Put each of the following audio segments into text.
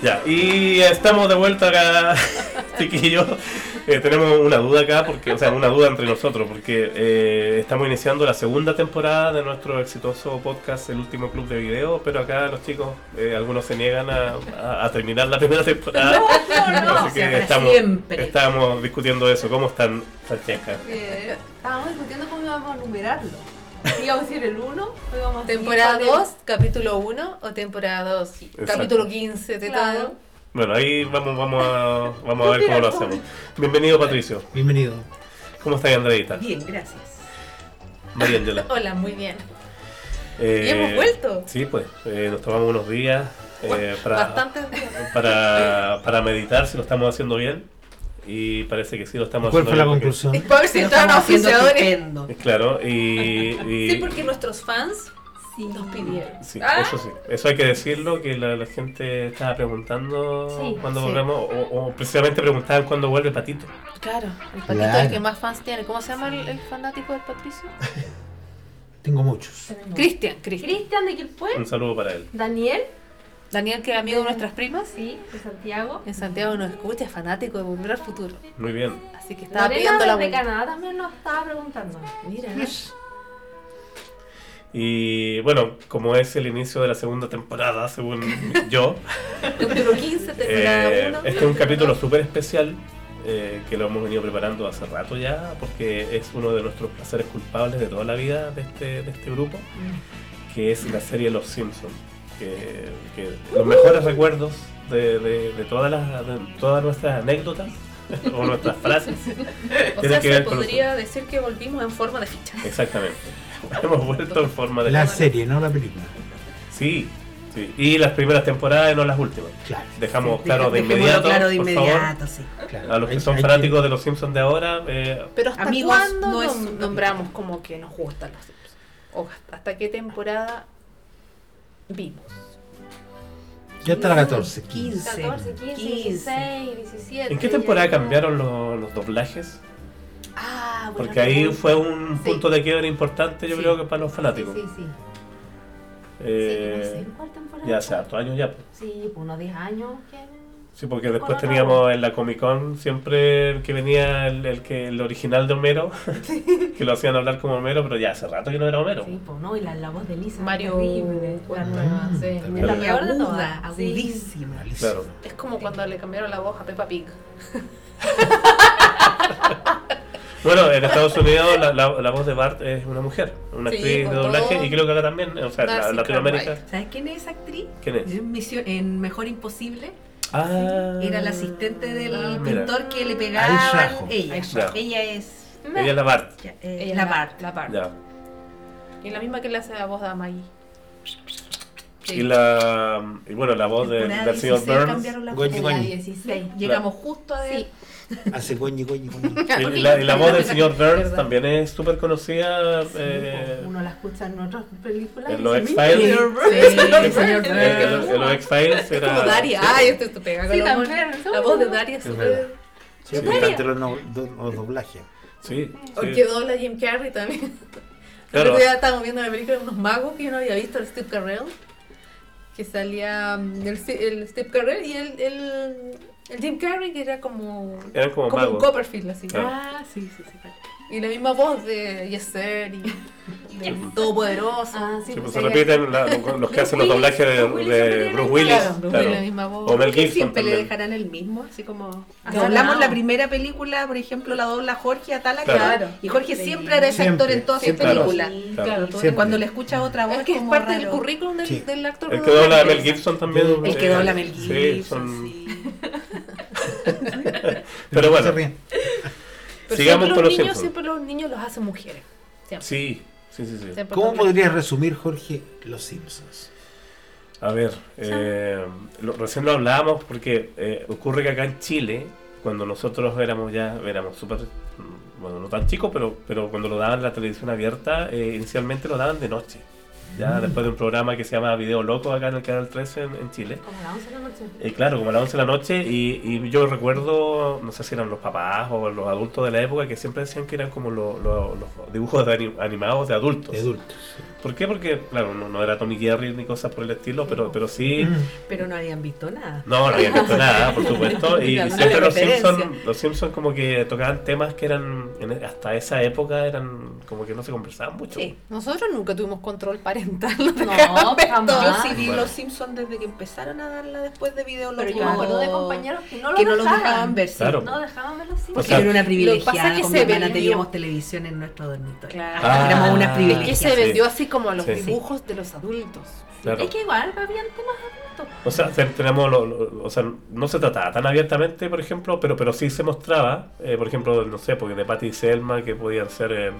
Ya, y estamos de vuelta acá, chiquillos. Eh, tenemos una duda acá, porque, o sea, una duda entre nosotros, porque eh, estamos iniciando la segunda temporada de nuestro exitoso podcast, El Último Club de Video, pero acá los chicos, eh, algunos se niegan a, a- a terminar la primera temporada. No, no, Así o sea, que estamos, siempre. estamos discutiendo eso. ¿Cómo están, Francesca? Estábamos discutiendo cómo íbamos a numerarlo. ¿Íbamos a decir el 1 o íbamos a seguir Temporada con el- 2, capítulo 1 o temporada 2, capítulo 15 de Claro. todo. Bueno, ahí vamos, vamos, a, vamos a ver cómo lo hacemos. Bienvenido, Patricio. Bienvenido. ¿Cómo estás, Andreita? Bien, gracias. María Angela. Hola, muy bien. Eh, ¿Y hemos vuelto? Sí, pues, eh, nos tomamos unos días eh, para, para, para meditar si lo estamos haciendo bien. Y parece que sí lo estamos ¿Cuál fue haciendo la bien. conclusión? Es para ver si estupendo. porque- Claro, y. y- Sí, porque nuestros fans Sí. nos pidieron. sí, Ah. eso sí. Eso hay que decirlo, que la, la gente estaba preguntando Sí, cuándo sí. volvemos, o, o precisamente preguntaban cuándo vuelve Patito. Claro, el patito Claro. el que más fans tiene. ¿Cómo se llama el, el fanático del Patricio? Tengo muchos. Cristian, Cristian. Cristian de Quilpué, Un saludo para él. Daniel, Daniel, que es amigo de nuestras primas. sí, de Santiago. En Santiago nos escucha, es fanático de Volver al Futuro. Muy bien. Así que estaba Lorena pidiendo la vuelta. Canadá también nos estaba preguntando. Mira, Y bueno, como es el inicio de la segunda temporada, según yo, capítulo 15, temporada Eh, 1. este es un capítulo súper especial eh, que lo hemos venido preparando hace rato ya, porque es uno de nuestros placeres culpables de toda la vida de este, de este grupo, que es la serie Los Simpsons. Que, que los mejores recuerdos de, de- de todas, las, de todas nuestras anécdotas o nuestras frases O sea, que se podría decir que volvimos en forma de ficha. Exactamente. Hemos vuelto en forma de... La serie, no la película. Sí, sí. Y las primeras temporadas, no las últimas. Claro. Dejamos Sí, claro de inmediato, claro de por inmediato, sí. claro. A los que Hay- son hay fanáticos de los Simpsons de ahora, eh, Pero ¿hasta Amigos, cuándo no es nombramos como que nos gustan los Simpsons? ¿O hasta- hasta qué temporada vimos? Ya está la 14. 15. 14, 15, 16, 17. ¿en qué ya temporada llegó. cambiaron los, los doblajes? Ah, Porque ahí fue un Sí. punto de quiebre importante, yo Sí. creo que para los fanáticos. Sí, sí, sí. Eh, sí, temporada. ya hace hartos años ya. pues. Sí, pues unos 10 años que... Sí, porque después teníamos en la Comic Con siempre el que venía el, el que el original de Homero, que lo hacían hablar como Homero, pero ya hace rato que no era Homero. Sí, pues no, y la, la voz de Lisa. Mario Terrible. la nueva, sí. Y peor de todas. Sí. agudísima. Claro. Es como cuando le cambiaron la voz a Peppa Pig. Bueno, en Estados Unidos la, la- la voz de Bart es una mujer, una Sí, actriz de doblaje, y creo que acá también, o sea, en la- Latinoamérica. Cartwright. ¿Sabes quién es esa actriz? ¿Quién es? En, Misión- en Mejor Imposible. Ah, Era la asistente del Ah, mira. pintor que le pegaba. Ella. Trajo. Ella es. Ella es la Bart. ya, eh, Ella la es Bart. La Bart. Ya. Y la misma que le hace la voz de Maggie. Y la y bueno, la voz de- del señor 16 Burns. cambiaron la Goñi, En la goñi. 16. Llegamos justo a ver. Sí. Hace coñi, coñi, coñi. Y la, y la voz del señor Burns Verdad. también es súper conocida Sí, eh, uno la escucha en otras películas. en los X-Files. "Mira, Sí, el señor Burns". eh, en los- X-Files Es era. como Daria. Ay, esto te pega Sí, la voz. también. La voz de Daria es súper. Sí, encantan los, los doblajes. Sí, O que dobla Jim Carrey también. Claro. Otro día estábamos viendo una película de unos magos que yo no había visto, el Steve Carell. Que salía mm, el, el Steve Carell y el, el, el Jim Carrey, que era como. Eran como como un. Copperfield, así. Claro. Ah, sí, sí, sí. Y la misma voz de Yeser y de Todopoderoso. Ah, sí, Sí, pues pues se repiten la- los que hacen los doblajes de, de Bruce Willis. Claro, Bruce claro. Willis, la misma voz. O Mel Gibson siempre le también. dejarán el mismo, así como. Ah, Que hablamos no. la primera película, por ejemplo, la dobla Jorge Atala. Claro. Y Jorge Sí. siempre era ese Siempre, actor en todas sus películas. Sí, Claro. claro, todo Siempre. Cuando le escucha otra voz, Es que es como parte del raro. currículum del, Sí. del actor. El que dobla a. Mel Gibson también. El que dobla a Mel Sí, Gibson. son- sí. Pero bueno. Pero sigamos con los los niños, Simpsons. siempre los niños los hacen mujeres. Siempre. Sí, sí, sí. ¿Cómo podrías resumir, Jorge, Los Simpsons? A ver, eh, lo- recién lo hablábamos porque eh, ocurre que acá en Chile, cuando nosotros éramos ya, éramos súper, mm, bueno, no tan chicos, pero, pero cuando lo daban en la televisión abierta, eh, inicialmente lo daban de noche. Ya después de un programa que se llama Video Loco acá en el Canal 13 en, en Chile. Como a las 11 de la noche. Eh, claro, como a las 11 de la noche y, y yo recuerdo, no sé si eran los papás o los adultos de la época que siempre decían que eran como lo- lo- los dibujos de animados de adultos. De adultos. ¿Por qué? Porque, claro, no, no era Tommy Jerry ni cosas por el estilo, pero, pero sí... Mm. Pero no habían visto nada. No, no había visto nada, por supuesto. Y Claro, siempre los. Simpsons los Simpson como que tocaban temas que eran, en- hasta esa época eran como que no se conversaban mucho. Sí. Nosotros nunca tuvimos control parental. No, Yo jamás. sí vi Bueno. los Simpsons desde que empezaron a darla después de Video Pero yo me acuerdo de compañeros que no lo que no los dejaban. dejaban ver. sí. Claro. No dejaban ver los O Simpsons. sea, Era una lo que pasa privilegiada. es que con se mi hermana teníamos televisión en nuestro dormitorio. Claro. Ah. Éramos una que privilegiada. se Sí. vendió así como los Sí. dibujos de los adultos. Claro. Es que igual habían temas adultos. O sea, te- tenemos lo- lo- o sea, no se trataba tan abiertamente, por ejemplo, pero, pero sí se mostraba, eh, por ejemplo, no sé, porque de Patty y Selma, que podían ser eh,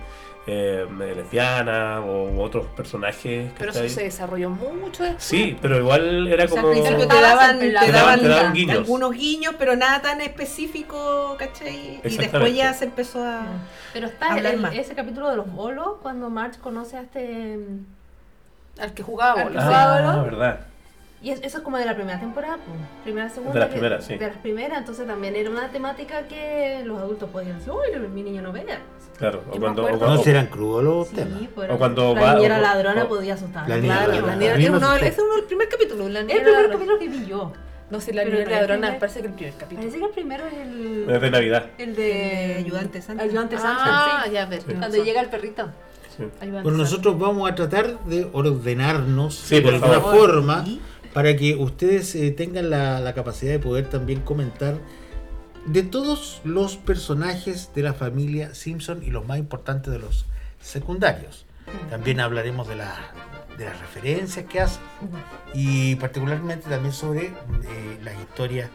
eh, lesbianas o otros personajes. Pero eso se desarrolló mucho después. Sí, pero igual era O sea, como... al principio te daban, te Te daban- daban te daban guiños. algunos guiños, pero nada tan específico, ¿cachai? Y después ya se empezó a... Pero está Hablar el- más. ese capítulo de los bolos, cuando Marge conoce a este... Al que jugaba Al que bolos. jugaba. Ah, ¿no? verdad. Y es- eso es como de la primera temporada, pues. Primera, segunda. De las que- primeras, sí. De las primeras, entonces también era una temática que los adultos podían decir, uy, mi niño no vea. Claro, o cuando... o cuando- No serán crudos los Sí, temas. O cuando la va- niñera o- ladrona o- podía asustar. La niñera Claro, ladrona. la niñera- uno, ese es uno del primer capítulo. La El niñera primer ladrona. capítulo que vi yo. No, si la niñera el ladrona primer- parece que el primer capítulo. Parece que el primero es el... Es de Navidad. El De ayudante Sánchez. Ayudante Sánchez, Ah, sí. ya ver. Sí. Cuando llega el perrito. Bueno, nosotros vamos a tratar de ordenarnos Sí, de alguna favor. forma para que ustedes eh, tengan la, la capacidad de poder también comentar de todos los personajes de la familia Simpson y los más importantes de los secundarios. También hablaremos de, la- de las referencias que hacen y particularmente también sobre eh, las historias,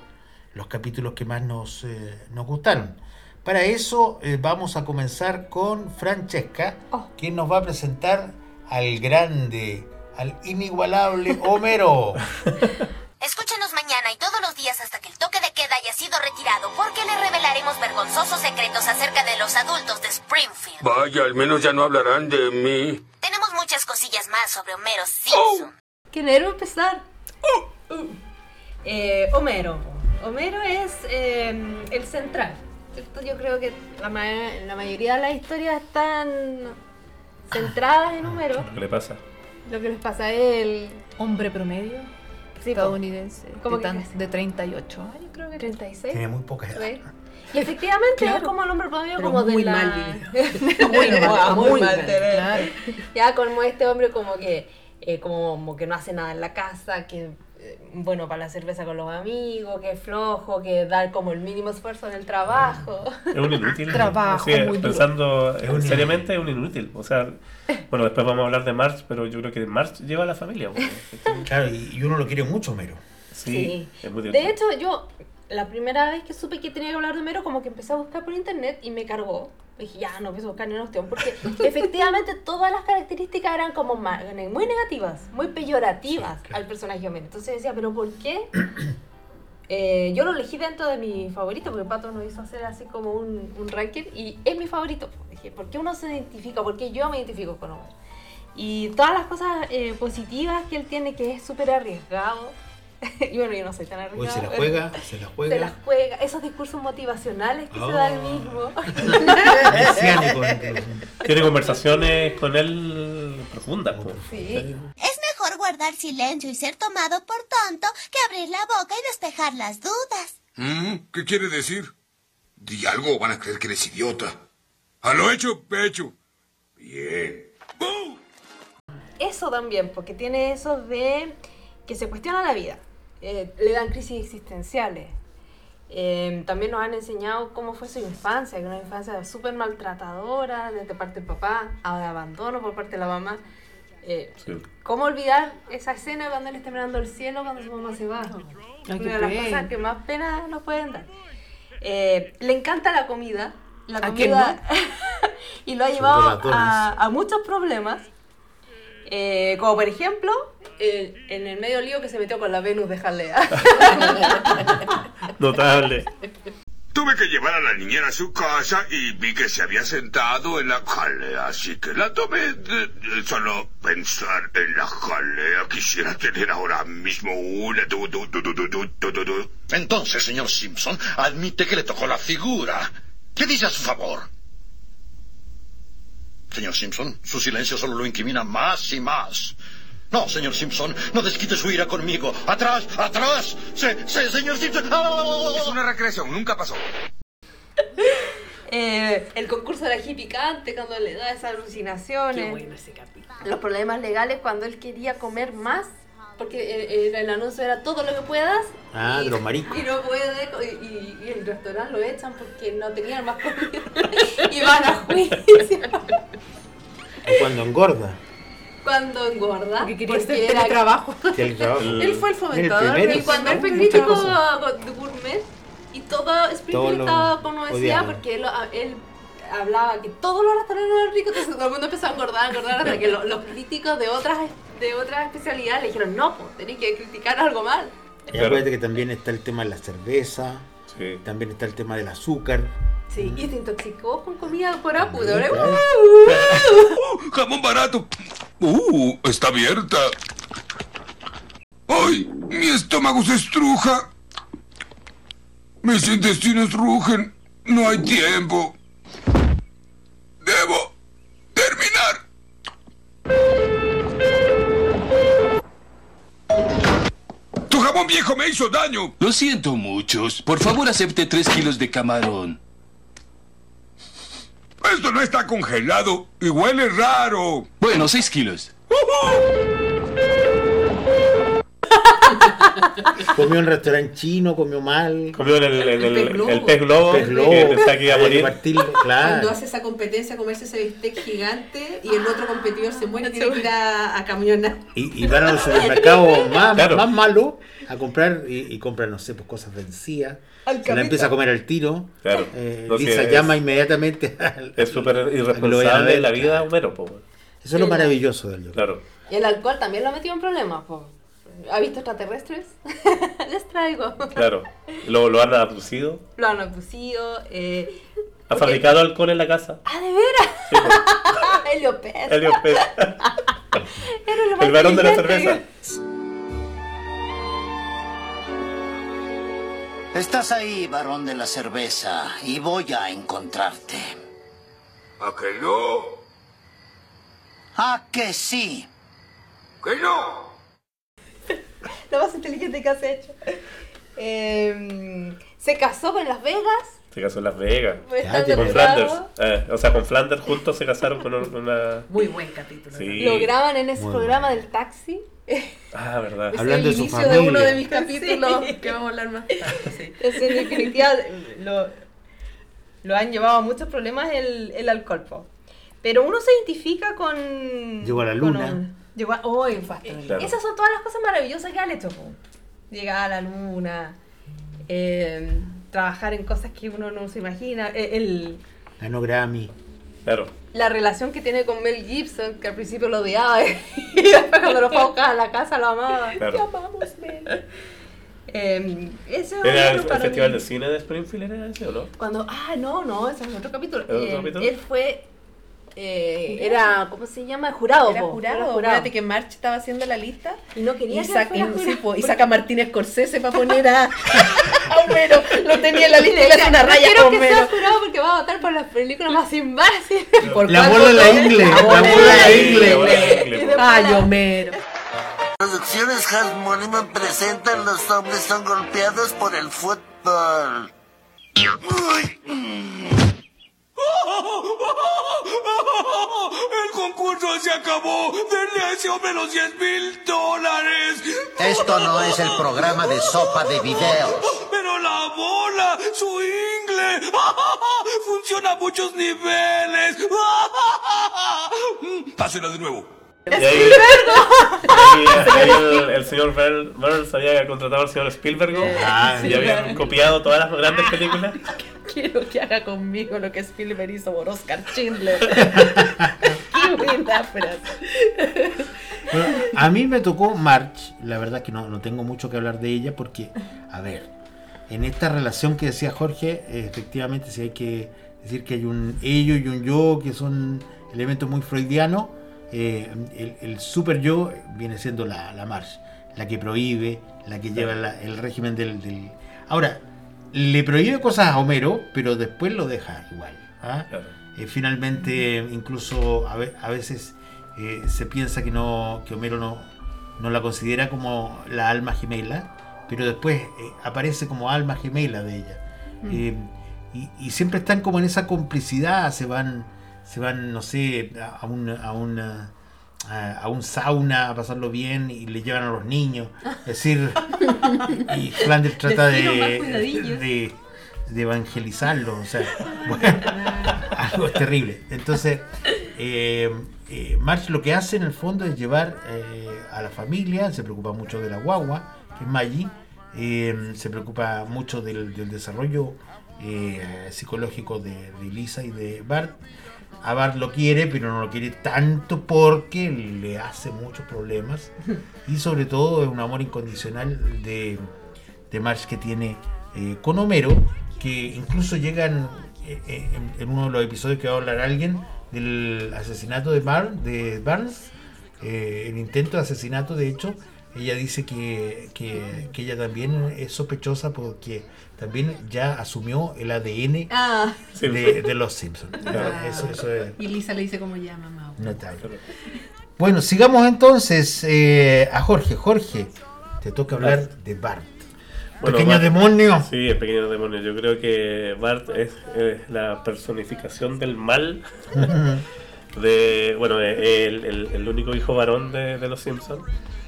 los capítulos que más nos, eh, nos gustaron. Para eso eh, vamos a comenzar con Francesca, Oh. quien nos va a presentar al grande, al inigualable Homero. Escúchenos mañana y todos los días hasta que el toque de queda haya sido retirado, porque le revelaremos vergonzosos secretos acerca de los adultos de Springfield. Vaya, al menos ya no hablarán de mí. Tenemos muchas cosillas más sobre Homero Simpson. ¡Qué nervio empezar! Eh, Homero. Homero es eh, el central. ¿cierto? Yo creo que la, ma- la mayoría de las historias están centradas en Homero. ¿Qué le pasa? Lo que les pasa es el... Hombre promedio. Estadounidense ¿Cómo de, tan- de 38 años. creo que 36. Tiene muy poca edad. Y efectivamente Claro. es como el hombre promedio Pero como de muy la... mal muy mal, muy mal. Claro. Ya como este hombre como que eh, como, como que no hace nada en la casa, que bueno para la cerveza con los amigos, que es flojo, que da como el mínimo esfuerzo en el trabajo. Es un inútil. Trabajo Sí, muy pensando eh, un seriamente, es un inútil. O sea, bueno, después vamos a hablar de March, pero yo creo que March lleva a la familia. porque- Claro, y, y uno lo quiere mucho, Homero. Sí, es muy De hecho, yo la primera vez que supe que tenía que hablar de Homero, como que empecé a buscar por internet y me cargó. Dije, ya, no a buscar ni una opción, porque efectivamente todas las características eran como muy negativas, muy peyorativas Sí, claro. al personaje Homero. Entonces decía, ¿pero por qué? Eh, yo lo elegí dentro de mi favorito, porque Pato nos hizo hacer así como un, un ranking, y es mi favorito. Dije, ¿por qué uno se identifica? ¿Por qué yo me identifico con Homero? Y todas las cosas eh, positivas que él tiene, que es súper arriesgado. y bueno, yo no soy tan arriesgado. Hoy se la juega, se la se juega. las juega, esos discursos motivacionales que Oh. se da él mismo. Mesiánico, incluso. Tiene conversaciones con él profundas. po. Sí. Es mejor guardar silencio y ser tomado por tonto que abrir la boca y despejar las dudas. ¿Mm? ¿Qué quiere decir? Di algo o van a creer que eres idiota. A lo hecho, pecho. Bien. ¡Bum! Eso también, porque tiene eso de que se cuestiona la vida. Eh, le dan crisis existenciales. Eh, también nos han enseñado cómo fue su infancia, que una infancia súper maltratadora desde parte del papá, ahora abandono por parte de la mamá. Eh, Sí. ¿Cómo olvidar esa escena cuando él está mirando el cielo cuando su mamá se va? Ay, Una de las pena. cosas que más pena nos pueden dar. Eh, le encanta la comida. La ¿A comida. y lo ha llevado a, a muchos problemas. Eh, como por ejemplo, eh, en el medio lío que se metió con la Venus de Jalea. Notable. Tuve que llevar a la niñera a su casa y vi que se había sentado en la jalea, así que la tomé. De, solo pensar en la jalea quisiera tener ahora mismo una. Entonces, señor Simpson, admite que le tocó la figura. ¿Qué dice a su favor? Señor Simpson, su silencio solo lo incrimina más y más. No, señor Simpson, no desquite su ira conmigo. ¡Atrás! ¡Atrás! Se, se, señor Simpson! ¡Ah! Es una recreación, nunca pasó. Eh, el concurso de la hippie picante cuando le da esas alucinaciones. Qué bueno ese capítulo. Los problemas legales cuando él quería comer más. Porque eh, eh, el anuncio era todo lo que puedas. Ah, y, de los maricos. Y no puede. Y, y- y el restaurante lo echan porque no tenían más comida. y van a juicio. O cuando engorda. cuando engorda. Porque quería porque hacer era- teletrabajo. Que el trabajo. Él fue el fomentador El primero, Y cuando él fue crítico gourmet y todo Springfield lo estaba con obesidad odiaban. porque él, él hablaba que todos los restaurantes eran ricos, entonces todo el mundo empezó a engordar, a engordar, hasta que lo- los críticos de otras, de otras especialidades le dijeron, no, pues tenéis que criticar algo mal. Y acuérdate que también está el tema de la cerveza, Sí. también está el tema del azúcar. Sí, y se intoxicó con comida por. También, ¿eh? ¡Uh, jamón barato! ¡Uh! Está abierta. ¡Ay! Mi estómago se estruja. Mis intestinos rugen. No hay tiempo. Debo Jabón viejo me hizo daño. Lo siento muchos. Por favor, acepte tres kilos de camarón. Esto no está congelado y huele raro. Bueno, seis kilos. Comió en restaurante chino, comió mal. Comió el, el, el, El pez el globo. pez globo, Pez globo. que pensaba que iba a morir. partirlo, Cuando claro. hace esa competencia, comerse ese bistec gigante y el otro competidor se muere y tiene que ir a, a camionar. Y, y van a los supermercados más, Claro. más malos a comprar y, y compran, no sé, pues cosas vencidas. Se la empieza a comer al tiro. Claro. Eh, No, Lisa llama inmediatamente. al- Es súper irresponsable la vida, claro. Homero, po. Eso es lo maravilloso del yoga. Claro. Y el alcohol también lo ha metido en problemas. po. ¿Ha visto extraterrestres? Les traigo. Claro. Lo, lo han abducido. Lo han abducido. Eh, Ha porque- fabricado alcohol en la casa. ¡Ah, de veras! Sí, po. Helio Pez. Helio Pez. Era lo más El varón de la cerveza. Estás ahí, varón de la cerveza, y voy a encontrarte. ¿A que no? ¿A que sí? ¿Que no? Lo más inteligente que has hecho. Eh, se casó con Las Vegas. Se casó en Las Vegas. tiene- Con. Flanders. Eh, o sea, con Flanders juntos se casaron con un- una. Muy buen capítulo. Sí. Lo graban en ese Muy programa del taxi. Ah, verdad. Es Hablando el de su inicio de uno familia. de mis capítulos Sí. que vamos a hablar más tarde. sí. Es en definitiva lo, lo han llevado a muchos problemas el, el alcohol. po. Pero uno se identifica con. Llegó a la con luna. Llegó a. ¡Oh! Claro. Esas son todas las cosas maravillosas que han hecho. Llegar a la luna. eh, trabajar en cosas que uno no se imagina. eh, el, Ganó Grammy. Claro. la relación que tiene con Mel Gibson, que al principio lo odiaba y después cuando lo fue a buscar a la casa lo amaba. Claro. Te amamos, Mel. Eh, ese es ¿Era el, el festival mí. de cine de Springfield? ¿Era ese o no? Cuando, ah, no, no, ese es otro capítulo. ¿Es otro Eh, capítulo? Él fue, eh, era, ¿cómo se llama? Jurado. Era po, jurado. Acuérdate que March estaba haciendo la lista Y no quería y, que saca, fuera y, jurado. sí, po, y saca a Scorsese para poner a, a Homero. Lo tenía en la lista y le hace una no raya quiero a que sea jurado porque va a votar por las películas más sin base. ¿Por La bola de la ingle. La La bola de la la ingle. Ay, Homero. Producciones Hasmoniman presentan Los hombres son golpeados por el fútbol. Uy, ¡El concurso se acabó! ¡Denle a ese hombre los 10 mil dólares! Esto no es el programa de sopa de videos. ¡Pero la bola! ¡Su ingle! ¡Funciona a muchos niveles! Pásela de nuevo. Ahí el, el señor Burns había contratado al señor Spielberg Ah, y habían copiado todas las grandes películas. Quiero que haga conmigo lo que Spielberg hizo por Oscar Schindler. Qué buena frase. Bueno, a mí me tocó March, la verdad es que no, no tengo mucho que hablar de ella porque, a ver, en esta relación que decía Jorge, efectivamente sí hay que decir que hay un ello y un yo que son elementos muy freudianos. Eh, el, el super yo viene siendo la, la Marge, la que prohíbe, la que lleva la- el régimen del, del- Ahora, le prohíbe cosas a Homero, pero después lo deja igual. ¿ah? Claro. Eh, finalmente, incluso a, ve- a veces eh, se piensa que no que Homero no, no la considera como la alma gemela, pero después eh, aparece como alma gemela de ella. Eh, y, y siempre están como en esa complicidad, se van, se van no sé, a, un, a, una- a- a un sauna a pasarlo bien y le llevan a los niños. Es decir, y Flanders trata de, de, de evangelizarlo. O sea, bueno, algo terrible. Entonces, eh, eh, Marge lo que hace en el fondo es llevar eh, a la familia, se preocupa mucho de la guagua, que es Maggie, eh, se preocupa mucho del, del desarrollo psicológico de, de Lisa y de Bart. A Bart lo quiere, pero no lo quiere tanto porque le hace muchos problemas. Y sobre todo es un amor incondicional de, de Marge que tiene eh, con Homero, que incluso llegan eh, eh, en, en uno de los episodios que va a hablar alguien del asesinato de, Bar- de Barnes, eh, el intento de asesinato, de hecho, ella dice que, que- que ella también es sospechosa porque también ya asumió el ADN Ah, de, de los Simpsons. Claro, eso, eso es Y Lisa le dice como ya, mamá. notable. Bueno, sigamos entonces eh, a Jorge. Jorge, te toca hablar de Bart. Bueno, Pequeño Bart- demonio. Sí, el pequeño demonio. Yo creo que Bart es, es la personificación del mal. de Bueno, el, el- el único hijo varón de, de los Simpsons.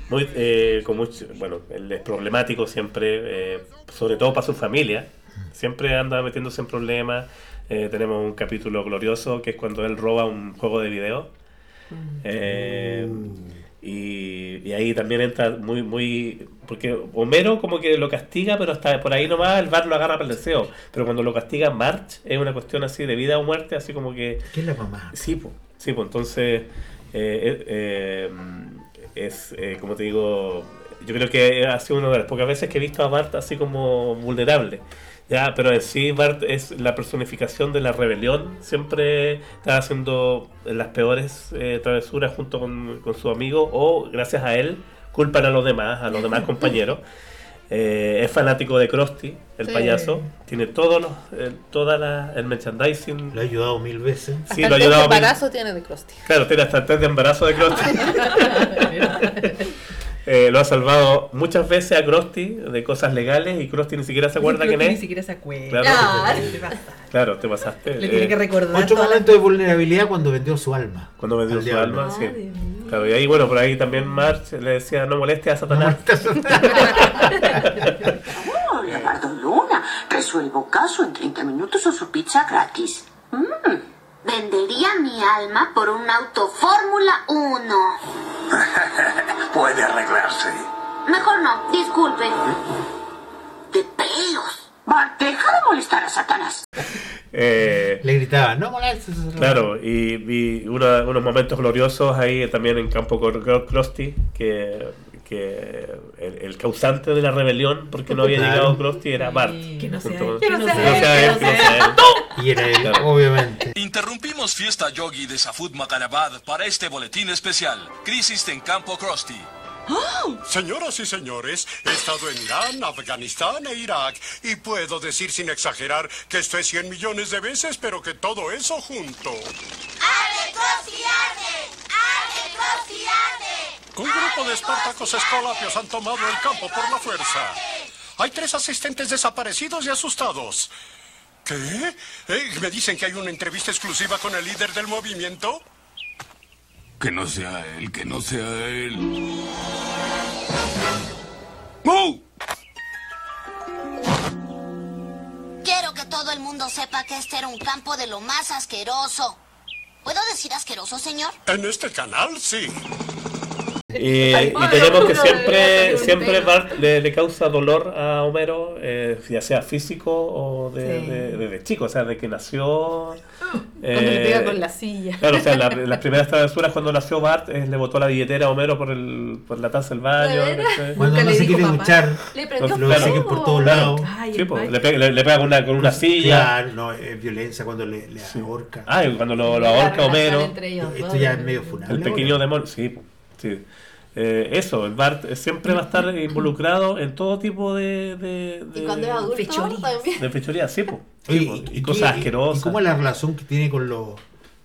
Muy, eh, con mucho, bueno, él es problemático siempre, eh, sobre todo para su familia. Siempre anda metiéndose en problemas. Eh, tenemos un capítulo glorioso que es cuando él roba un juego de video. Eh, y, y ahí también entra muy, muy. Porque Homero como que lo castiga, pero hasta por ahí nomás el Bart lo agarra para el deseo. Pero cuando lo castiga March es una cuestión así de vida o muerte, así como que. ¿Qué es la mamá? Sí, pues. Sí, pues entonces. eh, eh, eh, es, eh, como te digo. Yo creo que ha sido una de las pocas veces que he visto a Bart así como vulnerable. Ya, pero en sí Bart es la personificación de la rebelión. Siempre está haciendo las peores eh, travesuras junto con, con su amigo o gracias a él culpan a los demás, a los demás compañeros. Eh, es fanático de Krusty, el Sí. payaso. Tiene todos los, eh, toda la, el merchandising. Lo ha ayudado mil veces. Sí, Hasta lo ha el ayudado mil- embarazo tiene de Krusty. Claro, tiene hasta el test de embarazo de Krusty. Eh, lo ha salvado muchas veces a Krusty de cosas legales y Krusty ni siquiera se acuerda quién Ni es. siquiera se acuerda. Claro. Ah. Te pasaste. Le eh, tiene que recordar. La- momento de vulnerabilidad cuando vendió su alma. cuando vendió Al su diablo. alma, sí. Claro, y ahí, bueno, por ahí también March le decía, no moleste a Satanás. Oh, Leonardo Luna, resuelvo caso en 30 minutos o su pizza gratis. Vendería mi alma por un auto Fórmula 1. Puede arreglarse. Mejor no, disculpe. De pelos. Bart, deja de molestar a Satanás. Eh, Le gritaba, no molestes. Claro, y vi una- unos momentos gloriosos ahí también en campo con Cro- Krusty, que, que el, el causante de la rebelión, porque no había llegado Krusty, era Bart. Que no sea él, que no Que sea no él. Y era él, Claro. obviamente. Interrumpimos fiesta yogi de Safud Makarabad para este boletín especial. Crisis en Campo Krusty. Señoras y señores, he estado en Irán, Afganistán e Irak y puedo decir sin exagerar que esto es 100 millones de veces, pero que todo eso junto. Un grupo de espartacos escolapios han tomado el campo por la fuerza. Hay tres asistentes desaparecidos y asustados. ¿Qué? Eh, ¿Me dicen que hay una entrevista exclusiva con el líder del movimiento? Que no sea él, que no sea él. ¡Oh! Quiero que todo el mundo sepa que este era un campo de lo más asqueroso. ¿Puedo decir asqueroso, señor? En este canal, sí. Y, Ay, y tenemos que siempre, siempre Bart le, le causa dolor a Homero, eh, ya sea físico o de, Sí. de- desde chico, o sea, de que nació. Cuando le pega eh, con la silla. Claro, o sea, la- las primeras travesuras cuando nació Bart eh, le botó la billetera a Homero por, el, por la taza del baño. Cuando no se quiere duchar, Le lo fuego. por todos lados. Ay, Sí, le, pega, le, le pega con una, con una silla. Claro, no, es violencia cuando le, le ahorca. Ah, y cuando lo, lo ahorca Homero. entre ellos Esto ya es medio funable. El pequeño demonio, sí, sí. Eh, eso, el Bart siempre va a estar involucrado en todo tipo de, de, de, Y cuando es adulto Fechorías. también. de fechoría, sí, po. Sí, Oye, po, ¿y- y y cosas asquerosas. ¿Y cómo es la relación que tiene con los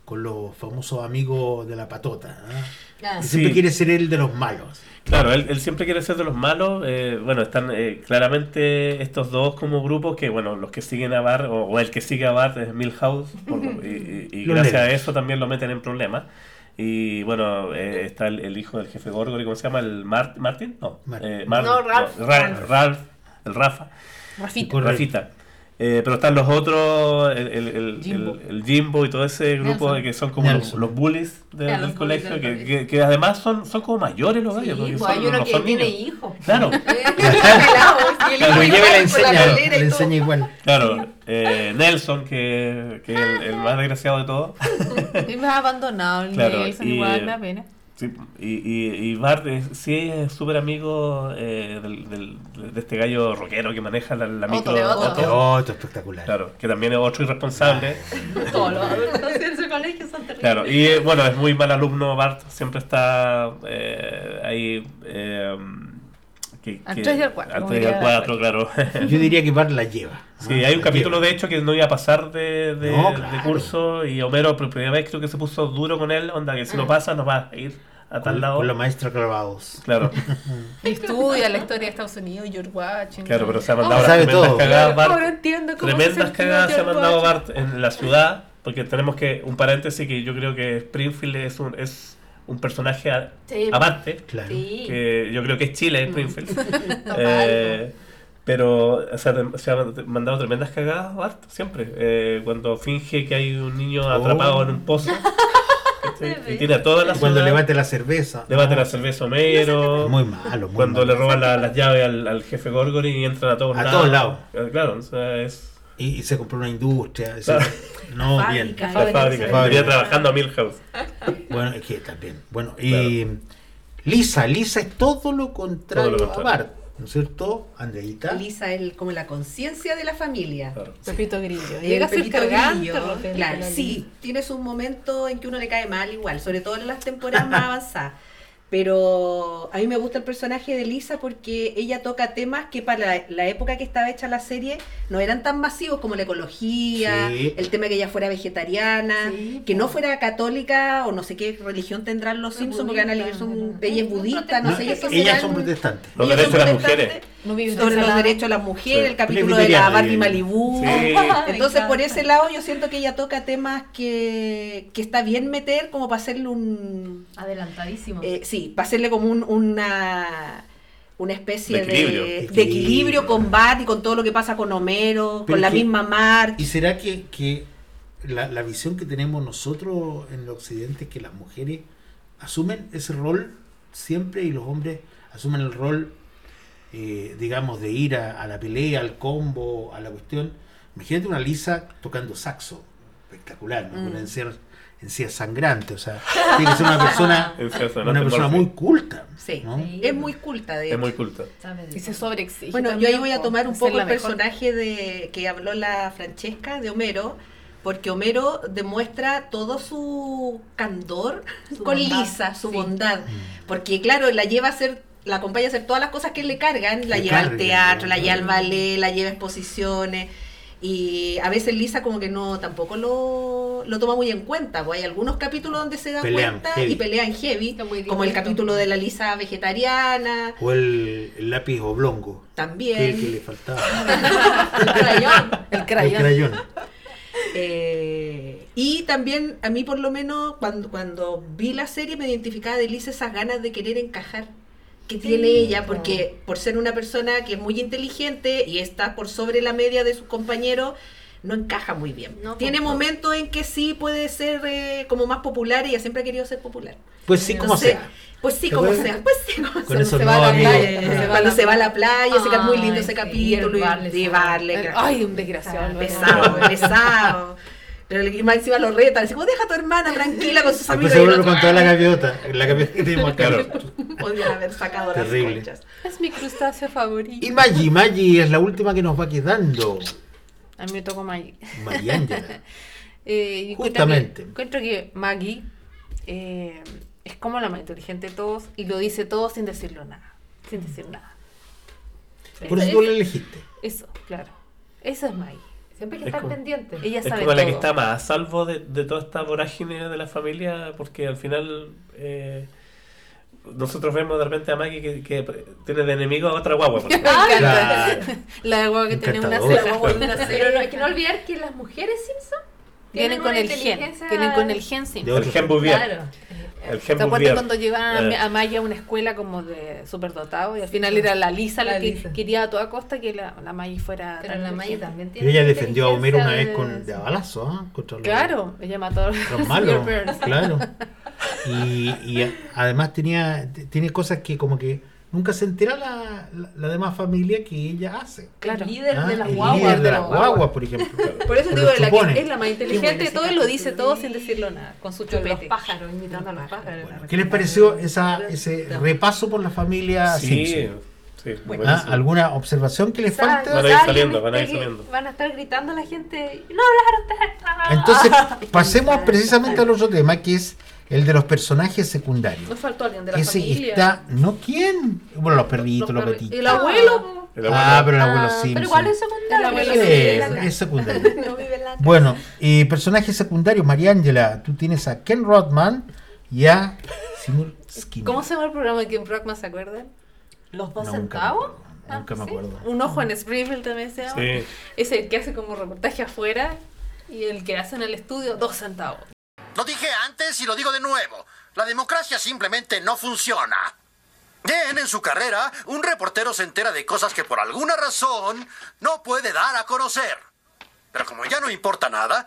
con los famosos amigos de la patota? ah? Ah, Siempre Sí. quiere ser él de los malos. Claro, él, él siempre quiere ser de los malos. eh, bueno, están eh, claramente estos dos como grupos que, bueno, los que siguen a Bart, o, o el que sigue a Bart es Milhouse, por- y, y- gracias a eso también lo meten en problemas. Y bueno, eh, está el, el hijo del jefe Gorgory, ¿cómo se llama? ¿El Mar- Martin? No, Mar- eh, Mar- No, Ralph. no, Ra- Ralph, el Rafa. Rafita. Eh, pero están los otros, el, el, el, Jimbo. el- el Jimbo y todo ese grupo Nelson. de que son como los, los bullies de- Ya, del los bullies colegio, del que, que, que además son, son como mayores los gallos. Sí, pues hay uno no que tiene hijos. Claro, igual, lleva la enseña, le enseña igual. claro. Eh, Nelson, que, que es el, el más desgraciado de todos. Y me ha abandonado el Claro, Nelson, y, igual eh, me da pena. Sí, y, y, y Bart es- sí es súper amigo eh, del, del- de este gallo rockero que maneja la, la micro. es espectacular. Claro, que también es otro irresponsable. Todos los adultos en su colegio son terribles. Claro, y eh, bueno, es muy mal alumno Bart, siempre está eh, ahí. eh, que, Al que- tres y al cuatro, Al como 3 y al diría 4, claro. Yo diría que Bart la lleva. Sí, Ah, hay un capítulo lleva. de hecho que no iba a pasar de, de, No, de curso y Homero por primera vez creo que se puso duro con él, onda que si no pasa no va a ir a tal Con, lado. con la maestra clavados. Claro, Y estudia la historia de Estados Unidos, George Washington. claro, pero se ha Oh, mandado sabe tremendas todo. cagadas Ahora Bart. entiendo cómo se Tremendas sentía cagadas se ha mandado. Bart en la ciudad, porque tenemos que, un paréntesis, que yo creo que Springfield es un, es un personaje a- Sí. aparte, Claro. Sí. que yo creo que es Chile, Springfield. Total, Eh, pero o sea, se ha mandado tremendas cagadas Bart, siempre. Eh, cuando finge que hay un niño atrapado Oh. en un pozo. ¿cachai? y tiene a toda la Cuando ciudad, levante la cerveza. levanta No, la cerveza a Homero. Muy malo. Muy Cuando malo. le roban la- las llaves al, al jefe Gorgory y entran a todos A lados. todos lados. Eh, Claro, o sea, es Y, y se compró una industria. es Claro. No, Fábrica. bien. la Fábrica, fábrica. fábrica. Venía trabajando a Milhouse. Bueno, es que también. Bueno, y Lisa, Lisa es todo lo contrario, Todo lo contrario. a Bart, ¿no es cierto? Andreita. Lisa es como la conciencia de la familia. Claro. Pepito Grillo. Llega a ser cargante. Claro, la sí, tienes un momento en que uno le cae mal igual, sobre todo en las temporadas más avanzadas. Pero a mí me gusta el personaje de Lisa porque ella toca temas que para la, la época que estaba hecha la serie no eran tan masivos como la ecología, Sí. el tema que ella fuera vegetariana, Sí, que no fuera católica o no sé qué religión tendrán los Simpsons porque van a leer son ella es budista, no No, sé qué ellas serán. son protestantes. Los Ellas derechos son de las protestantes mujeres. No sobre los derechos de las mujeres, Sí. el capítulo de la Barbie. Sí. Entonces, por ese lado, yo siento que ella toca temas que, que está bien meter como para hacerle un... Adelantadísimo. eh, sí, para hacerle como un- una una especie De de equilibrio. de Equilibrio. con Bart y con todo lo que pasa con Homero, Pero con la que- misma Marge. ¿Y será que, que la, la visión que tenemos nosotros en el occidente es que las mujeres asumen ese rol siempre y los hombres asumen el rol, eh, digamos, de ir a, a la pelea, al combo, a la cuestión? Imagínate una Lisa tocando saxo, espectacular, ¿no? Mm. Una encía, encía sangrante, o sea, tiene que ser una persona, una persona muy culta. Sí, ¿no? Sí. es muy culta de Es muy culta. Y se sobreexige. Bueno, yo ahí voy a tomar un poco el personaje de que habló la Francesca de Homero, porque Homero demuestra todo su candor Su con bondad, Lisa, su sí. bondad, porque claro, la lleva a hacer la acompaña a hacer todas las cosas que le cargan, la Le lleva al teatro, la lleva al ballet, la lleva a exposiciones y a veces Lisa como que no tampoco lo, lo toma muy en cuenta, pues hay algunos capítulos donde se da Pelean cuenta heavy. y pelean heavy, como el capítulo de la Lisa vegetariana, O el, el lápiz oblongo, que, también. que le faltaba. El crayón. El El crayón. crayón. Eh, y también a mí por lo menos cuando, cuando vi la serie me identificaba de Lisa esas ganas de querer encajar que tiene ella, porque por ser una persona que es muy inteligente y está por sobre la media de sus compañeros, no encaja muy bien. No, Tiene pues, no. momentos en que sí puede ser eh, como más popular y ella siempre ha querido ser popular. Pues sí, como Entonces, sea. Pues sí, ¿Te como sea. Pues sí, como Con sea. esos se va playa, Se va a cuando se va a la playa, que es muy lindo Ay, ese capítulo. y. Ay, un desgraciado. pesado, pesado. Pero el- encima lo retan, así como deja a tu hermana tranquila con sus Después amigos. se y vuelve el con otro, toda la ¡ah! gaviota. La gaviota que tenemos acá. Claro. Podían haber sacado Terrible. las conchas. Es mi crustáceo favorito. Y Maggie, Maggie es la última que nos va quedando. A mí me tocó Maggie. Maggie Ángela. Eh, y encuentro Justamente. que- Encuentro que Maggie eh, es como la más inteligente de todos y lo dice todo sin decirlo nada. Sin decir nada. Por eso tú la elegiste. Eso, claro. Eso es Maggie. Siempre hay que Es estar como- pendiente. Ella Es sabe como la que está más a salvo de, de toda esta vorágine de la familia, porque al final eh, nosotros vemos de repente a Maggie que, que tiene de enemigo a otra guagua. ejemplo. Claro. La guagua que tiene una. Pero no, hay que no olvidar que las mujeres Simpson Vienen tienen con el gen. Vienen con el gen El Bouvier. Claro. El ¿Te acuerdas Bouvier. cuando llevaban Eh, a, Maya a una escuela como de superdotado y al final era la Lisa la, La que Lisa. quería a toda costa que la, la Maggie fuera Pero tan la Maya inteligente. también Y tiene. ella defendió a Homero una vez con de balazo. Contra los- Claro, ella mató a los malos. Claro. Y, y además tenía tiene cosas que como que nunca se entera la, la, la demás familia que ella hace. Claro. El líder Ah, de las el guaguas. líder de las guaguas, por ejemplo. Por eso digo, la que es la más inteligente de todo y lo dice todo sin decirlo nada, con su Con los chupete. pájaros, imitando a los pájaros. ¿Qué les pareció esa, ese repaso por la familia Sí, Simpson? sí, ¿Ah? ¿Alguna observación que les falta? Van a ir saliendo, van a ir saliendo. Van a estar gritando a la gente. No hablaron Entonces, pasemos precisamente al otro tema, que es el de los personajes secundarios. Nos faltó alguien de la Ese familia. está, ¿no quién? Bueno, los perritos, los, perri- gatitos. El abuelo. El Ah, abuelo- pero el abuelo Ah, Simpson. Pero igual es El secundario. abuelo Sí, casa. es secundario. No vive en la. Bueno, y personajes secundarios, María Ángela, tú tienes a Ken Rodman y a Seymour Skinner. ¿Cómo se llama el programa de Kim Brockman, se acuerdan? Los dos Nunca me centavos. Nunca me acuerdo. Un ojo en Springfield también se llama. Sí. Es el que hace como reportaje afuera y el que hace en el estudio, dos centavos. Lo dije antes y lo digo de nuevo. La democracia simplemente no funciona. Bien, en su carrera, un reportero se entera de cosas que por alguna razón no puede dar a conocer. Pero como ya no importa nada,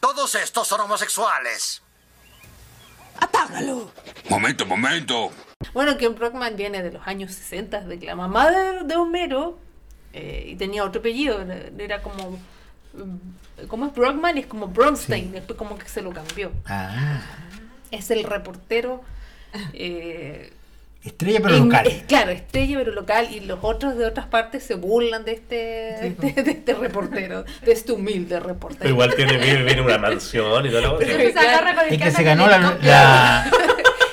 todos estos son homosexuales. Momento, momento. Bueno, Kim Brockman viene de los años 60, de que la mamá de, de Homero eh, y tenía otro apellido, era, era como... ¿Cómo es Brockman? Es como Bronstein, después como que se lo cambió. Ah, Es el reportero... eh, estrella pero en- local. es- claro, estrella pero local y los otros de otras partes se burlan de este, de, de este reportero, de este humilde reportero. Pero igual tiene, vive, vive en una mansión y toda la cosa. Siempre se agarra con el Es que se ganó el la,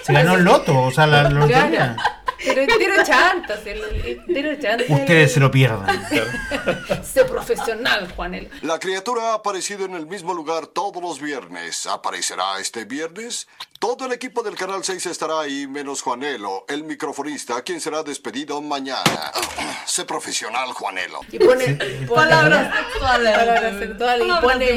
se ganó el loto, o sea, la, la lotería. Pero entero chantas, el, entero chantas. Ustedes se lo pierdan. Sé profesional, Juanel. La criatura ha aparecido en el mismo lugar todos los viernes. ¿Aparecerá este viernes? Todo el equipo del Canal 6 estará ahí, menos Juanelo, el microfonista, quien será despedido mañana. sé profesional, Juanelo. Y pone, pone Palabras sexuales. palabras sexuales y pone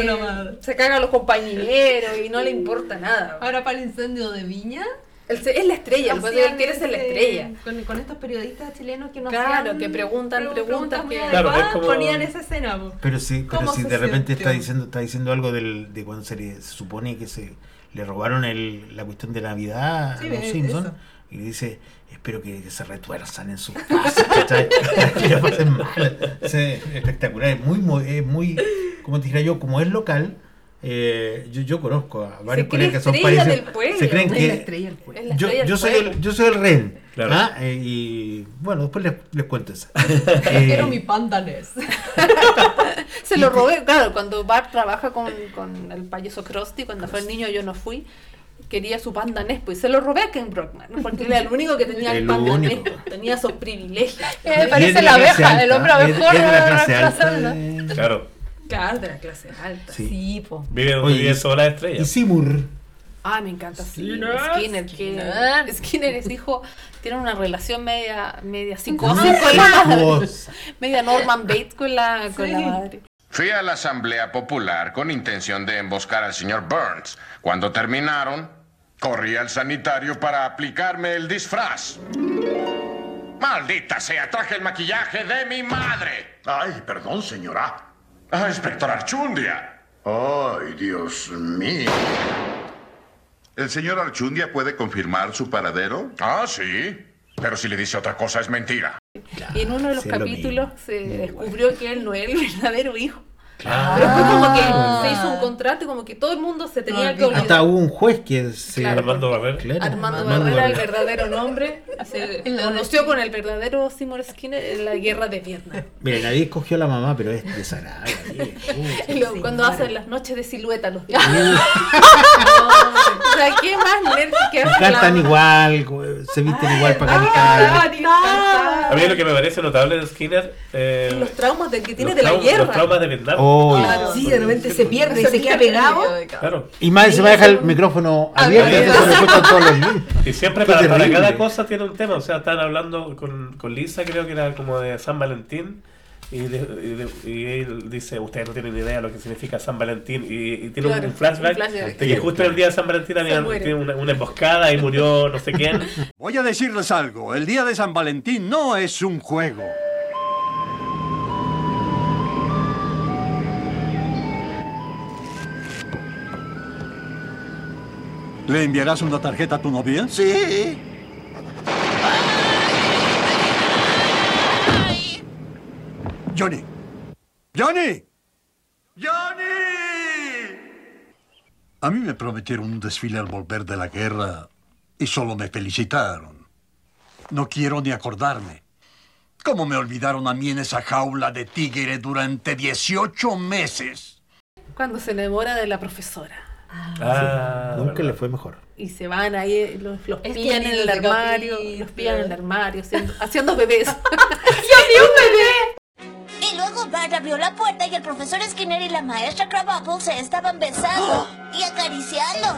se caga a los compañeros y no le importa nada. Ahora para el incendio de Viña. Es la estrella, el hacían él quiere ser la estrella. Con, con estos periodistas chilenos que nos Claro, hacían que preguntan, pre- preguntas muy que- Claro, adecuadas, es como- ponían esa escena. po. Pero sí, pero ¿Cómo si de repente está diciendo, está diciendo algo del, de cuando se, le, se supone que se le robaron el, la cuestión de Navidad Sí, a los Simpsons y dice espero que, que se retuerzan en sus casas, que pasen mal. Sí, espectacular, es muy, mo- es muy, como te dijera yo, como es local, eh, yo, yo conozco a varios colegas que son del pueblo. Se creen la que estrella yo, estrella yo del soy pueblo. el, yo soy el ren. Claro. ¿ah? Eh, y bueno, después les, les cuento. Quiero Eh, mi pandanés. Se lo robé, claro, cuando Bart trabaja con, con el payaso Krusty, cuando fue el niño yo no fui, quería su panda Ness, pues se lo robé a Ken Brockman, porque era el único que tenía el, El panda único. Ness, tenía esos privilegios. Es parece la abeja, el hombre abejorro Claro. Claro, de la clase alta. Sí. Sí, po. Vive Oye, vive sola la estrella. Y Seymour. Ay, me encanta Skinner. Skinner, Skinner, Skinner. Es hijo, tiene una relación media, media psicosis con la madre, media Norman Bates con la, con la Sí. madre. Fui a la asamblea popular con intención de emboscar al señor Burns. Cuando terminaron, corrí al sanitario para aplicarme el disfraz. Maldita sea, traje el maquillaje de mi madre. Ay, perdón, señora. Ah, inspector Archundia. Ay, Dios mío. ¿El señor Archundia puede confirmar su paradero? Ah, sí. Pero si le dice otra cosa es mentira. Y en uno de los lo capítulos se descubrió que él no era el verdadero hijo. Ah. Pero fue como que se hizo un contrato y como que todo el mundo se tenía que olvidar. Hasta hubo un juez que se. Claro. Armando Barrera. Claro, Armando Armando Barrera, el verdadero nombre, se conoció con el verdadero Seymour Skinner en la guerra de Vietnam. Mire, nadie escogió a la mamá, pero es desagradable. Y lo- cuando hacen las noches de silueta los días. o sea, ¿qué más nerd que Cantan igual, se visten igual para cantar. A mí lo que me parece notable de Skinner. eh, Los traumas de que tiene de la guerra. Los traumas de Vietnam. Oh, Claro, sí, de repente se pierde y se queda pegado. Claro. Y más se va a dejar el micrófono abierto, Abierto. cuentan todos los. Y siempre para, para cada cosa tiene un tema. O sea, estaban hablando con, con Lisa, creo que era como de San Valentín. Y, de- y de- y él dice, ustedes no tienen ni idea de lo que significa San Valentín. Y, y tiene Claro, un flashback un flashback. de que justo el día de San Valentín había una, una emboscada y murió no sé quién. Voy a decirles algo. El día de San Valentín no es un juego. ¿Le enviarás una tarjeta a tu novia? Sí. Johnny. Johnny. ¡Johnny! A mí me prometieron un desfile al volver de la guerra y solo me felicitaron. No quiero ni acordarme. ¿Cómo me olvidaron a mí en esa jaula de tigre durante 18 meses? Cuando se enamora de la profesora. Ah, Nunca le fue mejor. Y se van ahí, los, los pillan en el armario, capítulo. los pillan en el armario, haciendo, haciendo bebés. Y luego Bart abrió la puerta y el profesor Skinner y la maestra Krabappel se estaban besando y acariciando.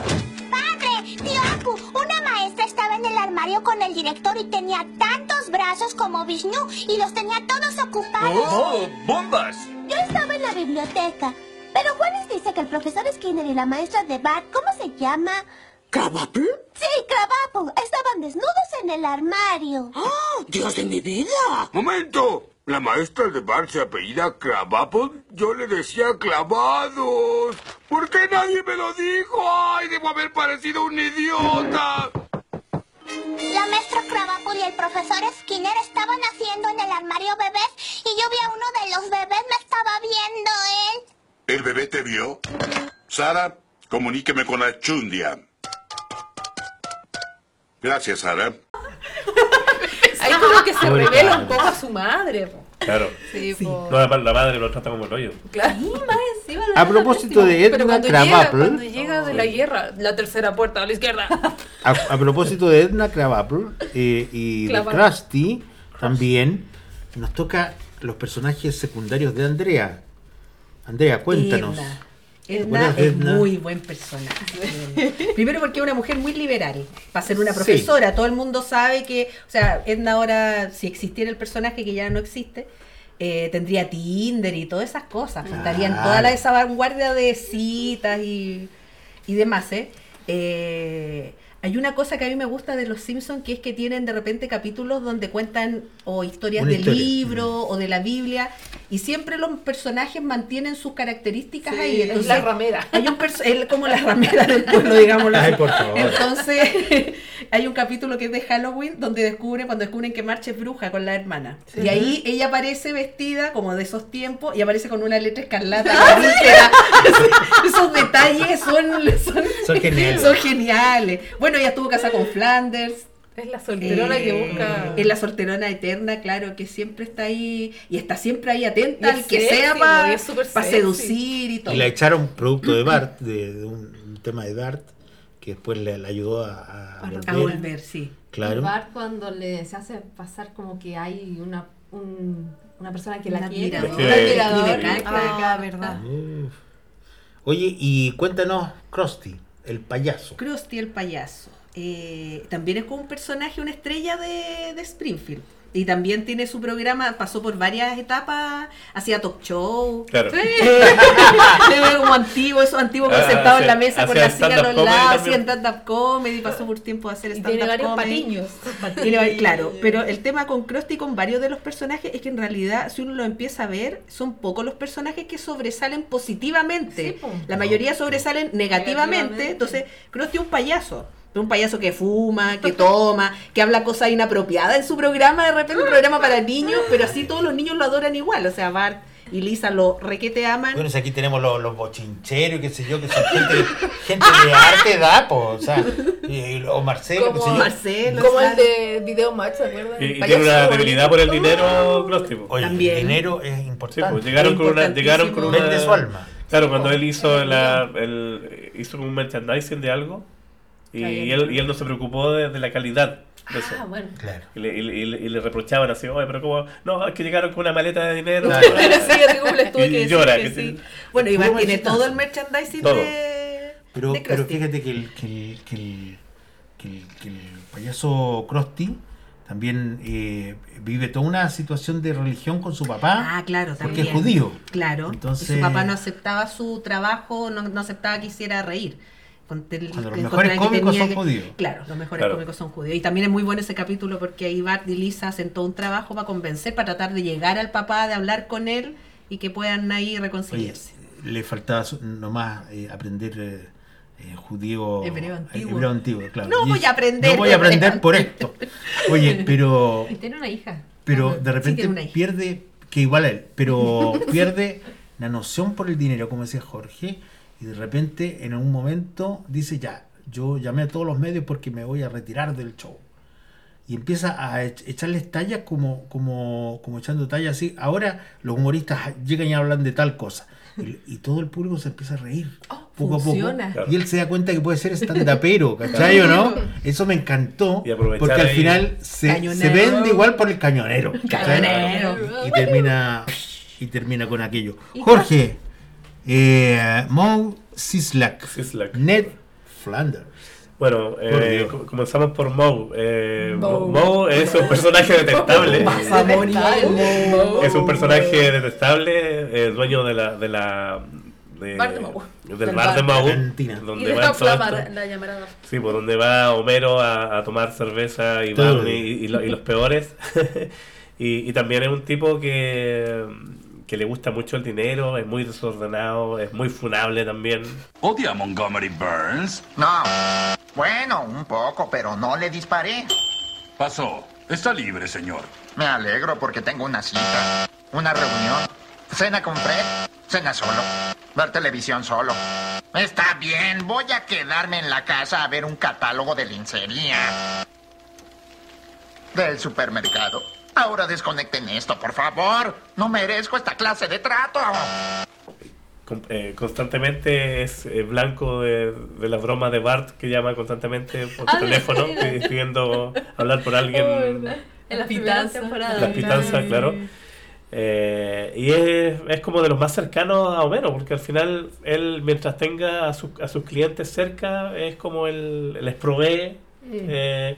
¡Padre! ¡Tío Apu! Una maestra estaba en el armario con el director y tenía tantos brazos como Vishnu y los tenía todos ocupados. ¡Oh, bombas! Yo estaba en la biblioteca. Pero Juanes dice que el profesor Skinner y la maestra de Bart, ¿cómo se llama? ¿Krabappel? Sí, Krabappel. Estaban desnudos en el armario. ¡Oh, Dios de mi vida! ¡Momento! ¿La maestra de Bart se apellida Krabappel? Yo le decía clavados. ¿Por qué nadie me lo dijo? ¡Ay, debo haber parecido un idiota! La maestra Krabappel y el profesor Skinner estaban haciendo en el armario bebés y yo vi a uno de los bebés, me estaba viendo él. ¿El bebé te vio? Sara, comuníqueme con Achundia. Gracias, Sara. Ahí como que se Pobre revela un poco a su madre. po. Claro. Sí, po. No, la, la madre lo trata como el hoyo. Claro. más encima A propósito de Pero Edna cuando llega, Krabappel, cuando llega de la guerra, la tercera puerta a la izquierda. a, a propósito de Edna Krabappel eh, y de Krabappel. Krusty, también nos toca los personajes secundarios de Andrea. Andrea, cuéntanos. Edna. ¿Te Edna es Edna? muy buen personaje. Primero porque es una mujer muy liberal. Para ser una profesora, todo el mundo sabe que, o sea, Edna ahora, si existiera el personaje que ya no existe, eh, tendría Tinder y todas esas cosas. Claro. Estaría en toda la, esa vanguardia de citas y, y demás, ¿eh? Eh, Hay una cosa que a mí me gusta de los Simpsons, que es que tienen de repente capítulos donde cuentan o historias Una de historia. libro o de la Biblia, y siempre los personajes mantienen sus características Sí, ahí. es Entonces, la ramera. Hay un él como la ramera del pueblo, digámoslo así. Ay, por favor. Entonces, hay un capítulo que es de Halloween donde descubren, cuando descubren que Marcha es bruja con la hermana. Y ahí ella aparece vestida como de esos tiempos y aparece con una letra escarlata. Ah. Esos detalles son, son, Son geniales. son geniales. Bueno, ella estuvo casada con Flanders. Es la solterona Eh, que busca. Es la solterona eterna, claro, que siempre está ahí y está siempre ahí atenta al que sexy, sea para seducir y todo. Y la echaron producto de Bart, de, de un, un tema de Bart, que después le, le ayudó a, a A volver. volver, sí. Claro. Bart cuando le se hace pasar como que hay una, un- una persona que la Un quiere, un admirador, cartas. verdad. Uf. Oye, y cuéntanos, Krusty, el payaso. Krusty el payaso. Eh, también es como un personaje, una estrella de, de Springfield. Y también tiene su programa, pasó por varias etapas, hacía talk show. Claro. Sí. Se ve como antiguo, esos antiguos Ah, sentados en la hacía- mesa con hacía la silla a los lados, hacían stand-up comedy, pasó por tiempo a hacer Y stand-up tiene varios comedy. patiños. Tiene claro, pero el tema con Krusty con varios de los personajes es que en realidad, si uno lo empieza a ver, son pocos los personajes que sobresalen positivamente. Sí, la mayoría sobresalen negativamente. Negativamente. Entonces, Krusty es un payaso. Un payaso que fuma, que toma, que habla cosas inapropiadas en su programa, de repente un programa para niños, pero así todos los niños lo adoran igual. O sea, Bart y Lisa lo requete aman. Bueno, si aquí tenemos los, los bochincheros, qué sé yo, que son gente, gente de arte da, po, o sea, y- o Marcelo, qué sé Como yo. Marcelo, Como el de Video Match, ¿se acuerdan? Y, tiene una debilidad por el dinero, po. Oye, También. el dinero es Sí, importante. pues llegaron con una, llegaron con una. Vende su alma. Claro, cuando él hizo la, el, hizo un merchandising de algo y, él, y él no se preocupó de, de la calidad de eso. Ah, bueno. Claro. Y le, y le- y le- y le reprochaban así, oye, pero como, no, es que llegaron con una maleta de dinero. Claro. Pero sí, así como les tuve Y que decir llora, que que sí. sí. Bueno, Iván tiene todo el merchandising Todo. de, Pero, de pero fíjate que el, que el, que el, que el, que el payaso Krusty también eh, vive toda una situación de religión con su papá. Ah, claro, Porque también. es judío. Claro. Entonces- y su papá no aceptaba su trabajo, no, no aceptaba que hiciera reír. El- Cuando los el mejores cómicos tenía son que- judíos. Claro, los mejores Claro. cómicos son judíos. Y también es muy bueno ese capítulo porque ahí Bart y Lisa hacen todo un trabajo para convencer, para tratar de llegar al papá, de hablar con él y que puedan ahí Oye, reconciliarse. le faltaba nomás eh, aprender eh, eh, judío Hebreo antiguo. hebreo antiguo, claro. No Y voy a aprender No voy a hebreo aprender por esto. Oye, pero Y tiene una hija. pero Sí, de repente pierde, que igual a él, pero pierde la noción por el dinero, como decía Jorge, y de repente en algún momento dice ya, yo llamé a todos los medios porque me voy a retirar del show. Y empieza a ech- echarles tallas como, como, como echando tallas así. Ahora los humoristas llegan y hablan de tal cosa. Y, y todo el público se empieza a reír. poco funciona. a poco. Y él se da cuenta que puede ser stand-upero, ¿cachai o no? Eso me encantó. Porque al final se, se vende igual por el cañonero. ¿cachai? Cañonero. Y termina, y termina con aquello. Jorge, eh, Mo Sislak, Sislak. Ned Flanders. Bueno, eh, comenzamos por Moe. Eh, Mo- Moe. Moe es un personaje detestable. Es un personaje detestable, eh, dueño de la, de la de- Bar de del Del bar de bar. Y donde de va la, llamarada. Sí, por donde va Homero a, a tomar cerveza y. Barney y, y lo- y los peores. y, y también es un tipo que, que le gusta mucho el dinero, es muy desordenado, es muy funable también. ¿Odia a Montgomery Burns? No. Bueno, un poco, pero no le disparé. Pasó. Está libre, señor. Me alegro porque tengo una cita, una reunión, cena con Fred, cena solo, ver televisión solo. Está bien, voy a quedarme en la casa a ver un catálogo de lencería. Del supermercado. Ahora desconecten esto, por favor. No merezco esta clase de trato. Eh, constantemente es eh, blanco de, de las bromas de Bart que llama constantemente por Ah, teléfono pidiendo hablar por Oh, alguien. ¿verdad? En las primeras Pitanza. temporadas. las pitanzas, claro. Eh, y es, es como de los más cercanos a Homero, porque al final él, mientras tenga a, sus- a sus clientes cerca, es como él les provee eh,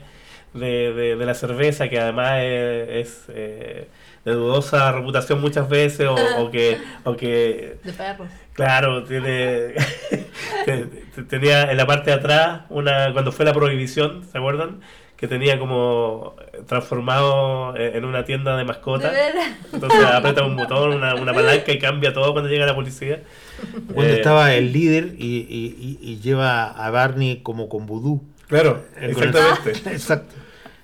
de, de- de la cerveza, que además es, es, eh, de dudosa reputación muchas veces, o, o que, o que De perros. Claro, tiene te- te- tenía en la parte de atrás una cuando fue la prohibición, ¿se acuerdan? Que tenía como transformado en una tienda de mascotas. Entonces aprieta un botón, una, una palanca y cambia todo cuando llega la policía. Cuando Eh, estaba el líder y, y- lleva a Barney como con vudú. Claro, Eh, el- exactamente. Exacto.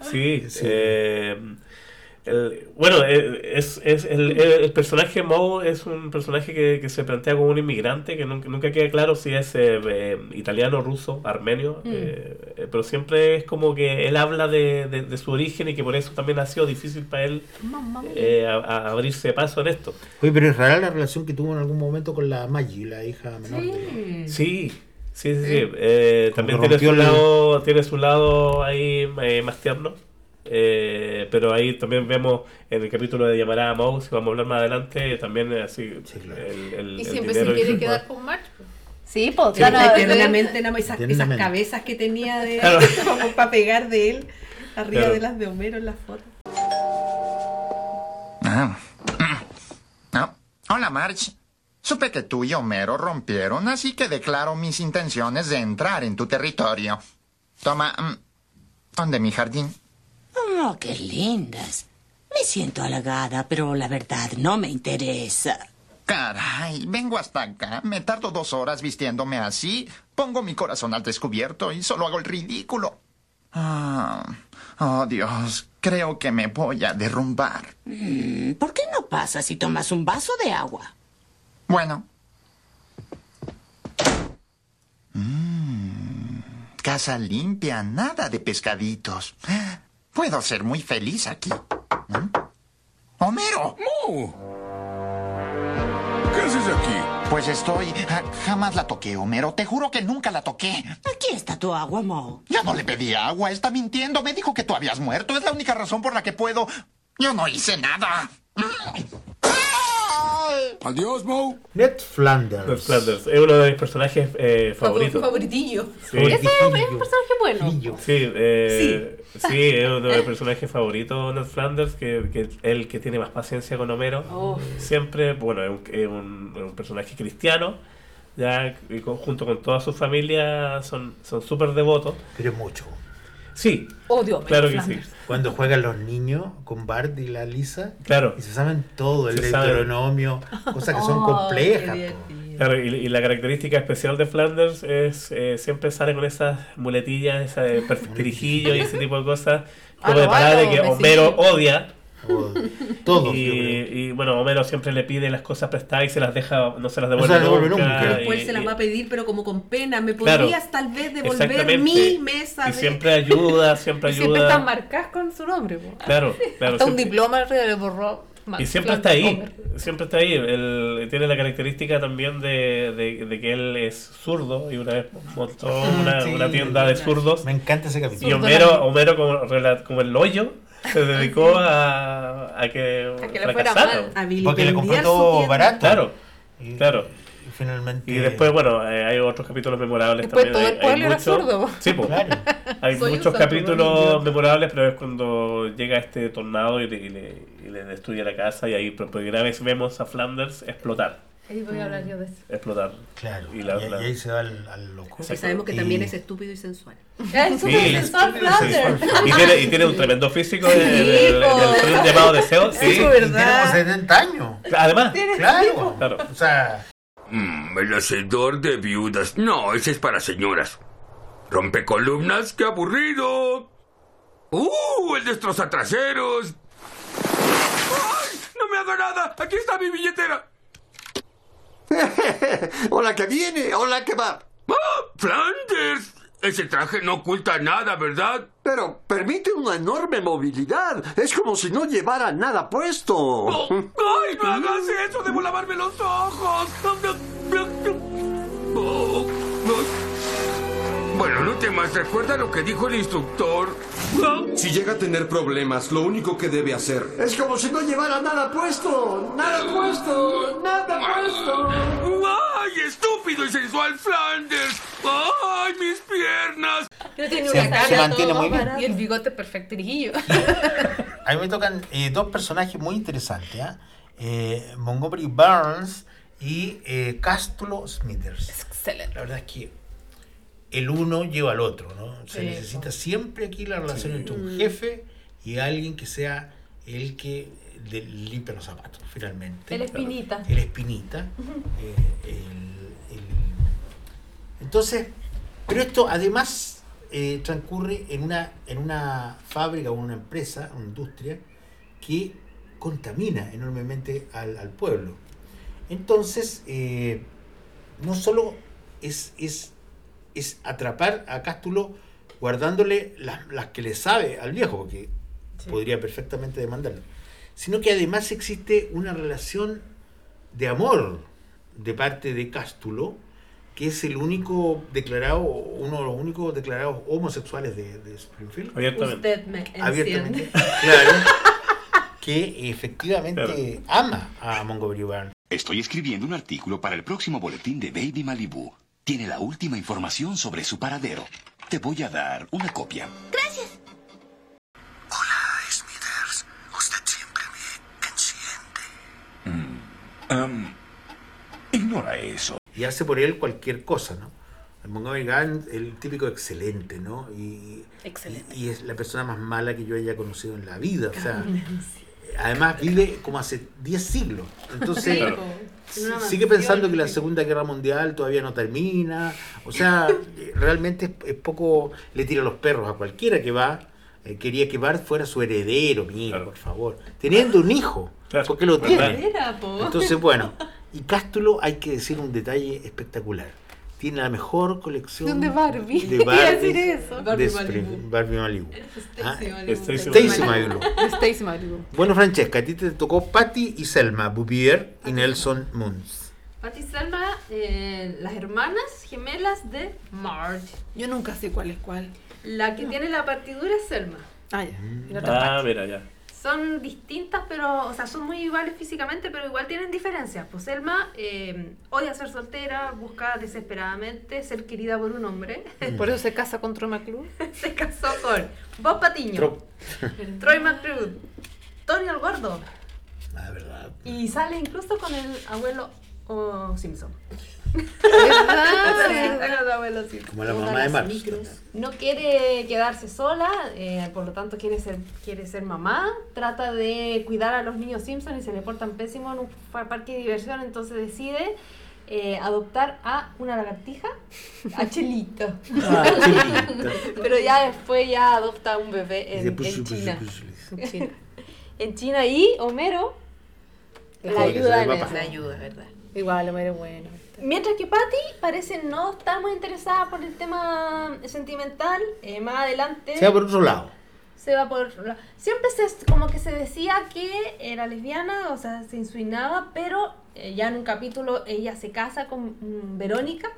Sí, eh, el- bueno, eh, es, es el, el personaje Moe es un personaje que, que se plantea como un inmigrante, que nunca, nunca queda claro si es eh, italiano, ruso, armenio, Mm. eh, pero siempre es como que él habla de, de- de su origen y que por eso también ha sido difícil para él eh, a- a abrirse paso en esto. Oye, pero es rara la relación que tuvo en algún momento con la Maggie, la hija menor. de- Sí, sí, sí. sí. Eh, también que tiene su, el- lado, tiene su lado ahí eh, más tierno. Eh, pero ahí también vemos en el capítulo de Llamará a Mouse, que vamos a hablar más adelante, también eh, así el, el- Y el siempre se quiere quedar con March. Sí, pues, Sí, claro, eternamente, nada más esas, esas Eternamente. cabezas que tenía de Claro. como para pegar de él arriba Claro. de las de Homero en las fotos. Ah. Ah. Hola, Marge. Supe que tú y Homero rompieron, así que declaro mis intenciones de entrar en tu territorio. Toma, mm, ¿dónde mi jardín? Oh, qué lindas. Me siento halagada, pero la verdad no me interesa. Caray, vengo hasta acá, me tardo dos horas vistiéndome así, pongo mi corazón al descubierto y solo hago el ridículo. Ah, oh Dios, creo que me voy a derrumbar. Mm, ¿Por qué no pasas y tomas un vaso de agua? Bueno. Mm, casa limpia, nada de pescaditos. Puedo ser muy feliz aquí. ¿Mm? ¡Homero! ¿Qué haces aquí? Pues estoy... ja- Jamás la toqué, Homero. Te juro que nunca la toqué. Aquí está tu agua, Mo. Ya no le pedí agua. Está mintiendo. Me dijo que tú habías muerto. Es la única razón por la que puedo... Yo no hice nada. Adiós, Mo. Ned Flanders. Ned Flanders es uno de mis personajes eh, favoritos. Favoritillo. Sí. Ese es un personaje bueno. Sí, eh, sí. es uno de mis personajes favoritos, Ned Flanders, que, que es el que tiene más paciencia con Homero. Oh. Siempre, bueno, es un, es un- es un personaje cristiano, ya y con- junto con toda su familia son son súper devotos. Pero mucho. Sí, Odio claro que sí. Cuando juegan los niños con Bart y la Lisa. Claro. Y se saben todo, el. Deuteronomio, cosas que son Oh, complejas. Claro, y, y la característica especial de Flanders es eh, siempre sale con esas muletillas, esa de perfectirijillo y ese tipo de cosas. Como de parar de que. Homero odia. O- Todos. Y, yo creo. y, bueno, Homero siempre le pide las cosas prestadas y se las deja, no se las No devuelve, se las devuelve nunca. nunca. Después y- se las va a pedir, pero como con pena. ¿Me Claro. podrías tal vez devolver mi mesa Y de... siempre ayuda, siempre Y siempre están ayuda. marcadas con su nombre. po. Claro, claro. Hasta un diploma arriba le borró. Y siempre está ahí, siempre está ahí. Él tiene la característica también de, de- de que él es zurdo y una vez montó una, Sí. una tienda de zurdos. Me encanta ese capítulo. Y Homero, Homero como, rela- como el hoyo, se dedicó a, a que, A que le fuera mal. A Porque le compró todo barato. Claro, Y, claro. y finalmente. Y después, bueno, eh, hay otros capítulos memorables Después también. todo hay, el hay. Sí. Claro. Hay Soy muchos capítulos memorables, pero es cuando llega este tornado y le, y le- y le destruye la casa y ahí por primera vez vemos a Flanders explotar. Ahí voy a hablar yo de eso. Explotar. Claro. Y Y, la- la- y ahí se va al, al loco. Porque sabemos que Y- también es estúpido y sensual. Es súper Sí. sensual Sí. Flanders. Y tiene, y tiene un tremendo físico po. en el tren llamado Deseo. Sí. Y tiene como 70 años. Además, Claro. claro. O sea, Mm, el hacedor de viudas. No, ese es para señoras. Rompecolumnas, qué aburrido. ¡Uh! El destroza traseros. ¡Ay! ¡No me haga nada! ¡Aquí está mi billetera! Hola que viene, hola que va. ¡Ah! ¡Flanders! Ese traje no oculta nada, ¿verdad? Pero permite una enorme movilidad. Es como si no llevara nada puesto. ¡Oh! ¡Ay, no hagas eso! ¡Debo lavarme los ojos! Oh, oh. Bueno, no temas. Recuerda lo que dijo el instructor. Si llega a tener problemas, lo único que debe hacer Es como si no llevara nada puesto. Nada puesto. Nada puesto. ¡Ay, estúpido y sensual Flanders! ¡Ay, mis piernas! Se- una cara se mantiene muy bien. Y el bigote perfecto dirigillo. a mí me tocan eh, dos personajes muy interesantes. ¿ah? Eh, Montgomery Burns y eh, Castulo Smithers. Excelente. La verdad es que el uno lleva al otro, ¿no? Se Sí. necesita siempre aquí la relación entre un jefe y alguien que sea el que limpia los zapatos, finalmente. El espinita. El espinita. eh, el- el- Entonces, pero esto además eh, transcurre en una, en una fábrica o una empresa, una industria, que contamina enormemente al, al pueblo. Entonces, eh, no solo es, es, es atrapar a Cástulo guardándole las, las que le sabe al viejo, porque podría perfectamente demandarlo, sino que además existe una relación de amor de parte de Cástulo, que es el único declarado, uno de los únicos declarados homosexuales de, de Springfield. Abiertamente. Usted me Abiertamente. Claro. Que efectivamente ama a Montgomery Burns. Estoy escribiendo un artículo para el próximo boletín de Baby Malibu. Tiene la última información sobre su paradero. Te voy a dar una copia. Gracias. Hola, Smithers. Usted siempre me enciende. ignora eso. Y hace por él cualquier cosa, ¿no? El Montgomery Gunn, el típico excelente, ¿no? Y, Excelente. y es la persona más mala que yo haya conocido en la vida. O sea, además vive como hace 10 siglos. Entonces, sigue pensando que la. Segunda Guerra Mundial todavía no termina. O sea, realmente es, es poco. Le tira los perros a cualquiera que va. Eh, quería que Bart fuera su heredero, mira, por favor. Teniendo un hijo, porque lo tiene. Era, po. Entonces, bueno, y Cástulo, hay que decir un detalle espectacular. Tiene la mejor colección De Barbie. de Barbie decir eso. Barbie de Malibu. Barbie Malibu. Ah, Stacy Stacy Malibu. Stacy Malibu. Bueno, Francesca, a ti te tocó Patty y Selma, Bouvier y Nelson Moons. Patty y Selma, eh, las hermanas gemelas de Marge. Yo nunca sé cuál es cuál. La que tiene la partidura es Selma. Ah, ya. Otra Ah, mira, ya. Son distintas, pero, o sea, son muy iguales físicamente, pero igual tienen diferencias. Pues Selma eh, odia ser soltera, busca desesperadamente ser querida por un hombre. Por eso se casa con Troy McClure. se casó con Bob Patiño, Troy McClure, Tony el Gordo. Ah, verdad. Y sale incluso con el abuelo oh, Simpson. Como la mamá de Marx. No quiere quedarse sola, eh, por lo tanto quiere ser, quiere ser mamá, trata de cuidar a los niños Simpson y se le portan pésimo en un parque de diversión, entonces decide eh, adoptar a una lagartija, a Chelito. Ah, Chelito. Pero ya después ya adopta a un bebé en, China. En China. En China y Homero la ayuda en. La ayuda, ¿verdad? Igual, Homero es bueno. Mientras que Patty parece no estar muy interesada por el tema sentimental, eh, más adelante Se va por otro lado. se va por la- siempre se como que se decía que era lesbiana, o sea, se insinuaba, pero eh, ya en un capítulo ella se casa con mm, Verónica,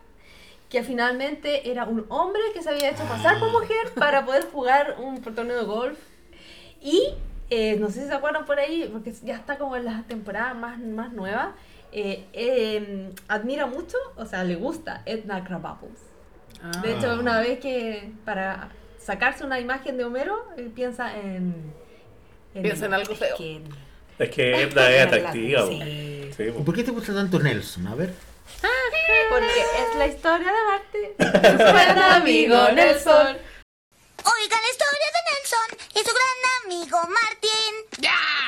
que finalmente era un hombre que se había hecho pasar por mujer para poder jugar un torneo de golf. Y eh, no sé si se acuerdan por ahí, porque ya está como en las temporadas más, más nuevas. Eh, eh, admira mucho, o sea, le gusta Edna Krabappel. De hecho, Ah. una vez que para sacarse una imagen de Homero, él piensa en. Piensa en algo feo. que- Es que Edna es atractiva. Sí. Sí. ¿Y por qué te gusta tanto Nelson? A ver. Porque es la historia de Marte. Su buen amigo Nelson. Oigan la historia de Nelson y su gran amigo Martín.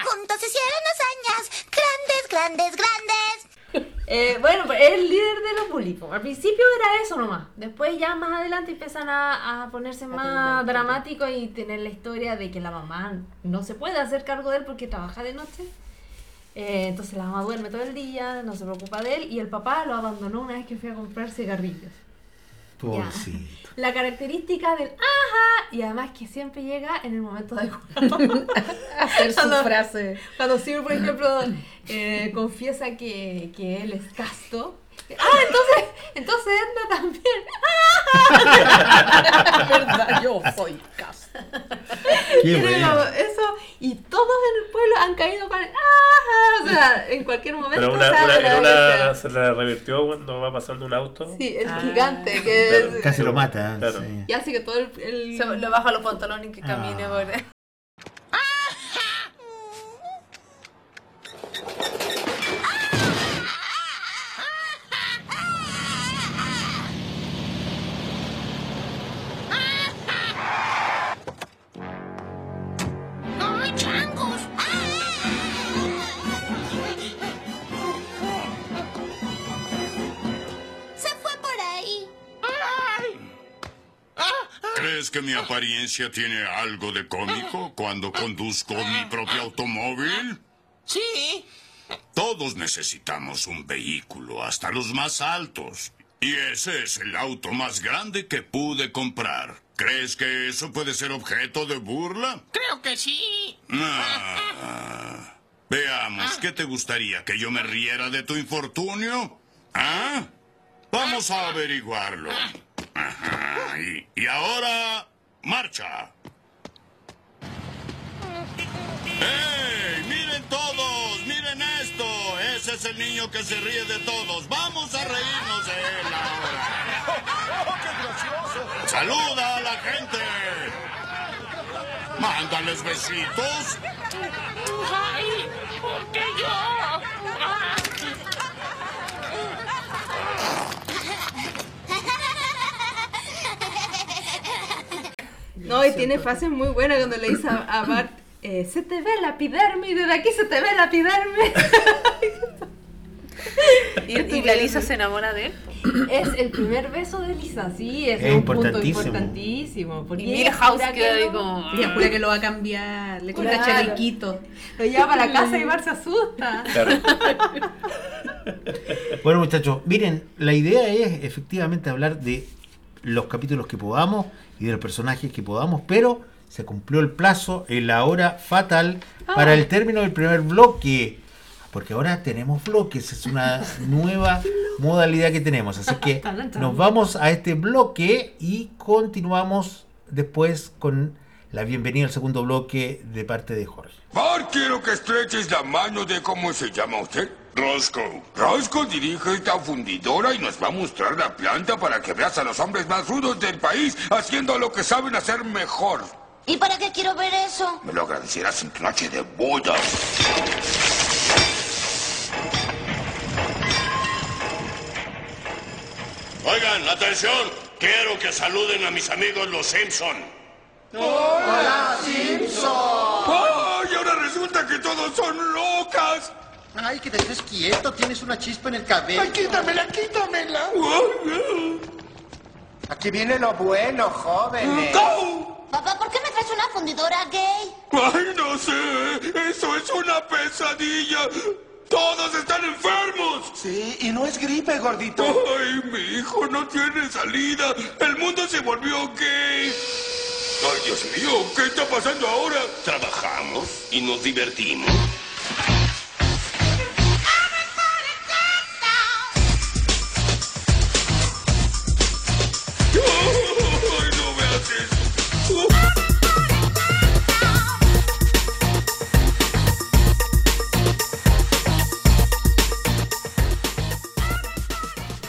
Juntos hicieron hazañas grandes, grandes, grandes. Eh, bueno, pues es el líder de los bullies. Al principio era eso nomás. Después ya más adelante empiezan a, a ponerse más dramáticos y tener la historia de que la mamá no se puede hacer cargo de él porque trabaja de noche. Eh, entonces la mamá duerme todo el día, no se preocupa de él y el papá lo abandonó una vez que fue a comprar cigarrillos. Pobrecito. La característica del ajá y además que siempre llega en el momento adecuado. Hacer su Cuando- frase. Cuando Sir, por ejemplo, eh, confiesa que, que él es casto. Ah, entonces, entonces Edna también. ¿Verdad? Yo soy caso. Qué bueno. Eso, y todos en el pueblo han caído con el ajá. O sea, en cualquier momento. Pero una, una, la una se la revirtió cuando va pasando un auto. Sí, el Ah. gigante que Claro. Casi lo mata. Claro. sí. y hace que todo el, el- Se le baja los pantalones y que camine Ah. por ¿Crees que mi apariencia tiene algo de cómico cuando conduzco mi propio automóvil? Sí. Todos necesitamos un vehículo, hasta los más altos. Y ese es el auto más grande que pude comprar. ¿Crees que eso puede ser objeto de burla? Creo que sí. Ah. Veamos, ¿qué te gustaría? ¿Que yo me riera de tu infortunio? ¿Ah? Vamos a averiguarlo. Ajá. Y, y ahora, marcha. ¡Ey! ¡Miren todos! ¡Miren esto! Ese es el niño que se ríe de todos. Vamos a reírnos de él ahora. ¡Saluda a la gente! ¡Mándales besitos! Ay, ¿por qué yo? No, y tiene frases muy buenas cuando le dice a, a Bart, eh, se te ve la epidermis, desde aquí se te ve la epidermis. ¿Y, y la Lisa se enamora de él? Es el primer beso de Lisa, sí, es, Es un importantísimo. punto importantísimo. Porque Y Milhouse queda que ahí como... Ella jura que lo va a cambiar, le compra Claro. chalequito. Lo lleva para la casa y Bart se asusta. Bueno, muchachos, miren, la idea es efectivamente hablar de los capítulos que podamos y de los personajes que podamos, pero se cumplió el plazo en la hora fatal para el término del primer bloque. Porque ahora tenemos bloques, es una nueva modalidad que tenemos. Así que nos vamos a este bloque y continuamos después con la bienvenida al segundo bloque de parte de Jorge. Quiero que estreches la mano de cómo se llama usted. Roscoe. Roscoe dirige esta fundidora y nos va a mostrar la planta para que veas a los hombres más rudos del país haciendo lo que saben hacer mejor. ¿Y para qué quiero ver eso? Me lo agradecerás en tu noche de bodas. Oigan, atención. Quiero que saluden a mis amigos los Simpson. ¡Hola, Simpson! ¡Ay, ahora resulta que todos son locas! Ay, que te estés quieto, tienes una chispa en el cabello. Ay, quítamela, quítamela. Aquí viene lo bueno, jóvenes. Papá, ¿por qué me traes una fundidora gay? Ay, no sé. Eso es una pesadilla. Todos están enfermos. Sí, y no es gripe, gordito. Ay, mi hijo no tiene salida. El mundo se volvió gay. Ay, Dios mío, ¿qué está pasando ahora? Trabajamos y nos divertimos.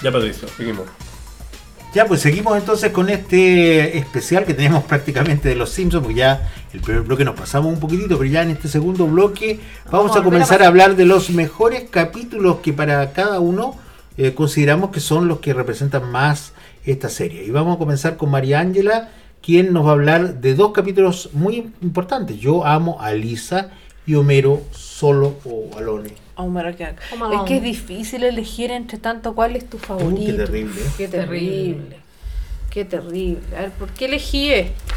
Ya, Patricio, seguimos. Ya, pues seguimos entonces con este especial que tenemos prácticamente de los Simpsons, porque ya el primer bloque nos pasamos un poquitito, pero ya en este segundo bloque vamos, Vamos a comenzar a, hablar de los mejores capítulos que para cada uno eh, consideramos que son los que representan más esta serie. Y vamos a comenzar con María Ángela, quien nos va a hablar de dos capítulos muy importantes. Yo amo a Lisa y Homero solo o Alone. Home Es que es difícil elegir entre tanto cuál es tu Uh, favorito. qué terrible. Qué terrible. Qué terrible. A ver, ¿por qué elegí esto?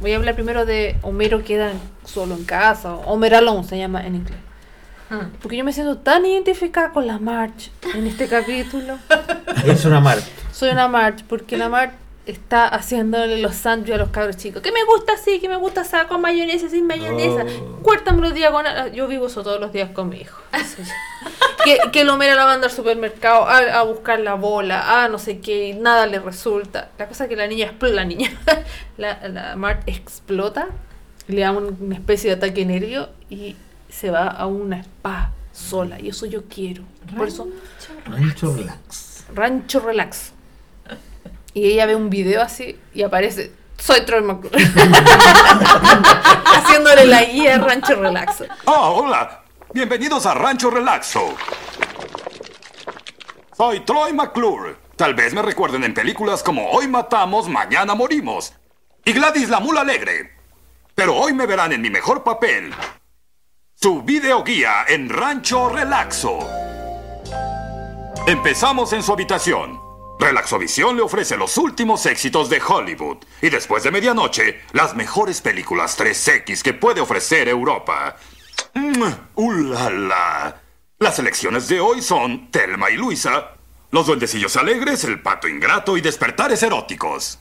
Voy a hablar primero de Homero queda solo en casa. o Homer Alone se llama en inglés. Porque yo me siento tan identificada con la March en este capítulo. Es una marca. Soy una March porque la March está haciéndole los sándwiches a los cabros chicos. Que me gusta así, que me gusta así, con mayonesa, sin mayonesa. Oh. Cuértame los diagonal. Yo vivo eso todos los días con mi hijo. que, que el Homero la manda al supermercado a, a buscar la bola, a no sé qué, y nada le resulta. La cosa es que la niña explota, la niña, la, la March explota, le da un- una especie de ataque nervio y se va a una spa sola. Y eso yo quiero. Por eso, Rancho Relax. Rancho Relax. Y ella ve un video así y aparece. Soy Troy McClure. Haciéndole la guía a Rancho Relax. Ah, hola. Bienvenidos a Rancho Relaxo. Soy Troy McClure. Tal vez me recuerden en películas como Hoy matamos, mañana morimos. Y Gladys la mula alegre. Pero hoy me verán en mi mejor papel. Su video guía en Rancho Relaxo. Empezamos en su habitación. Relaxovisión le ofrece los últimos éxitos de Hollywood. Y después de medianoche, las mejores películas 3X que puede ofrecer Europa. Mm, ¡Ulala! Las selecciones de hoy son Telma y Luisa, Los Duendecillos Alegres, El Pato Ingrato y Despertares Eróticos.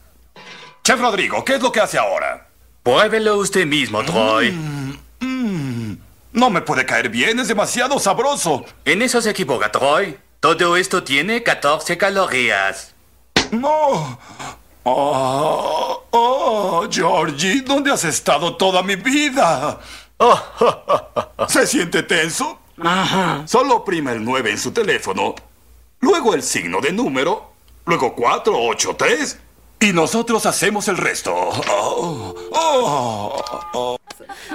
Chef Rodrigo, ¿qué es lo que hace ahora? Pruébelo usted mismo, Troy. No me puede caer bien, es demasiado sabroso. En eso se equivoca, Troy. Todo esto tiene 14 calorías. No. Oh, oh, Georgie, ¿dónde has estado toda mi vida? ¿Se siente tenso? Solo oprima el 9 en su teléfono, luego el signo de número, luego 4, 8, 3, y nosotros hacemos el resto. Oh, oh, oh.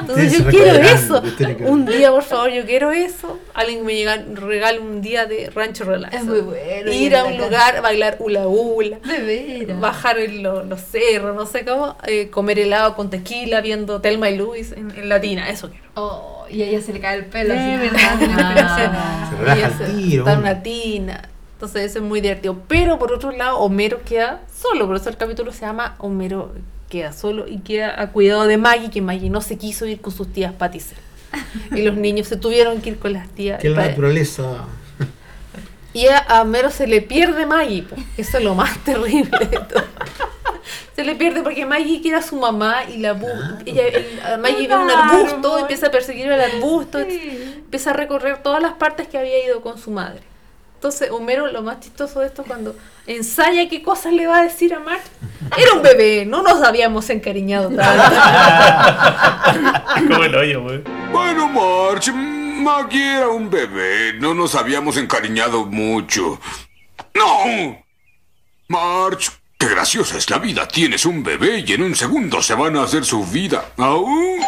Entonces yo quiero eso. Un día, por favor, yo quiero eso. Alguien me llega, regale un día de rancho relax. Es muy bueno, Ir a un lugar, bailar hula hula. De veras. Bajar en lo- los cerros, no sé cómo. eh, comer helado con tequila, viendo Telma y Luis en, en Latina. Eso quiero. Oh, y a ella se le cae el pelo. Sí, así. verdad, inspiración. Se relaja se- tiro. Está en una tina. Entonces eso es muy divertido. Pero por otro lado, Homero queda solo. Por eso el capítulo se llama Homero queda solo y queda a cuidado de Maggie, que Maggie no se quiso ir con sus tías Paticel. Y los niños se tuvieron que ir con las tías. Que la Pa- naturaleza. y a, Homero se le pierde Maggie. po. Eso es lo más terrible de todo. Se le pierde porque Maggie quiere a su mamá y la bu- ella, el- Maggie ve un arbusto, empieza a perseguir el arbusto, empieza a recorrer todas las partes que había ido con su madre. Entonces, Homero, lo más chistoso de esto, cuando ensaya qué cosas le va a decir a Marge, era un bebé, no nos habíamos encariñado tanto. Como el hoyo, güey. Bueno, March, Maggie era un bebé. No nos habíamos encariñado mucho. ¡No! March, qué graciosa es la vida. Tienes un bebé y en un segundo se van a hacer su vida. ¡Aún!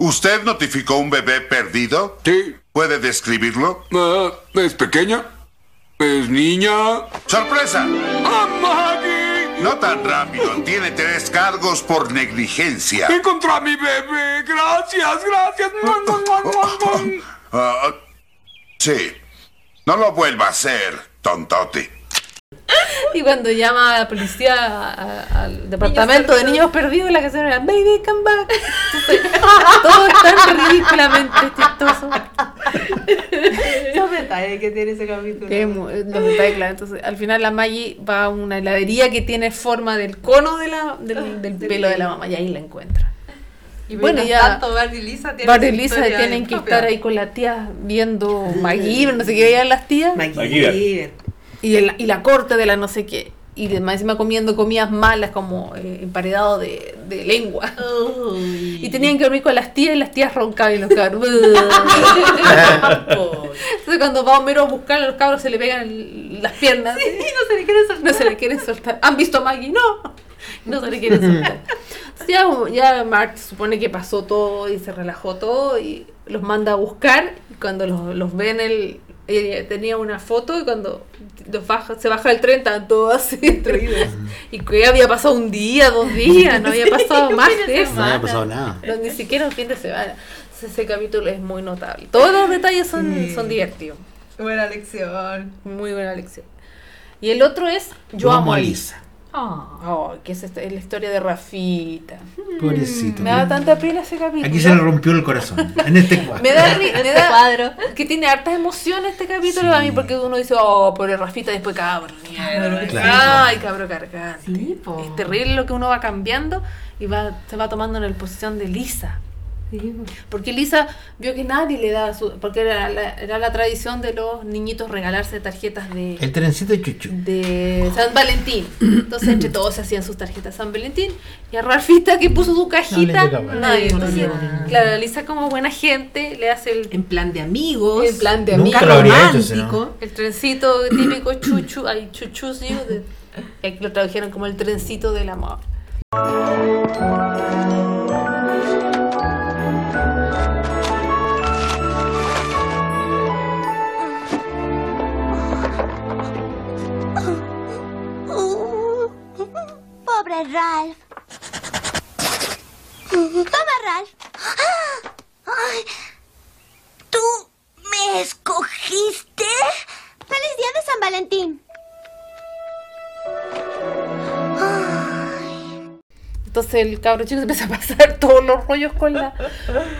¿Usted notificó un bebé perdido? Sí. ¿Puede describirlo? Ah, ¿Es pequeña? ¿Es niña? ¡Sorpresa! ¡Ah, Maggie! No tan rápido. Tiene tres cargos por negligencia. Encontré a mi bebé. Gracias, gracias. Ah, sí. No lo vuelva a hacer, tontote. Y cuando llama a la policía a- a- al departamento de niños perdidos, la canción era Baby Come Back. Entonces, todo es tan ridículamente chistoso. Esos detalles que tiene ese capítulo. Que mu- los detalles, claro. Entonces, al final la Maggie va a una heladería que tiene forma del cono de la, del, del pelo de la mamá y ahí la encuentra. Y bueno, ya tanto, Bart y Lisa tienen Bart y su Lisa historia tienen que propia. estar ahí con la tía viendo MacGyver, no sé qué veían las tías. MacGyver. Y, el- y la corte de la no sé qué. Y además encima comiendo comidas malas como eh, emparedado de, de lengua. Y tenían que dormir con las tías y las tías roncaban y los cabros. Entonces cuando va Homero a buscar a los cabros se le pegan el- las piernas. Sí, no se le quieren soltar. No se le quieren soltar. ¿Han visto a Maggie? No. No se le quieren soltar. Ya, ya Mark supone que pasó todo y se relajó todo y los manda a buscar. Y cuando los, los ven, él, ella tenía una foto y cuando los baja, se baja el tren estaban todos así destruidos. Y que había pasado un día, dos días, no había pasado Un más de eso. No había pasado nada. No, ni siquiera un fin de semana. Entonces, ese capítulo es muy notable. Todos los detalles son, Sí. son divertidos. Buena lección. Muy buena lección. Y el otro es Yo, amo a Lisa. Ah. Oh, que es, esta- es la historia de Rafita. Pobrecito. Me da tanta pena ese capítulo. Aquí se le rompió el corazón. En este cuadro. Me da, me Este da cuadro. que tiene hartas emociones este capítulo a mí porque uno dice, oh, pobre Rafita, después cabro, mierda. Claro. Ay, cabro cargante. Sí. Es terrible lo que uno va cambiando y va, se va tomando en la posición de Lisa. Sí, po. Porque Lisa vio que nadie le daba su... Porque era la, era la tradición de los niñitos regalarse tarjetas de, El trencito de chuchu. de San Valentín. Entonces entre todos se hacían sus tarjetas San Valentín. Y a Rafita que puso su cajita, nadie. Nadie Entonces, ponía. claro, Lisa como buena gente le hace el, En plan de amigos. en plan de Nunca amigo lo habría hecho, si no. romántico. el trencito típico chuchu, hay chuchus, digo, de- y aquí lo tradujeron como el trencito del amor. Entonces el cabro chico se empieza a pasar todos los rollos con la,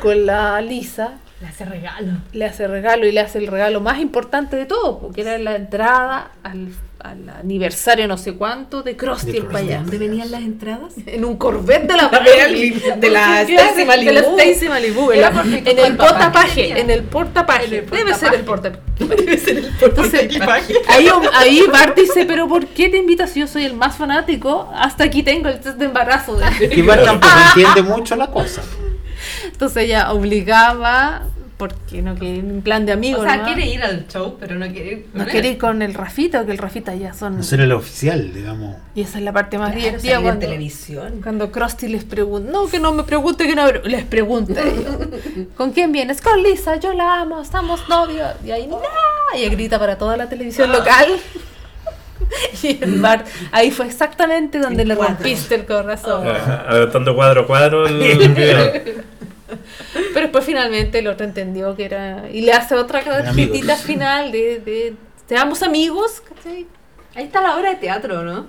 con la Lisa. Le hace regalo. le hace regalo y le hace el regalo más importante de todo, porque era la entrada al, al aniversario no sé cuánto de Krusty De el payaso. ¿Dónde venían las entradas? En un Corvette de la De la Stacy De la Malibu. Stacy Malibu, en, Era la- en el portapaje, en el portapaje. Debe ser el portapaje. Debe ser el portapaje. ahí, ahí Bart dice, pero ¿por qué te invitas si yo soy el más fanático? Hasta aquí tengo el test de embarazo. Que Bart tampoco entiende mucho la cosa. Entonces ella obligaba porque no quiere en plan de amigos. o sea, ¿no? quiere ir al show, pero no quiere ir. No quiere ir con el Rafita, que el Rafita ya son. No ser el oficial, digamos. Y esa es la parte más Claro, divertida cuando, televisión. cuando Krusty les pregunta, no, que no me pregunte, que no me pre-". les pregunta. ¿Con quién vienes? Con Lisa, yo la amo, estamos novios. Y ahí, ¡no! Y grita para toda la televisión local. Y el Bart, ahí fue exactamente donde le rompiste el corazón. Ajá, Adelantando cuadro a cuadro el, el video. Pero después finalmente el otro entendió que era. Y le hace otra gritita final de, de. Seamos amigos, ¿cachai? Ahí está la obra de teatro, ¿no?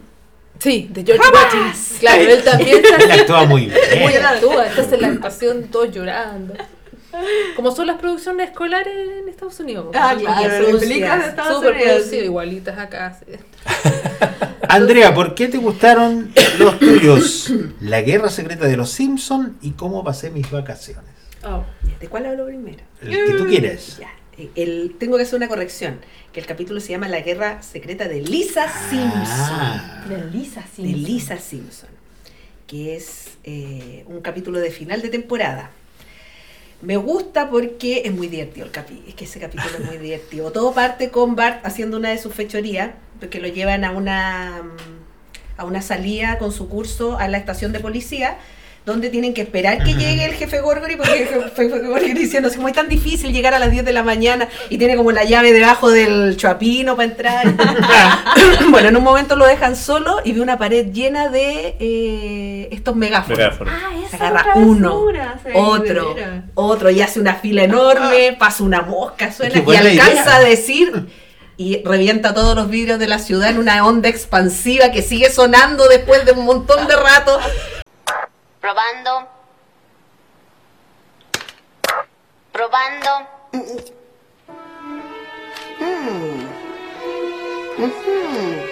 Sí, de George. Washington. Claro, él también Él actúa muy bien. Muy actúa, entonces la actuación todos llorando. Como son las producciones escolares en Estados Unidos. Ah, claro, las películas de Estados súper producidas, igualitas acá. sí. Andrea, ¿por qué te gustaron los tuyos? La guerra secreta de los Simpson y cómo pasé mis vacaciones. Oh, ¿De cuál hablo primero? El que tú quieres. Ya. El, tengo que hacer una corrección. Que el capítulo se llama La guerra secreta de Lisa Simpson. Ah. De Lisa De Lisa Simpson. Que es eh, un capítulo de final de temporada. Me gusta porque es muy divertido el capítulo. Es que ese capítulo es muy divertido. Todo parte con Bart haciendo una de sus fechorías, porque lo llevan a una mm, a una salida con su curso a la estación de policía, donde tienen que esperar que llegue el jefe Gorgory, porque el jefe Gorgory diciendo es tan difícil llegar a las 10 de la mañana y tiene como la llave debajo del chuapino para entrar. bueno, en un momento lo dejan solo y ve una pared llena de eh, estos megáfonos. Megáfonos. Ah, Se esa agarra uno, otro, otro y hace una fila enorme, pasa una mosca, suena y alcanza idea. a decir y revienta todos los vidrios de la ciudad en una onda expansiva que sigue sonando después de un montón de rato. Probando. Probando. Mm. Ujú. Ujujú.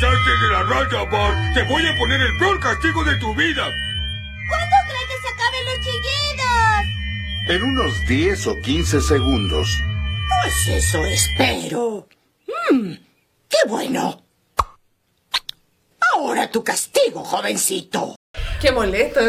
Pasaste de la raya, Bart. Te voy a poner el peor castigo de tu vida. ¿Cuándo crees que se acaben los chillidos? En unos 10 o 15 segundos. Pues eso espero. Mm, ¡Qué bueno! Ahora tu castigo, jovencito. Qué molesto.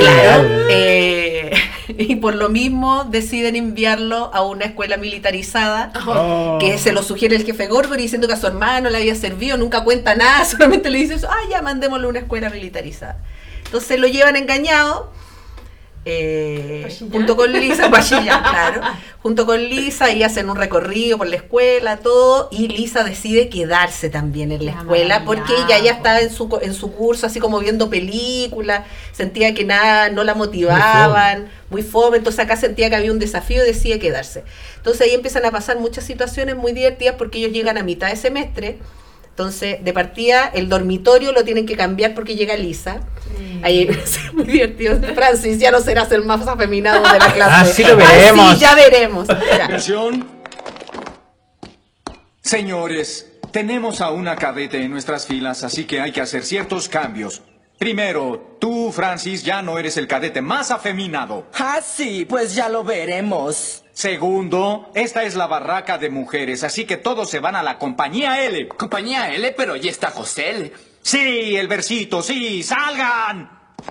Claro. eh, y por lo mismo deciden enviarlo a una escuela militarizada, Oh. que se lo sugiere el jefe Gorgory diciendo que a su hermano le había servido, nunca cuenta nada, solamente le dice eso, ah, ya mandémoslo a una escuela militarizada. Entonces lo llevan engañado. Eh, junto con Lisa, claro, junto con Lisa y hacen un recorrido por la escuela, todo, y Lisa decide quedarse también en la escuela porque ella ya estaba en su, co- en su curso así como viendo películas, sentía que nada, no la motivaban, muy fome, entonces acá sentía que había un desafío y decide quedarse. Entonces ahí empiezan a pasar muchas situaciones muy divertidas porque ellos llegan a mitad de semestre, entonces de partida el dormitorio lo tienen que cambiar porque llega Lisa. Ahí es muy divertido. Francis, ya no serás el más afeminado de la clase. Ah, sí lo veremos. sí, ya veremos. Señores, tenemos a una cadete en nuestras filas, así que hay que hacer ciertos cambios. Primero, tú, Francis, ya no eres el cadete más afeminado. Ah, sí, pues ya lo veremos. Segundo, esta es la barraca de mujeres, así que todos se van a la compañía L. Compañía L, pero ya está José L. Sí, el versito, sí, salgan.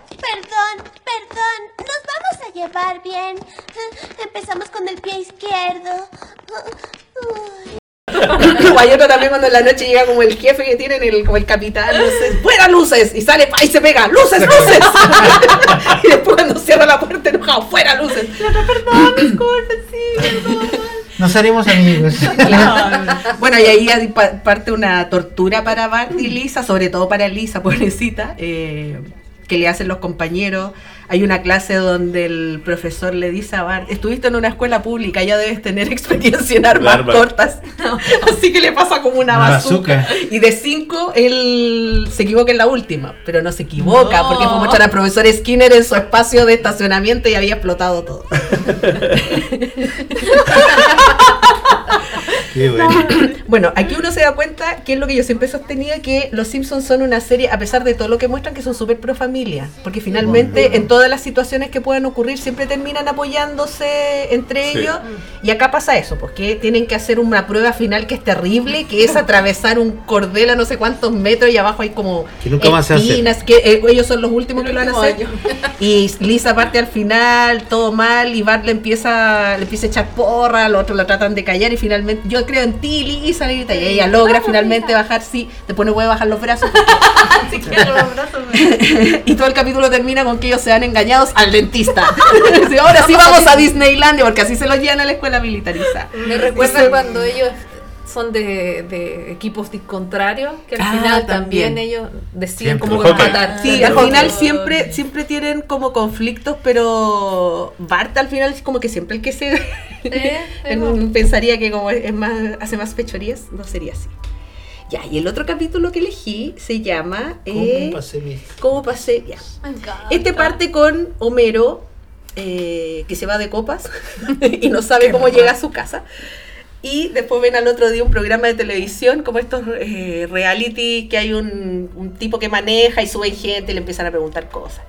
Perdón, perdón. Nos vamos a llevar bien. Empezamos con el pie izquierdo. Hay otro también cuando en la noche llega como el jefe que tienen, el, como el capitán, luces, fuera luces, y sale pa, y se pega, luces, luces. y después cuando cierra la puerta enojado, fuera luces. Y otro, perdón, disculpen, sí, perdón. Nos haremos amigos. Bueno, y ahí parte una tortura para Bart y Lisa, sobre todo para Lisa, pobrecita, eh, que le hacen los compañeros hay una clase donde el profesor le dice a Bart, estuviste en una escuela pública, ya debes tener experiencia en armas cortas. Así que le pasa como una Una bazooka. bazooka. Y de cinco, él se equivoca en la última, pero no se equivoca, No. porque fue mostrar al profesor Skinner en su espacio de estacionamiento y había explotado todo. Qué bueno. Bueno, aquí uno se da cuenta que es lo que yo siempre he sostenido, que Los Simpsons son una serie, a pesar de todo lo que muestran, que son súper pro familia. Porque finalmente en todas las situaciones que puedan ocurrir siempre terminan apoyándose entre Sí. ellos. Y acá pasa eso, porque tienen que hacer una prueba final que es terrible, que es atravesar un cordel a no sé cuántos metros y abajo hay como Que nunca más se hace. espinas, que eh, ellos son los últimos que lo van a hacer. Y Lisa parte al final, todo mal, y Bart le empieza, le empieza a echar porra, los otros la tratan de callar y finalmente, yo creo en ti, Lisa, y ella logra finalmente bajar, sí, después no puede bajar los brazos. Los y todo el capítulo termina con que ellos se han engañados al dentista. Ahora sí vamos a Disneylandia, porque así se los llevan a la escuela militarizada. Me recuerda cuando ellos son de, de equipos contrarios, que al Ah, final también. también, ellos deciden Siempre. como Hockey. matar. Sí, al final siempre, siempre tienen como conflictos, pero Bart al final es como que siempre el que se en- pensaría que como es más, hace más fechorías, no sería así. Ya, y el otro capítulo que elegí se llama eh, ¿Cómo pasé mi- ¿Cómo pasé? Ya. Este parte con Homero, eh, que se va de copas y no sabe cómo llega a su casa. Y después ven al otro día un programa de televisión, como estos eh, reality, que hay un, un tipo que maneja y suben gente y le empiezan a preguntar cosas.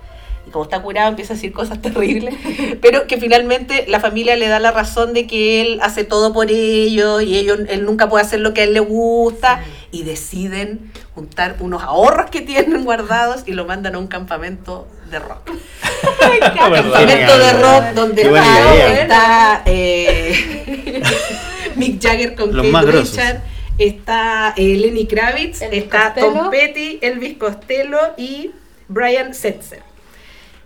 Y como está curado, empieza a decir cosas terribles, pero que finalmente la familia le da la razón de que él hace todo por ellos y ellos, él nunca puede hacer lo que a él le gusta. Y deciden juntar unos ahorros que tienen guardados y lo mandan a un campamento de rock. campamento de rock donde está, eh, Mick Jagger con Los Kate. Richards, está eh, Lenny Kravitz, Elvis está Costello. Tom Petty, Elvis Costello y Brian Setzer.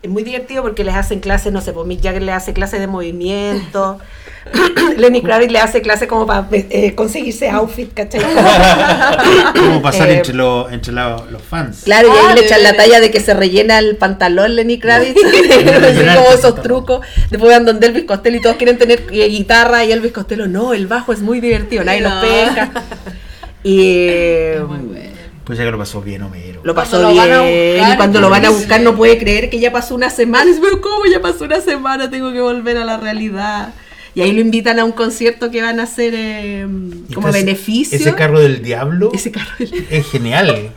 Es muy divertido porque les hacen clases, no sé, pues Mick Jagger le hace clases de movimiento, Lenny Kravitz le hace clases como para eh, conseguirse outfit, ¿cachai? ¿Cómo pasar Eh, entre, los entre la- los fans? Claro, y ahí Ah, le echan la talla de que se rellena el pantalón Lenny Kravitz, así como esos trucos. Después van donde Elvis Costello y todos quieren tener eh, guitarra y Elvis Costello, no, el bajo es muy divertido, nadie No. pesca. Y eh, Pues ya que lo pasó bien Homero. lo pasó Cuando lo van a bien, buscar, y cuando lo van a buscar no puede creer que ya pasó una semana. Pero ¿cómo ya pasó una semana? Tengo que volver a la realidad. Y ahí lo invitan a un concierto que van a hacer eh, como Entonces, beneficio. Ese carro del diablo Ese carro del- es genial.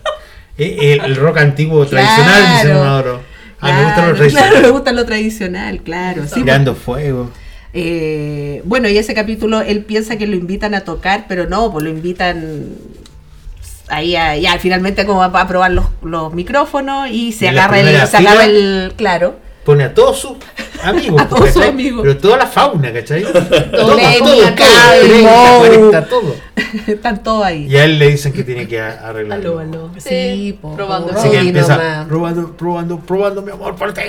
Eh, el, el rock antiguo tradicional, dice Claro. Mauro. Ah, me gustan Claro, los claro, me gusta lo tradicional, claro. sí, Tirando fuego. Eh, bueno, y ese capítulo él piensa que lo invitan a tocar, pero no, pues lo invitan ahí ya finalmente como a, a probar los, los micrófonos y se la agarra el, se agarra el, claro, Pone a todos sus amigos. A todos sus ¿cachai? amigos. Pero toda la fauna, ¿cachai? todo, todo, todo, acá, 30, Moe. 40, todo. están todos ahí. Y a él le dicen que tiene que a- arreglarlo. aló. Sí, probando. Así que empieza probando, probando, probando, mi amor, por ti.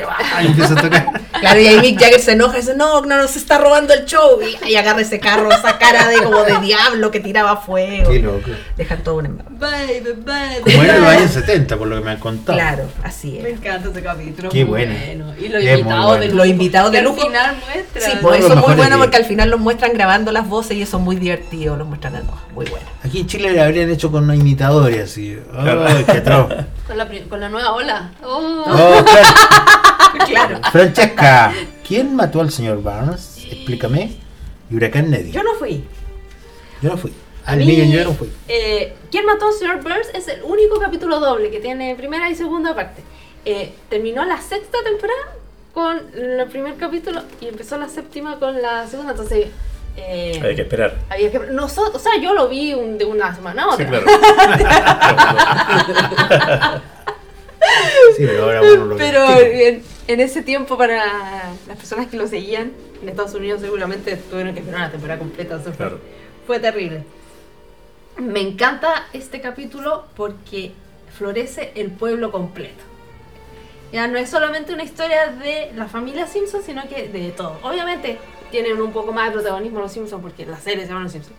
Y empieza a tocar. Claro, y ahí Mick Jagger se enoja y dice, no, no, nos está robando el show. Y, y agarra ese carro, esa cara de como de diablo que tiraba fuego. Qué loco. Dejan todo un. Baby, baby. Como era en los años 70, por lo que me han contado. Claro, así Me es. encanta ese capítulo. Qué bueno. Y invitados bueno. de Los invitados de que al lujo. final muestran. Sí, pues eso es muy bueno porque al final los muestran grabando las voces y eso es muy divertido, los muestran a todos. Muy bueno. Aquí en Chile le habrían hecho con una imitadora así. Ay, qué. Con la, con la nueva ola. Oh. Oh, claro. Claro. Francesca, ¿quién mató al señor Barnes? Explícame. Y Huracán Neddy. Yo no fui. Yo no fui. Al mí, millón yo no fui. eh, ¿Quién mató a Sir Burns? Es el único capítulo doble que tiene primera y segunda parte. Eh, terminó la sexta temporada con el primer capítulo y empezó la séptima con la segunda. Entonces, eh, Hay que esperar. había que. Nosotros, o sea, yo lo vi un- de una semana a Sí, claro. Sí, pero ahora uno lo Pero en, en ese tiempo para las personas que lo seguían, en Estados Unidos seguramente tuvieron que esperar una temporada completa. fue- Claro. Fue terrible. Me encanta este capítulo porque florece el pueblo completo. Ya no es solamente una historia de la familia Simpson, sino que de todo. Obviamente tienen un poco más de protagonismo los Simpsons porque la serie se llama Los Simpsons.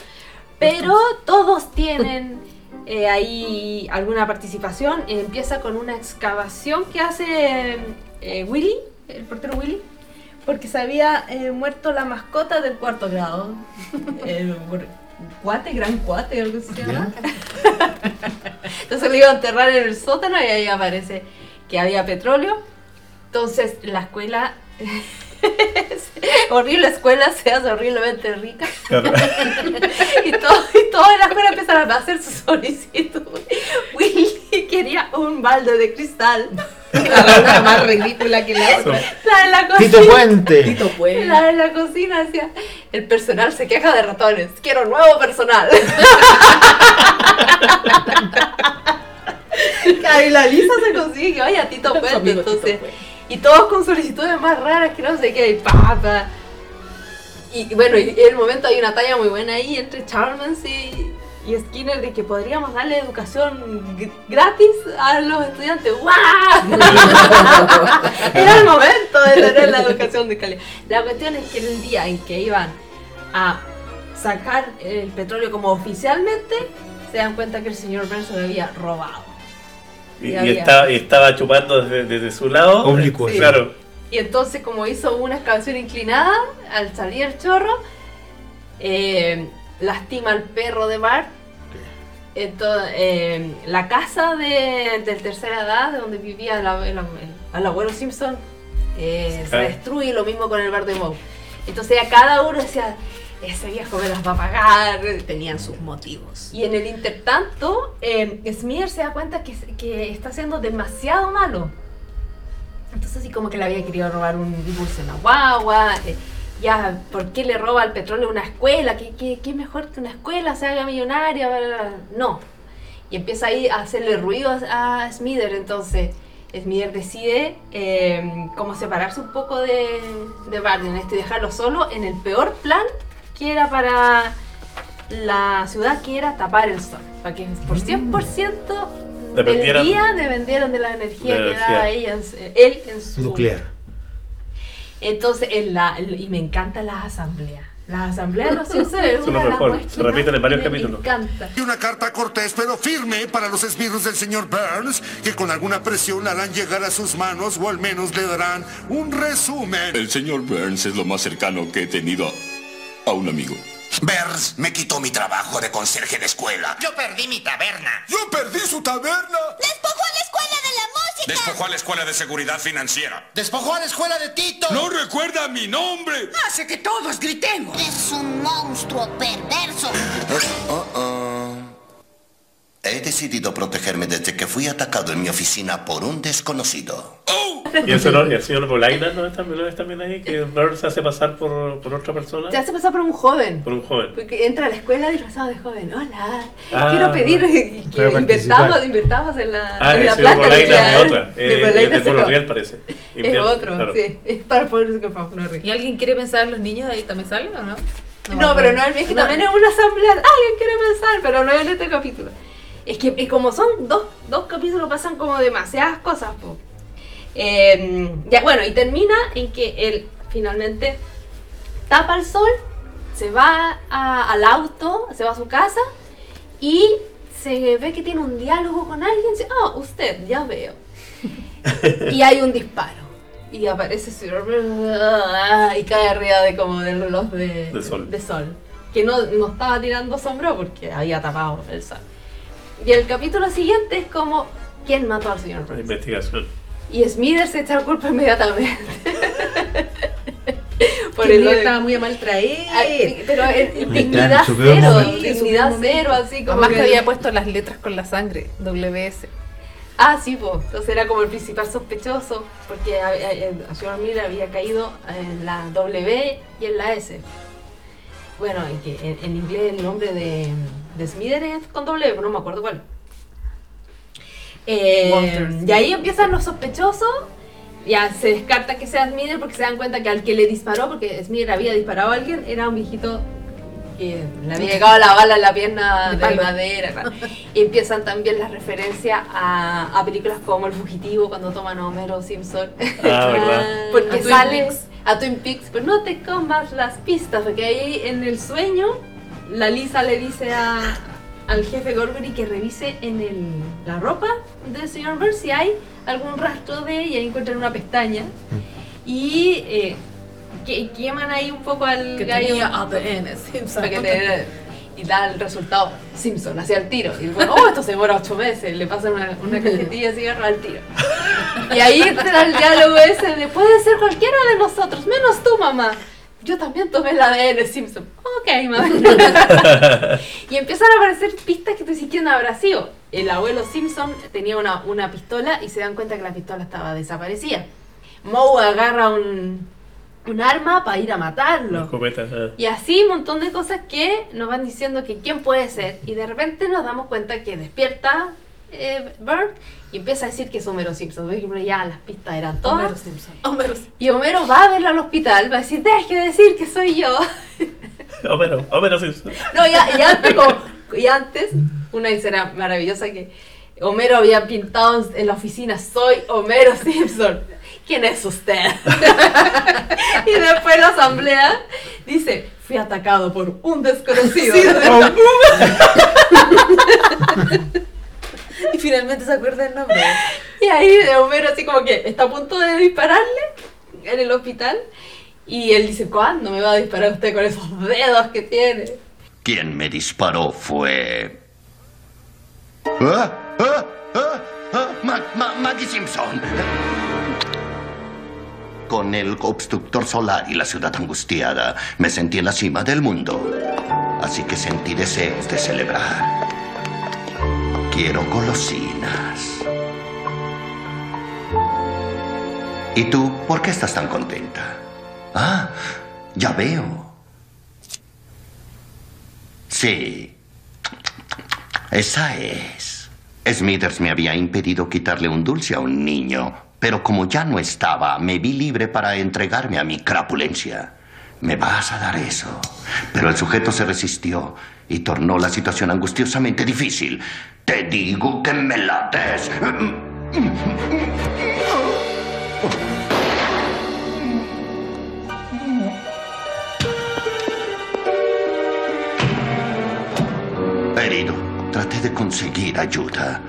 Pero todos tienen eh, ahí alguna participación. Empieza con una excavación que hace eh, Willy el portero Willy, porque se había eh, muerto la mascota del cuarto grado. El cuate, gran cuate, algo así se llama. Entonces lo iba a enterrar en el sótano y ahí aparece que había petróleo. Entonces la escuela, horrible escuela, se hace horriblemente rica. Claro. y, todo, y toda la escuela empezaron a hacer su solicitud. Willy quería un balde de cristal. Una más ridícula que la otra. La de la cocina. Tito Puente. Tito Puente. La de la cocina decía, el personal se queja de ratones, quiero nuevo personal. Claro, y la Lisa se consigue, oye, a Tito Puente, Tito entonces. Y todos con solicitudes más raras que no sé qué, y pa, pa. Y bueno, y en el momento hay una talla muy buena ahí entre Charmans y, y Skinner de que podríamos darle educación gr- gratis a los estudiantes. ¡Guau! Era el momento de tener la educación de calidad. La cuestión es que el día en que iban a sacar el petróleo como oficialmente, se dan cuenta que el señor lo había robado. Y, Y estaba, y estaba chupando desde, desde su lado. Oblicuo. Sí. Claro. Y entonces, como hizo una excavación inclinada, al salir el chorro, eh, lastima al perro de Bart. Entonces, eh, la casa de, del tercera edad, de donde vivía el, el el- el abuelo Simpson, eh, se Ah. destruye, lo mismo con el bar de Moe. Entonces, a cada uno decía, ese viejo me las va a pagar. Tenían sus motivos. Y en el intertanto, eh, Smear se da cuenta que, que está siendo demasiado malo. Entonces así como que le había querido robar un dulce a una guagua. eh, ya, ¿por qué le roba el petróleo a una escuela? ¿Qué, qué, qué mejor que una escuela se haga millonaria? Bla, bla, bla. No. Y empieza ahí a hacerle ruido a, a Smither. Entonces Smither decide eh, como separarse un poco de, de Bart en esto y dejarlo solo en el peor plan que era para la ciudad, que era tapar el sol. Para que por 100% del Dependieran- día dependieran de la energía que daba ella él en su Nuclear. entonces, en la, y me encantan las asambleas. Las asambleas los Simpsons es Son una lo mejor. Se repiten en varios que me capítulos. encanta. Y una carta cortés pero firme para los esbirros del señor Burns, que con alguna presión harán llegar a sus manos o al menos le darán un resumen. El señor Burns es lo más cercano que he tenido a un amigo. Burns me quitó mi trabajo de conserje de escuela. Yo perdí mi taberna. ¡Yo perdí su taberna! ¡Despojó a la escuela de la música! Despojó a la escuela de seguridad financiera. Despojó a la escuela de Tito. ¡No recuerda mi nombre! Hace que todos gritemos. Es un monstruo perverso. He decidido protegerme desde que fui atacado en mi oficina por un desconocido. Y el señor, el señor Bolaina no es también, no es también ahí, que Burns se hace pasar por, por otra persona. Se hace pasar por un joven. Por un joven. Porque entra a la escuela disfrazado de joven. Hola, Ah, quiero pedir y que participar. invertamos en la, Ah, en el la señor planta Bolaina es otra. De Eh, Bolaina es de Pueblo. Real, parece. Es Invierno, otro, claro. sí. Es para no rir. ¿Y alguien quiere pensar en los niños ahí también sale o no? me No, acuerdo. pero no, es que también es una asamblea. Alguien quiere pensar, pero no en este capítulo. Es que y como son dos, dos capítulos, pasan como demasiadas cosas. po. Eh, ya, bueno, y termina en que él finalmente tapa el sol, se va a- al auto, se va a su casa y se ve que tiene un diálogo con alguien. Ah, usted, ya veo. y hay un disparo. Y aparece su y cae arriba de como del reloj de, sol. de sol. Que no, no estaba tirando sombra porque había tapado el sol. Y el capítulo siguiente es como ¿Quién mató al señor La Burns? investigación. Y Smithers se echa la culpa inmediatamente. Por el no- estaba muy a mal traer. Ay, Pero dignidad cero, dignidad cero, así como Además que había puesto las letras con la sangre, WS. Ah, sí, pues. Entonces era como el principal sospechoso, porque a, a- a- a señor Miller había caído en la W y en la S. Bueno, en, que, en, en inglés el nombre de, de Smither es con pero no me acuerdo cuál. Eh, y ahí empiezan los sospechosos. Ya se descarta que sea Smither porque se dan cuenta que al que le disparó, porque Smither había disparado a alguien, era un viejito que le había llegado la bala en la pierna De madera. claro. Y empiezan también las referencias a, a películas como El Fugitivo, cuando toman a Homero Simpson. Ah. Porque A Twin a Twin Peaks, pero no te comas las pistas, porque ahí en el sueño la Lisa le dice a, al jefe Gorgory que revise en el, la ropa del señor Burns si hay algún rastro de ella y encuentran una pestaña. Y eh, que- queman ahí un poco al Que gallo. tenía ADN Simpson. Para que te- y da el resultado Simpson, hacia el tiro. Y bueno, oh, esto se demora ocho meses. Le pasan una, una cajetilla de cigarro al tiro. Y ahí entra el diálogo ese de puede ser cualquiera de nosotros, menos tú, mamá. Yo también tomé el ADN Simpson. Ok, mamá. y empiezan a aparecer pistas que tú dices quién habrá sido. El abuelo Simpson tenía una, una pistola y se dan cuenta que la pistola estaba desaparecida. Moe agarra un, un arma para ir a matarlo. Escopeta. Y así un montón de cosas que nos van diciendo que quién puede ser. Y de repente nos damos cuenta que despierta eh, Bert y empieza a decir que es Homero Simpson. Por ejemplo, ya las pistas eran todas. Homero Simpson. Homero. Y Homero va a verlo al hospital, va a decir, deje de decir que soy yo. Homero, Homero Simpson. No, ya, y antes, como- y antes, una escena maravillosa que Homero había pintado en la oficina, soy Homero Simpson. ¿Quién es usted? y después en la asamblea dice, fui atacado por un desconocido. Y finalmente se acuerda el nombre. y ahí de Homero así como que está a punto de dispararle en el hospital. Y él dice, ¿cuándo me va a disparar usted con esos dedos que tiene? Quien me disparó fue... ¡Ah! ¡Ah! ¡Ah! ¡Ah! Ma- Ma- Maggie Simpson. Con el obstructor solar y la ciudad angustiada, me sentí en la cima del mundo. Así que sentí deseos de celebrar. Quiero golosinas. ¿Y tú, por qué estás tan contenta? Ah, ya veo. Sí. Esa es. Smithers me había impedido quitarle un dulce a un niño, pero como ya no estaba, me vi libre para entregarme a mi crapulencia. Me vas a dar eso. Pero el sujeto se resistió y tornó la situación angustiosamente difícil. Te digo que me la des. Herido, traté de conseguir ayuda.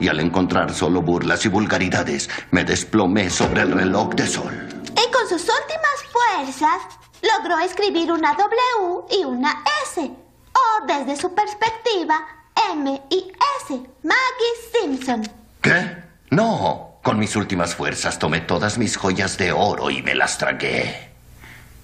Y al encontrar solo burlas y vulgaridades, me desplomé sobre el reloj de sol. Y con sus últimas fuerzas logró escribir una W y una S. O desde su perspectiva, M y S. Maggie Simpson. ¿Qué? No. Con mis últimas fuerzas tomé todas mis joyas de oro y me las tragué.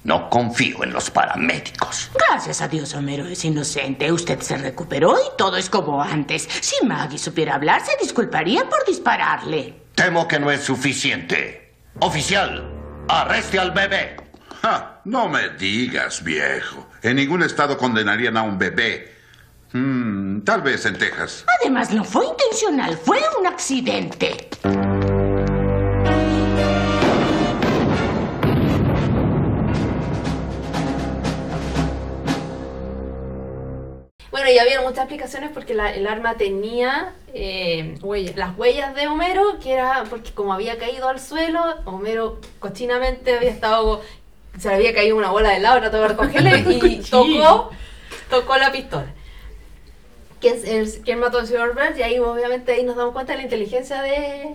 No confío en los paramédicos. Gracias a Dios, Homero es inocente. Usted se recuperó y todo es como antes. Si Maggie supiera hablar, se disculparía por dispararle. Temo que no es suficiente. Oficial, arreste al bebé. Ja, no me digas, viejo. En ningún estado condenarían a un bebé. Hmm, tal vez en Texas. Además, no fue intencional, fue un accidente. Bueno, y había muchas explicaciones porque la- el arma tenía eh, las huellas de Homero, que era porque como había caído al suelo, Homero cochinamente había estado, se le había caído una bola de helado, trató de recogerle y tocó, tocó la pistola. ¿Quién, el- quién mató al señor Burns? Y ahí obviamente ahí nos damos cuenta de la inteligencia de,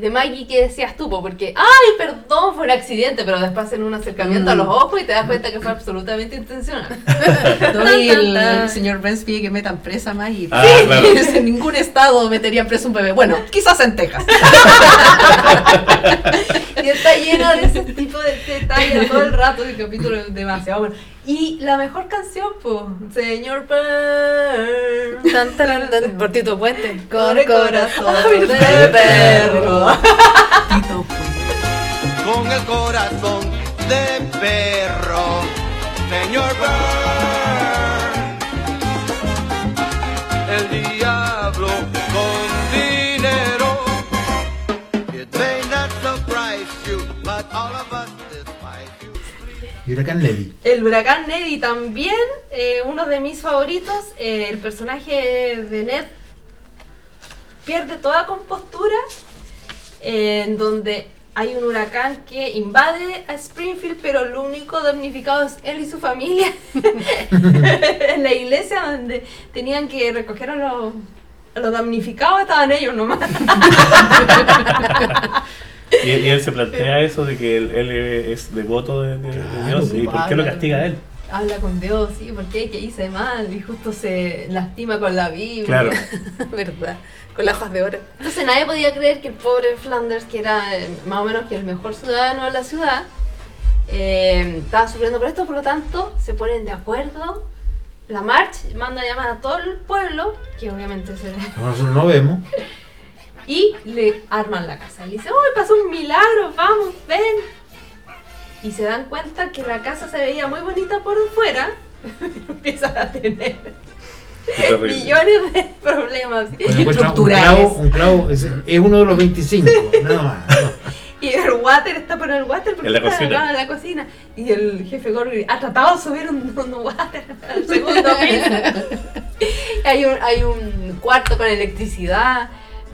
de Maggie que decías tú, po, porque, ay, perdón, fue un accidente, pero después hacen un acercamiento a los ojos y te das cuenta que fue absolutamente intencional. No, y el, señor Burns pide que metan presa más y Ah, claro. en ningún estado meterían preso un bebé. Bueno, quizás en Texas. Y está lleno de ese tipo de detalles todo el rato. El capítulo es demasiado bueno. Y la mejor canción, pues, Señor Burns. Tan, tan, tan, por Tito Puente. Con el corazón de perro. con el corazón de perro, señor Burns. Y Huracán Levy. El huracán Neddy también, eh, uno de mis favoritos. eh, el personaje de Ned pierde toda compostura eh, en donde hay un huracán que invade a Springfield, pero lo único damnificado es él y su familia. en la iglesia donde tenían que recoger a los, a los damnificados estaban ellos nomás. Y, y él se plantea eso de que él, él es devoto de, de- de Dios y por qué lo castiga a él. Habla con Dios, sí, porque que hice mal y justo se lastima con la Biblia. Claro. ¿Verdad? Con las hojas de oro. Entonces nadie podía creer que el pobre Flanders, que era eh, más o menos que el mejor ciudadano de la ciudad, eh, estaba sufriendo por esto, por lo tanto se ponen de acuerdo. La March manda a llamar a todo el pueblo, que obviamente se Nosotros no vemos. y le arman la casa. Le dicen, ¡oh, pasó un milagro! ¡Vamos, ven! Y se dan cuenta que la casa se veía muy bonita por fuera. Empiezan a tener millones de problemas encuentra un estructurales. clavo, un clavo es, es uno de los 25, nada más. Y el water está por el water porque En la está cocina. en la cocina. Y el jefe Gorgory ha tratado de subir un, un water al segundo piso. Y hay, un, hay un cuarto con electricidad.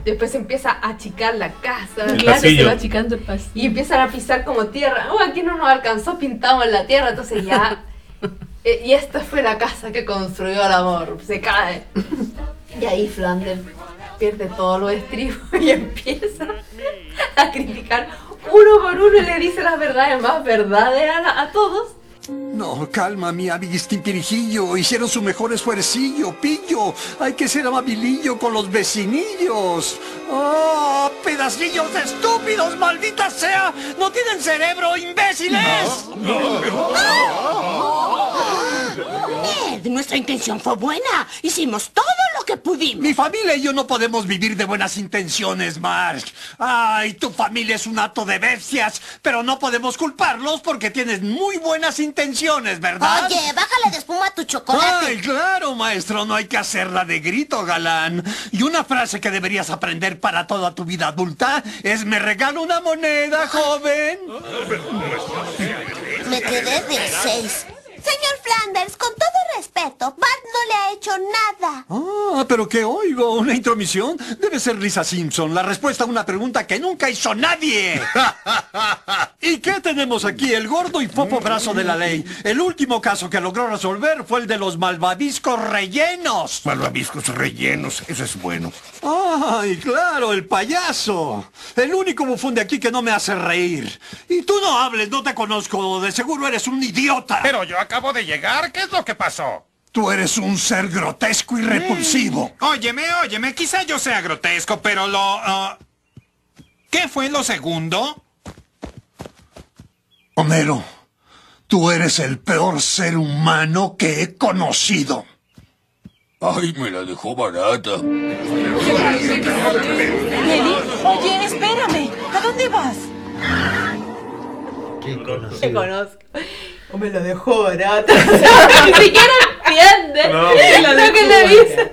Después se empieza a achicar la casa. El Claro, pasillo. se va achicando el pasillo. Y empiezan a pisar como tierra. Oh, aquí no nos alcanzó, pintamos la tierra. Entonces ya. eh, y esta fue la casa que construyó el amor. Se cae. Y ahí Flanders pierde todos los estribos y empieza a criticar uno por uno y le dice las verdades más verdaderas a, a todos. No, calma, mi amiguistimpirijillo. Hicieron su mejor esfuercillo, pillo. Hay que ser amabilillo con los vecinillos. ¡Oh, pedacillos de estúpidos, maldita sea! ¡No tienen cerebro, imbéciles! Ned, nuestra intención fue buena. Hicimos todo lo que pudimos. Mi familia y yo no podemos vivir de buenas intenciones, Marge. Ay, tu familia es un acto de bestias, pero no podemos culparlos porque tienes muy buenas intenciones, ¿verdad? Oye, bájale de espuma a tu chocolate. Ay, claro, maestro, no hay que hacerla de grito, galán. Y una frase que deberías aprender para toda tu vida adulta es me regalo una moneda, joven. Me quedé de seis. Señor Flanders, con todo respeto, Bart no le ha hecho nada. Ah, pero ¿qué oigo? ¿Una intromisión? Debe ser Lisa Simpson, la respuesta a una pregunta que nunca hizo nadie. ¿Y qué tenemos aquí? El gordo y popo brazo de la ley. El último caso que logró resolver fue el de los malvaviscos rellenos. Malvaviscos rellenos, eso es bueno. ¡Ay, claro, el payaso! El único bufón de aquí que no me hace reír. Y tú no hables, no te conozco. De seguro eres un idiota. Pero yo acabo de llegar. ¿Qué es lo que pasó? Tú eres un ser grotesco y repulsivo. Óyeme, óyeme, quizá yo sea grotesco, pero lo... ah, ¿Qué fue lo segundo? Homero, tú eres el peor ser humano que he conocido. Ay, me la dejó barata. Nelly, oye, espérame. ¿A dónde vas? Te conozco. O me lo dejó barato. Ni siquiera entiende No, lo que le dice.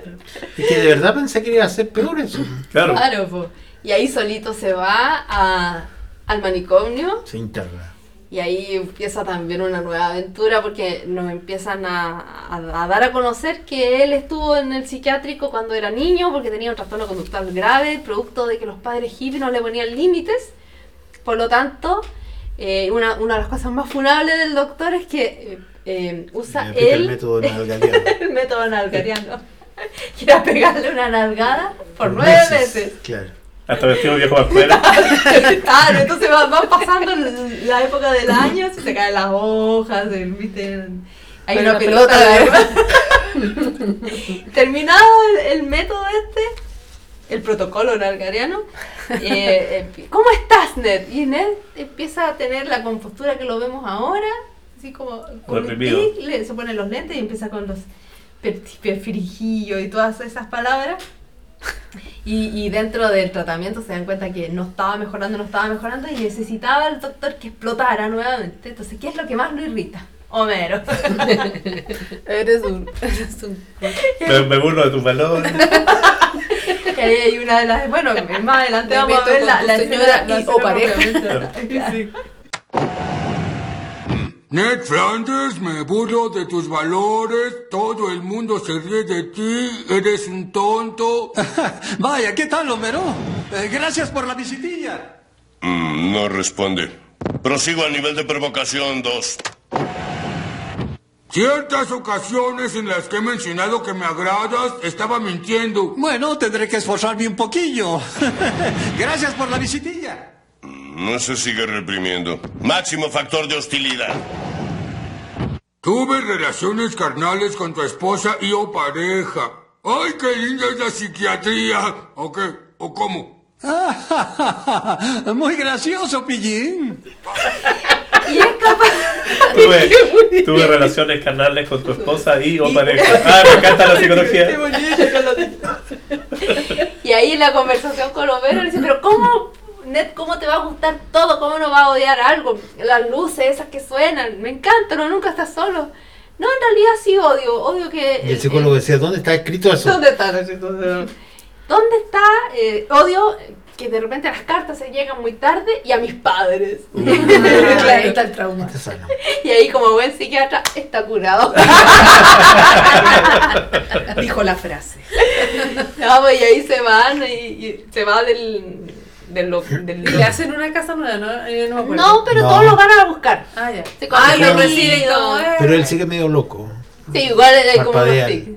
Es que de verdad pensé que iba a ser peor eso. Claro. Claro, po. Y ahí solito se va a- al manicomio Se interna. y ahí empieza también una nueva aventura porque nos empiezan a, a- a dar a conocer que él estuvo en el psiquiátrico cuando era niño porque tenía un trastorno conductual grave, producto de que los padres hippies no le ponían límites. Por lo tanto, eh, una, una de las cosas más funables del doctor es que eh, eh, usa el él método nalgadiano. el método nalgariano. Quiere pegarle una nalgada por nueve veces. Claro. Hasta vestido viejo afuera. Claro, entonces va, va pasando el- la época del año, se caen las hojas, el- ¿viste? hay Hay una una pelota pelota de Terminado el, el método este, el protocolo nalgariano, eh, eh, ¿cómo estás, Ned? Y Ned empieza a tener la compostura que lo vemos ahora, así como con tic, le- se pone los lentes y empieza con los per- perfrijillos y todas esas palabras. Y, y dentro del tratamiento se dan cuenta que no estaba mejorando, no estaba mejorando y necesitaba el doctor que explotara nuevamente. Entonces, ¿qué es lo que más lo irrita? Homero. Eres un. Eres un. Me, me burlo de tus valores. Que ahí hay una de las. Bueno, más adelante vamos a ver la, la señora y- o pareja. Ned Flanders, me burlo de tus valores, todo el mundo se ríe de ti, eres un tonto. Vaya, ¿qué tal, Homero? Eh, gracias por la visitilla. Mm, no responde. Prosigo al nivel de provocación 2. Ciertas ocasiones en las que he mencionado que me agradas, estaba mintiendo. Bueno, tendré que esforzarme un poquillo. gracias por la visitilla. No se sigue reprimiendo. Máximo factor de hostilidad. Tuve relaciones carnales con tu esposa y o pareja. ¡Ay, qué linda es la psiquiatría! ¿O qué? ¿O cómo? Muy gracioso, pillín. Tuve, tuve relaciones carnales con tu esposa y o pareja. Ah, me encanta la psicología. Y ahí en la conversación con Homero le dice, pero ¿cómo, Ned, cómo te va a gustar todo? ¿Cómo no va a odiar algo? Las luces esas que suenan, me encanta, no, nunca estás solo. No, en realidad sí odio, odio que... Y el psicólogo decía, ¿dónde está escrito eso? ¿Dónde está escrito eso? ¿Dónde está? eh, odio que de repente las cartas se llegan muy tarde y a mis padres. Claro, está el trauma. Y ahí como buen psiquiatra está curado. Dijo la frase. No, pues, y ahí se van y, y se va del... del, lo- del Le hacen una casa nueva, ¿no? Eh, no, me acuerdo. No, pero No. todos lo van a buscar. Ah, ya. Se Ah, lo reciben como, eh. Pero él sigue medio loco. Sí, igual hay como unos Parpadea. tics.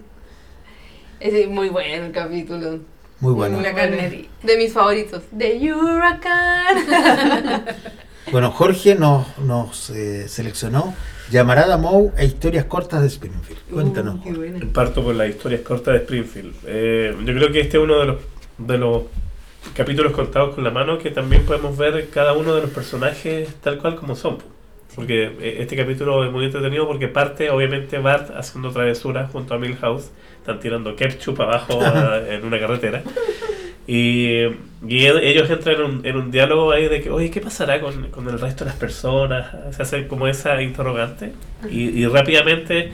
Es muy bueno el capítulo. Muy bueno. De mis favoritos. The Hurricane. Bueno, Jorge nos, nos eh, seleccionó Llamarada Moe e historias cortas de Springfield. Cuéntanos. Jorge. Parto por las historias cortas de Springfield. Eh, yo creo que este es uno de los, de los capítulos contados con la mano que también podemos ver cada uno de los personajes tal cual como son. po. Porque eh, este capítulo es muy entretenido porque parte obviamente Bart haciendo travesuras junto a Milhouse. Están tirando ketchup abajo a- en una carretera. Y, y ellos entran en un, en un diálogo ahí de que, oye, ¿qué pasará con, con el resto de las personas? Se hace como esa interrogante. Y, y rápidamente,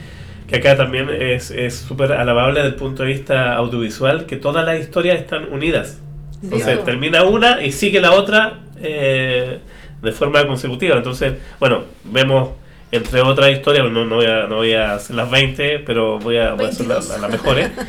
que acá también es es súper alabable desde el punto de vista audiovisual, que todas las historias están unidas. Entonces Sí. termina una y sigue la otra eh, de forma consecutiva. Entonces, bueno, vemos entre otras historias, no, no, voy, a, no voy a hacer las 20, pero voy a, voy a hacer las, las mejores.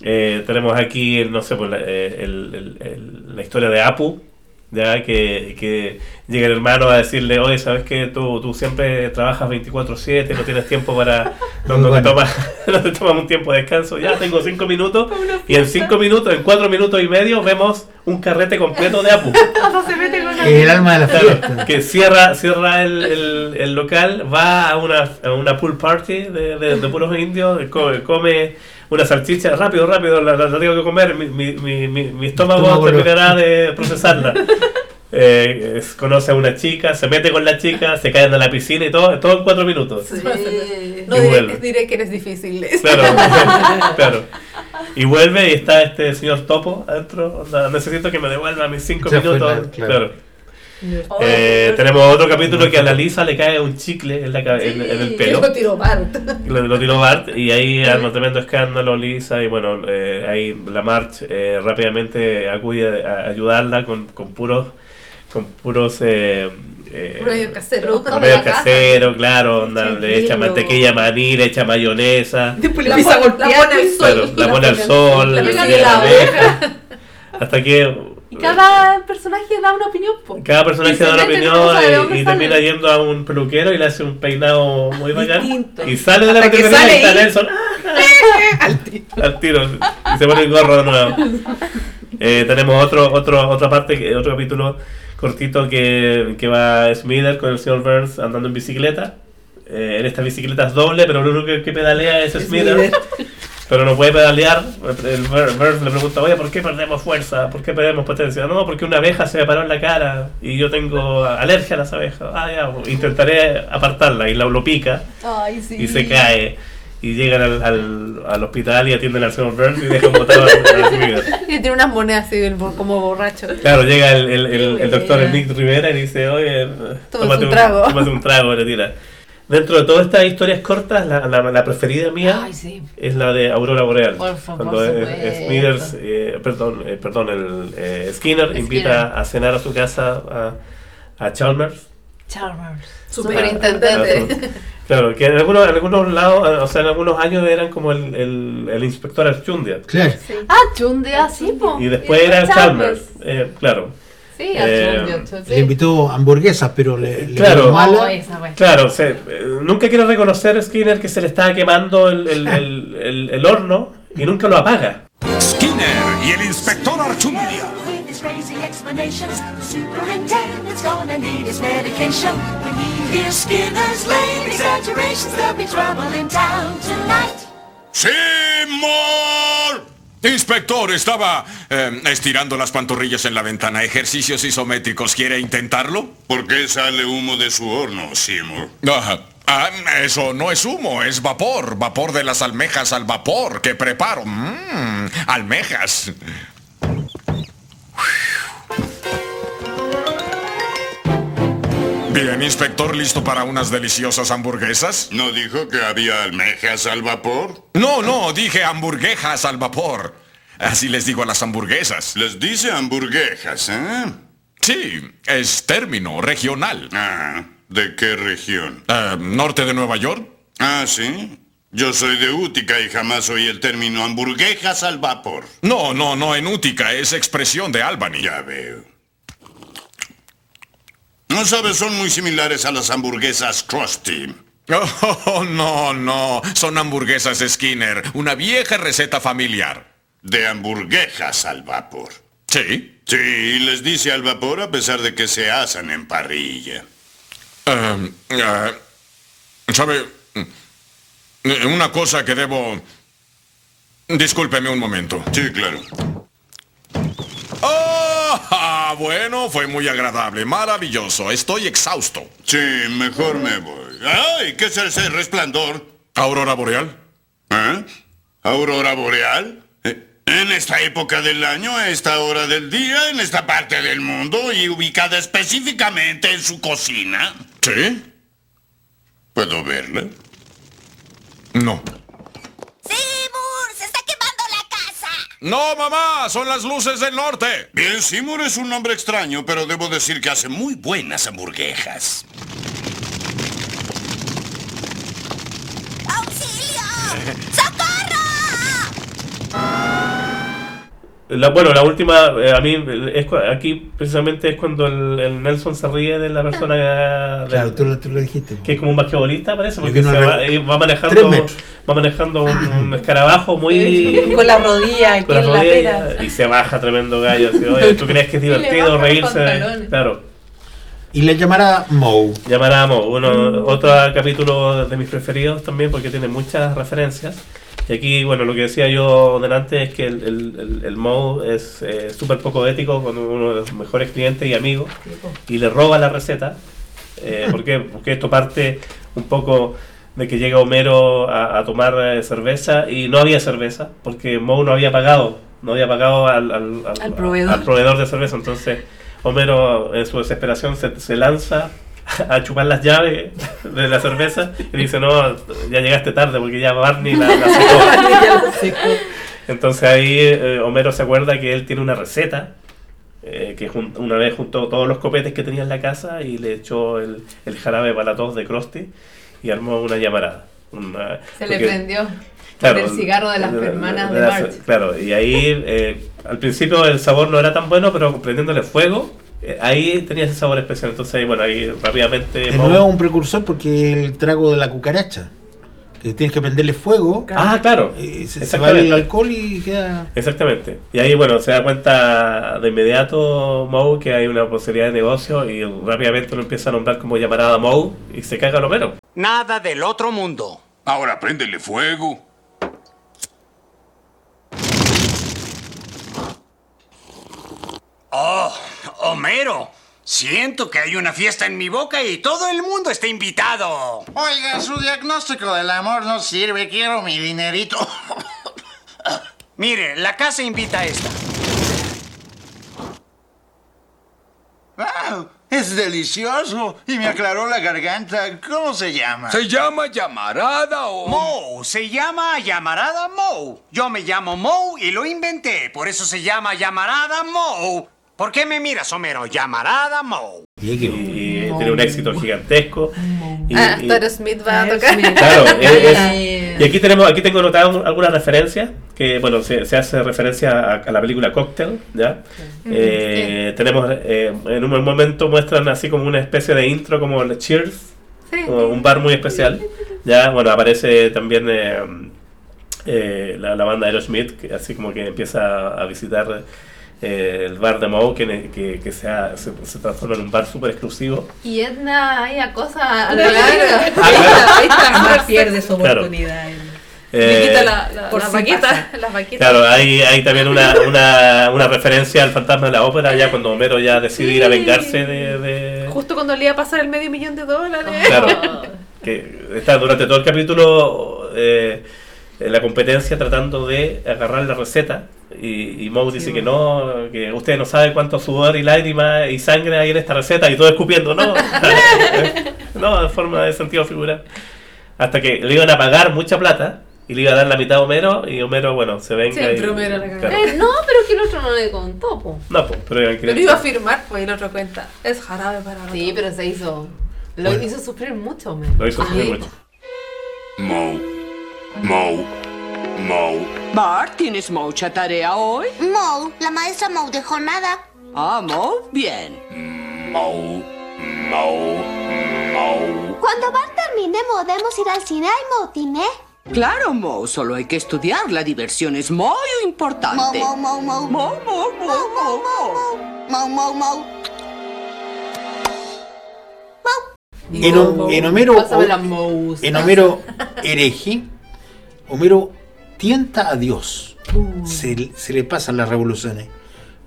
Eh, tenemos aquí, no sé, pues, la, eh, el- el- la historia de Apu, ya que, que llega el hermano a decirle, oye, ¿sabes que tú, tú siempre trabajas 24/7, no tienes tiempo para... No, no te tomas, no te tomas un tiempo de descanso, ya tengo 5 minutos, y en 5 minutos, en 4 minutos y medio, vemos un carrete completo de Apu. Con El alma de la fiesta. que cierra, cierra el, el- el local, va a una, a una pool party de, de, de puros indios, come, come una salchicha, rápido, rápido, la, tengo que comer, mi, mi, mi, mi- mi estómago estómago terminará de procesarla. Eh, es- conoce a una chica, se mete con la chica, se caen a la piscina y todo, todo en cuatro minutos. No Y diré, vuelve. diré que eres difícil. Claro, claro. Y vuelve y está este señor Topo adentro. onda, necesito que me devuelva mis cinco Ya minutos. la- claro. claro. Eh, tenemos otro capítulo que a la Lisa le cae un chicle en, la, en, en el pelo. Lo tiró Bart. Lo, lo tiró Bart y ahí arma tremendo escándalo Lisa y bueno, eh, ahí la March eh, rápidamente acude a ayudarla con, con puros con puros eh, eh, Rollo casero. caseros, claro, onda, le echa mantequilla maní, le echa mayonesa, Después La pone- la golpear. pone al sol. la pone al sol, La pega de la la abeja, hasta que Y cada personaje da una opinión. po. cada personaje da una opinión y, y termina yendo a un peluquero y le hace un peinado muy bacán Distinto. y sale de la peluquería y sale y- Nelson al tiro y se pone el gorro de nuevo. Eh, tenemos otro, otro, otra parte, otro capítulo cortito que, que va Smither con el señor Burns andando en bicicleta. Eh, en esta bicicleta es doble, pero lo único que, que pedalea es Smither. Pero no puede pedalear. El Burns le pregunta, oye, ¿por qué perdemos fuerza? ¿Por qué perdemos potencia? No, porque una abeja se me paró en la cara y yo tengo alergia a las abejas. Ah, ya, pues, intentaré apartarla y la, lo pica Ay, sí. y se cae. Y llegan al, al, al hospital y atienden al señor Burns y dejan botado a Smither. Y tiene unas monedas así como borracho. Claro, llega el, el, el, el doctor Nick Rivera y dice, oye, tómate un trago. tómate un trago, le tira. Dentro de todas estas historias cortas, la, la, la preferida mía Ay, sí. es la de Aurora Boreal. Por favor, Cuando por eh. Smithers, eh, perdón, eh, perdón el, eh, Skinner, invita a cenar a su casa a, a Chalmers. Chalmers. Superintendente. Claro, que en algunos, en algunos lados, o sea, en algunos años eran como el, el, el inspector Archundia. Claro. Ah, Chunde así, po. Y después era Chalmers, eh, claro. Sí, Eh. Le invitó hamburguesas, pero le, le Claro. dio mala. Oh, esa. Claro, se- eh, nunca quiere reconocer Skinner que se le estaba quemando el, el, el, el- el horno y nunca lo apaga. Skinner y el inspector tonight. ¡Seymour! Inspector, estaba eh, estirando las pantorrillas en la ventana. Ejercicios isométricos. ¿Quiere intentarlo? ¿Por qué sale humo de su horno, Seymour? Ajá. Ah, eso no es humo, es vapor. Vapor de las almejas al vapor que preparo. Mmm, almejas. Bien, inspector, ¿listo para unas deliciosas hamburguesas? ¿No dijo que había almejas al vapor? No, no, dije hamburguesas al vapor. Así les digo a las hamburguesas. Les dice hamburguesas, ¿eh? Sí, es término regional. Ah, ¿de qué región? Eh, ¿Norte de Nueva York? Ah, sí. Yo soy de Útica y jamás oí el término hamburguesas al vapor. No, no, no en Útica, es expresión de Albany. Ya veo. No sabes, son muy similares a las hamburguesas Krusty. Oh, no, no, son hamburguesas Skinner, una vieja receta familiar. De hamburguesas al vapor. ¿Sí? Sí, les dice al vapor a pesar de que se asan en parrilla. Eh, eh, ¿Sabe? Eh, Una cosa que debo... Discúlpeme un momento. Sí, claro. Ah, bueno, fue muy agradable, maravilloso. Estoy exhausto. Sí, mejor me voy. ¡Ay! ¿Qué es ese resplandor? ¿Aurora boreal? ¿Eh? ¿Aurora boreal? Eh, En esta época del año, a esta hora del día, en esta parte del mundo y ubicada específicamente en su cocina. ¿Sí? ¿Puedo verla? No. ¡Seymour! ¡Se está quemando la casa! No, mamá, son las luces del norte. Bien, Seymour es un nombre extraño, pero debo decir que hace muy buenas hamburguesas. La, bueno, la última, eh, a mí, es, aquí precisamente es cuando el, el Nelson se ríe de la persona que, Claro, tú, lo- tú lo dijiste. que es como un basquetbolista, parece, porque no se va, eh, va manejando, va manejando un, un escarabajo muy... Con la rodilla aquí con la en rodilla y se baja tremendo gallo. así, Oye, ¿tú crees que es Y le divertido reírse? pantalones. Claro. Y le llamará Moe. Llamaramos uno, otro capítulo de mis preferidos también porque tiene muchas referencias. Y aquí, bueno, lo que decía yo delante es que el, el, el, el Moe es eh, súper poco ético con uno de los mejores clientes y amigos y le roba la receta. Eh, ¿Por qué? Porque esto parte un poco de que llega Homero a, a tomar eh, cerveza y no había cerveza porque Moe no había pagado, no había pagado al, al, al- Al proveedor. al proveedor de cerveza. Entonces Homero en su desesperación se, se lanza a chupar las llaves de la cerveza y dice, no, ya llegaste tarde porque ya Barney la, la secó". Secó. Entonces ahí eh, Homero se acuerda que él tiene una receta, eh, que una vez juntó todos los copetes que tenía en la casa y le echó el, el jarabe para tos de Krusty y armó una llamarada. Una- Se le porque- prendió Claro, el cigarro de las de- hermanas de de las- Marge. Claro, y ahí eh, al principio el sabor no era tan bueno, pero prendiéndole fuego, ahí tenía ese sabor especial. Entonces ahí, bueno, ahí rápidamente... De Moe- nuevo un precursor porque el trago de la cucaracha. Que tienes que prenderle fuego. Ah, claro. y se, se va el Exactamente. alcohol y queda. Exactamente. Y ahí, bueno, se da cuenta de inmediato Moe que hay una posibilidad de negocio y rápidamente lo empieza a nombrar como llamarada Moe y se caga Homero. Nada del otro mundo. Ahora préndele fuego. Oh, Homero. Siento que hay una fiesta en mi boca y todo el mundo está invitado. Oiga, su diagnóstico del amor no sirve. Quiero mi dinerito. Mire, la casa invita a esta. ¡Wow! Es delicioso y me aclaró la garganta. ¿Cómo se llama? ¿Se llama llamarada o...? Moe, se llama llamarada Moe. Yo me llamo Moe y lo inventé, por eso se llama llamarada Moe. ¿Por qué me miras, Homero? Llamarada Moe. Y, y tiene un éxito gigantesco. Y, Ah, y- Smith va a tocar. Claro, es- es- y aquí tenemos, aquí tengo notadas un- algunas referencias, que bueno, se, se hace referencia a, a la película Cocktail, ¿ya? Eh, tenemos, eh, en un momento muestran así como una especie de intro como el Cheers, como un bar muy especial, ya, bueno, aparece también eh, eh, la, la banda Aerosmith, que así como que empieza a visitar eh, el bar de Moe que, que, que sea- se, se transforma en un bar súper exclusivo. Y Edna ahí acosa a Claro. la larga. claro. Ahí está, Jamás pierde su Claro. oportunidad. Eh, Le quita la, la, por la si vaquita, pasa. las vaquitas. Claro, hay, hay también una, una, una referencia al fantasma de la ópera, ya cuando Homero ya decide ir a vengarse de... de- Justo cuando le iba a pasar el medio millón de dólares. Claro, que está durante todo el capítulo eh, en la competencia tratando de agarrar la receta y, y Moe dice que no, que ustedes no saben cuánto sudor y lágrimas y sangre hay en esta receta y todo escupiendo, no, no, en forma de sentido figural. Hasta que le iban a pagar mucha plata y le iba a dar la mitad a Homero y Homero, bueno, se venga Siempre y... Homero la claro. Eh, no, pero que el otro no le contó, po. No, pues, pero iban a Pero iba a firmar, pues, y el otro cuenta. Es jarabe para Sí, pero se hizo. Lo Bueno. hizo sufrir mucho, me. Lo hizo sufrir mucho. Moe. Moe. Moe. Bart, ¿tienes mucha tarea hoy? Moe, la maestra Moe dejó nada. Ah, Moe, bien. Moe. Moe. Moe. Cuando Bart termine, podemos ir al cine al motiné. Claro, Moe, solo hay que estudiar. La diversión es muy importante. Moe, Moe, Moe, Moe. Moe, Moe, Moe, Moe, Moe, Moe, Moe. En, Hom- en Homero, en Homero hereje, Homero tienta a Dios. Uh. Se, se le pasan las revoluciones.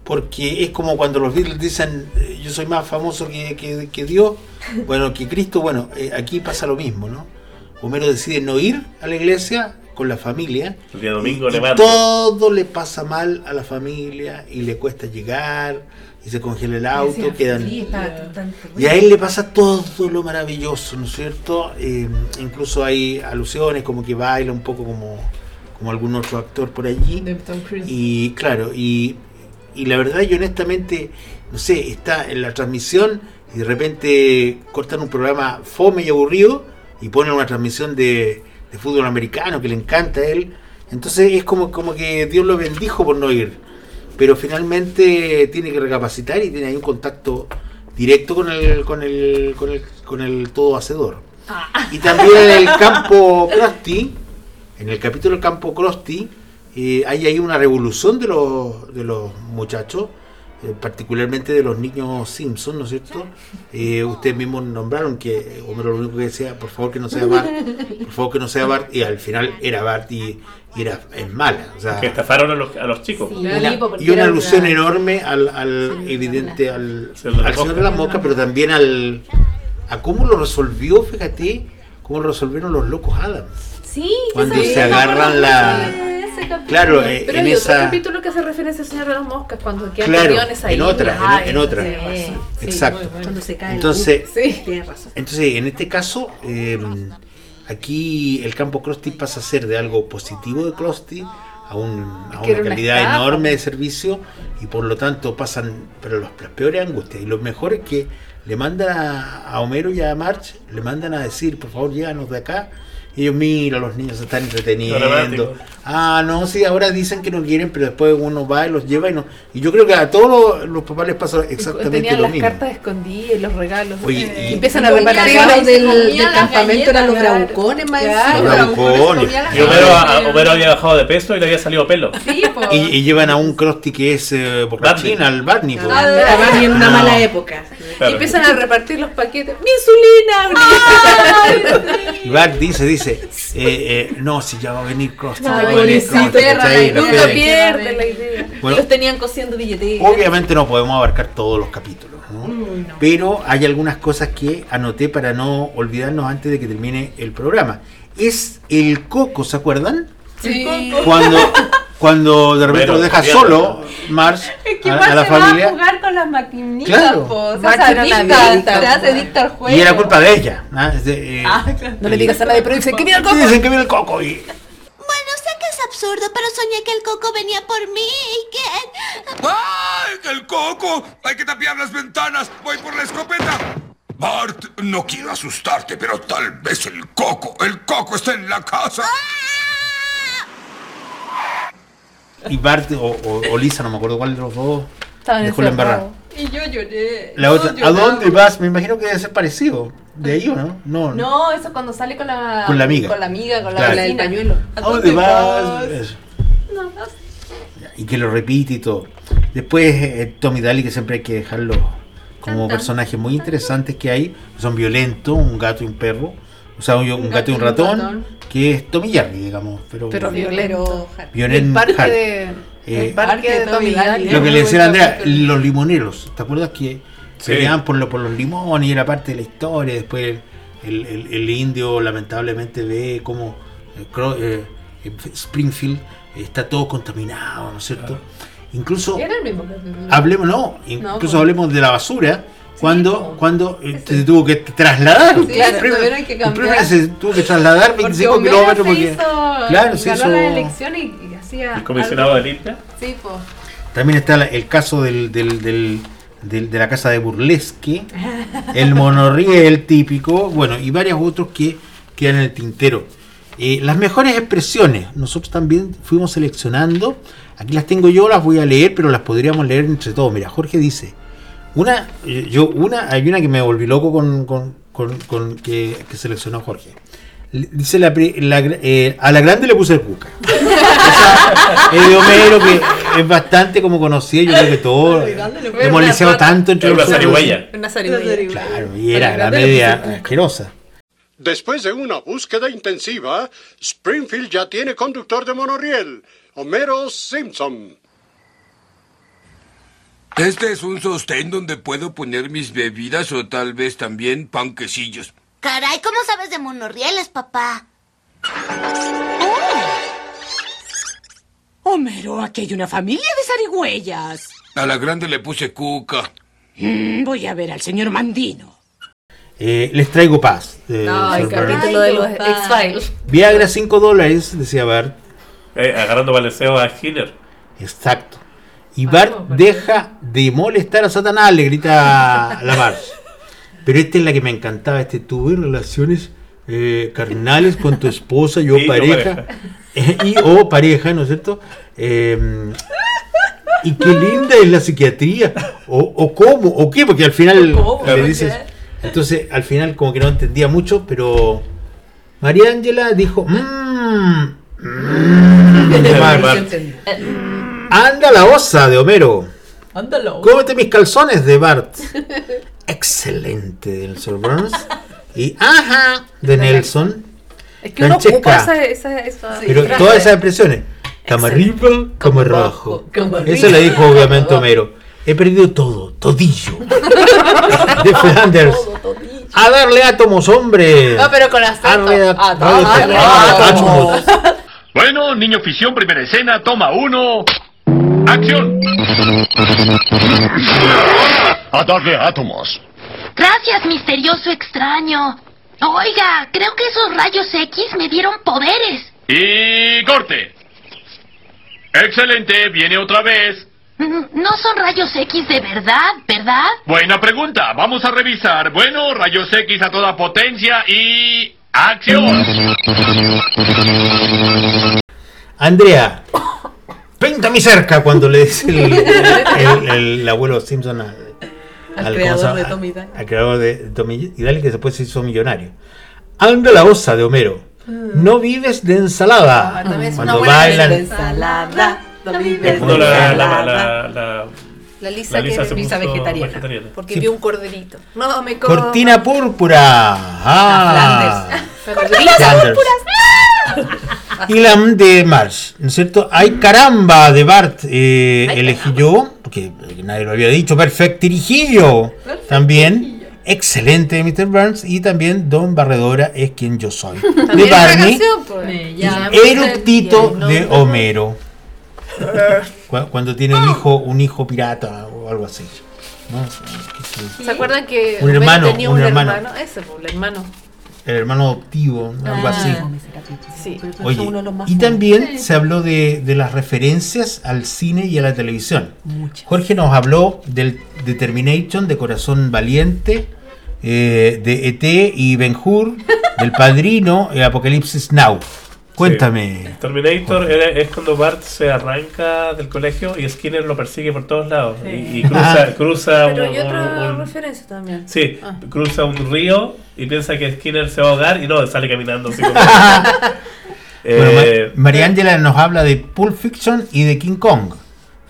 Porque es como cuando los Beatles dicen, eh, yo soy más famoso que, que- que Dios, bueno, que Cristo, bueno, eh, aquí pasa lo mismo, ¿no? Homero decide no ir a la iglesia con la familia. El día domingo y levanta. todo le pasa mal a la familia y le cuesta llegar y se congela el auto, quedan... Sí, está bastante Y a él le pasa todo lo maravilloso, ¿no es cierto? Eh, incluso hay alusiones como que baila un poco como, como algún otro actor por allí. Y claro, y, y la verdad yo honestamente, no sé, está en la transmisión y de repente cortan un programa fome y aburrido y ponen una transmisión de, de fútbol americano que le encanta a él. Entonces es como, como que Dios lo bendijo por no ir. Pero finalmente tiene que recapacitar y tiene ahí un contacto directo con el, con el, con el, con el todo hacedor. Y también en el campo Krusty, en el capítulo del campo Krusty, eh, hay ahí una revolución de los, de los muchachos, eh, particularmente de los niños Simpson, ¿no es cierto? Eh, ustedes mismos nombraron que Homero lo único que decía, por favor que no sea Bart, por favor que no sea Bart, y al final era Bart y, y era es mala. O sea, Que estafaron a los, a los chicos. y una, y una alusión enorme al, al evidente al, Señor de la al señor Mosca. de la mosca, pero también al a cómo lo resolvió, fíjate, cómo lo resolvieron los locos Adams. Sí, Cuando sí, se agarran la-. Claro, eh, Pero en hay otro capítulo que hace referencia al Señor de las Moscas, cuando quedan Claro, ahí. en otra, en- en otra. sí, sí, sí, Exacto. bueno. Cuando se cae Entonces, el bus. Tienes razón. Entonces, en este caso, eh, aquí el campo Krusty pasa a ser de algo positivo de Krusty a, un- a una calidad enorme de servicio y por lo tanto pasan pero los, las peores angustias. Y lo mejor es que le mandan a, a Homero y a March, le mandan a decir, por favor, llévanos de acá. Y ellos, mira, los niños se están entreteniendo. Ah, no, sí, ahora dicen que no quieren, pero después uno va y los lleva y no. Y yo creo que a todos los, los papás les pasa exactamente Tenían lo las mismo. cartas escondidas y los regalos. Oye, Eh, y- empiezan a Los repartir regalos y se del, del las campamento eran los bravucones, más Claro. Los bravucones. las Y Homero, a- había bajado de peso y le había salido pelo. Sí. Y, y llevan a un Krusty que es eh, Barney. al Barney. po. Ah, Era Barney en una No. mala época. Y Claro. empiezan a repartir los paquetes. ¡Mi insulina! Y Bart dice, dice, eh, eh, no, si ya va a venir ¿cachai? La Nunca pierde la idea. Bueno. y los tenían cosiendo billeteras. Obviamente no podemos abarcar todos los capítulos, ¿no? pero hay algunas cosas que anoté para no olvidarnos antes de que termine el programa. Es el coco, ¿se acuerdan? Sí. Cuando, cuando de repente Bueno, lo deja solo, Marsh, Es que a, a la se va a familia. jugar con las maquinitas, Claro. po. Se Bart hace era una adicta, adicta, se adicta al juego. Y era culpa de ella. ¿ah? De, eh, Ah, claro. No le digas a nadie, pero dicen que mira el coco. Dicen que viene el coco y Bueno, sé que es absurdo, pero soñé que el coco venía por mí y que... ¡Ay, el coco! ¡Hay que tapiar las ventanas! ¡Voy por la escopeta! Bart, no quiero asustarte, pero tal vez el coco, el coco está en la casa. Y Bart o, o- o Lisa, no me acuerdo cuál de los dos, Estaban dejó la embarrada. Y yo lloré. La otra, ¿a dónde vas? Me imagino que debe ser parecido. ¿De ahí o no? No. No, eso cuando sale con la... Con la amiga. Con la amiga, con la vecina. pañuelo. ¿A ¿A dónde vas? Eso. No, no. Y que lo repite y todo. Después eh, Tommy Daly, que siempre hay que dejarlo como personajes muy interesantes que hay. Son violentos, un gato y un perro. O sea, un, un gato y un ratón, que es Tommy Jerry, digamos. Pero, Pero violento. Violento El parque hard. de, Eh, el parque de Tommy Daly. Lo que le decía Andrea, los limoneros. ¿Te acuerdas que Sí. peleaban por, lo, por los limones y era parte de la historia? Después el, el- el indio lamentablemente ve cómo eh, eh, eh, Springfield está todo contaminado, ¿no es cierto? Incluso Era el mismo capítulo. hablemos, no, incluso pues. hablemos de la basura. Cuando, cuando eh, se tuvo que trasladar, Sí, claro, tuvieron que cambiar. Se tuvo que trasladar Porque 25 Homero kilómetros se porque hizo, claro, se ganó hizo la elección y, y hacía El comisionado algo- de limpia. Sí, pues. También está el caso del, del- del- del- de la casa de Burlesque, el monorriel típico, bueno, y varios otros que quedan en el tintero. Eh, las mejores expresiones, nosotros también fuimos seleccionando, aquí las tengo yo, las voy a leer, pero las podríamos leer entre todos. Mira, Jorge dice, una, eh, yo, una, hay una que me volví loco con, con- con- con que, que seleccionó Jorge. Dice la, pri- la gra- eh, a la grande le puse el cuca. Es de Homero que es bastante como conocido, yo creo que todos hemos leseado tanto entre zarigüeya. Una zarigüeya. Claro, y era la media asquerosa. Después de una búsqueda intensiva, Springfield ya tiene conductor de monorriel, Homero Simpson. Este es un sostén donde puedo poner mis bebidas o tal vez también panquecillos. Caray, ¿cómo sabes de monorrieles, papá? Homero, aquí hay una familia de zarigüeyas. A la grande le puse cuca. Mm, voy a ver al señor Mandino. Eh, les traigo paz. eh, No, el capítulo de los X-Files. Viagra 5 dólares, decía Bart. Eh, agarrando baleseo a Skinner. Exacto. Y Bart deja de molestar a Satanás, le grita a la Marge. Pero esta es la que me encantaba. Este, tuve relaciones eh, carnales con tu esposa, yo Y pareja. eh, y o pareja, ¿no es cierto? Eh, y qué linda es la psiquiatría. O, o cómo, o qué, porque al final ¿Cómo? le dices. Entonces, al final, como que no entendía mucho, pero María Ángela dijo: Mmm. Marge. Anda la osa de Homero. Ándalo. Cómete mis calzones de Bart. Excelente del Sir Burns. Y ajá de Nelson. Es que uno ocupa esa, esa, esa Pero frase. todas esas expresiones. Cama arriba, cama abajo. Eso le dijo obviamente Homero. He perdido todo, todillo. De Flanders. A darle átomos, hombre. No, pero con acento. Ah, átomos. Bueno, niño ficción, primera escena, toma uno. ¡Acción! A darle átomos. Gracias, misterioso extraño. Oiga, creo que esos rayos X me dieron poderes. Y corte. Excelente, viene otra vez. Mm, No son rayos X de verdad, ¿verdad? Buena pregunta, vamos a revisar. Bueno, rayos X a toda potencia y... ¡Acción! Andrea, mi cerca cuando le dice el, el- el abuelo Simpson al, Al ¿cómo creador llama? de Tommy Daly. Al creador de Tommy y Daly, que después se hizo millonario. Anda la osa de Homero. No vives de ensalada. Ah, es una Cuando buena bailan. de ensalada. No vives de la, la, ensalada. la, la, La Lisa, la Lisa que se Lisa puso vegetariana. porque Sí. vio un corderito. No, me co- Cortina púrpura. Ah. Flanders. Flanders. Y la de Marsh, ¿no es cierto? Hay caramba de Bart, eh, elegí yo, porque nadie lo había dicho, perfectirijillo también. Excelente de Mr. Burns y también Don Barredora es quien yo soy. De Barney, pues. Sergio, de. Homero. Cu- Cuando tiene un hijo, un hijo pirata o algo así. ¿Se acuerdan que Un hermano, tenía un un, hermano. hermano? Ese, pues, el hermano. El hermano adoptivo, algo Ah, así. Sí. Oye, y también se habló de, de las referencias al cine y a la televisión. Jorge nos habló del de Termination, de Corazón Valiente, eh, de ET y Ben Hur, del Padrino, y Apocalipsis Now. Cuéntame. Terminator es cuando Bart se arranca del colegio y Skinner lo persigue por todos lados. Y, y cruza, cruza Pero un, hay otra un- un- referencia también. Sí, Ah. cruza un río y piensa que Skinner se va a ahogar y no, sale caminando así como. Bueno, Eh, María Ángela nos habla de Pulp Fiction y de King Kong.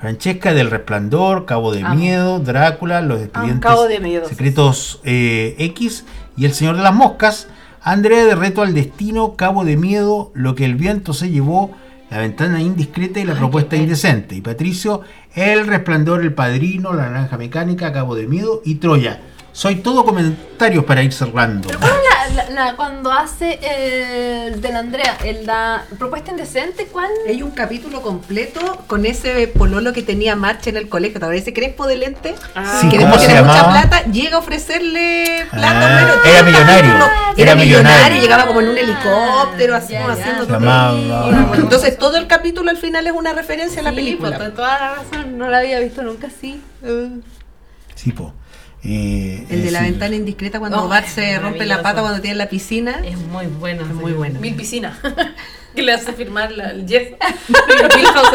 Francesca del Resplandor, Cabo de Ah. Miedo, Drácula, Los Expedientes Cabo de Miedo, sí, Secretos eh, X y El Señor de las Moscas. Andrea de Reto al Destino, Cabo de Miedo, Lo que el viento se llevó, La ventana indiscreta y La propuesta indecente. Y Patricio, El Resplandor, El Padrino, La Naranja Mecánica, Cabo de Miedo y Troya. Soy todo comentarios para ir cerrando. ¿Cuál es la, la- la- cuando hace el de la Andrea, el la propuesta indecente? ¿Cuál? Hay un capítulo completo con ese pololo que tenía Marcha en el colegio. ¿Te ese crespo de lente? Sí, que ¿cómo después se tiene mucha plata, llega a ofrecerle plata. Ah, pero todo era el millonario, era Era millonario, millonario. llegaba como en un helicóptero, así como haciendo todo. Entonces todo el capítulo al final es una referencia a la Sí, película. pues, toda la razón, no la había visto nunca así. Sí, po. Eh, El de la ventana indiscreta cuando Oh, Bart se rompe la pata cuando tiene en la piscina. Es muy bueno. Es muy bueno. Mil piscinas. que le hace firmar la- el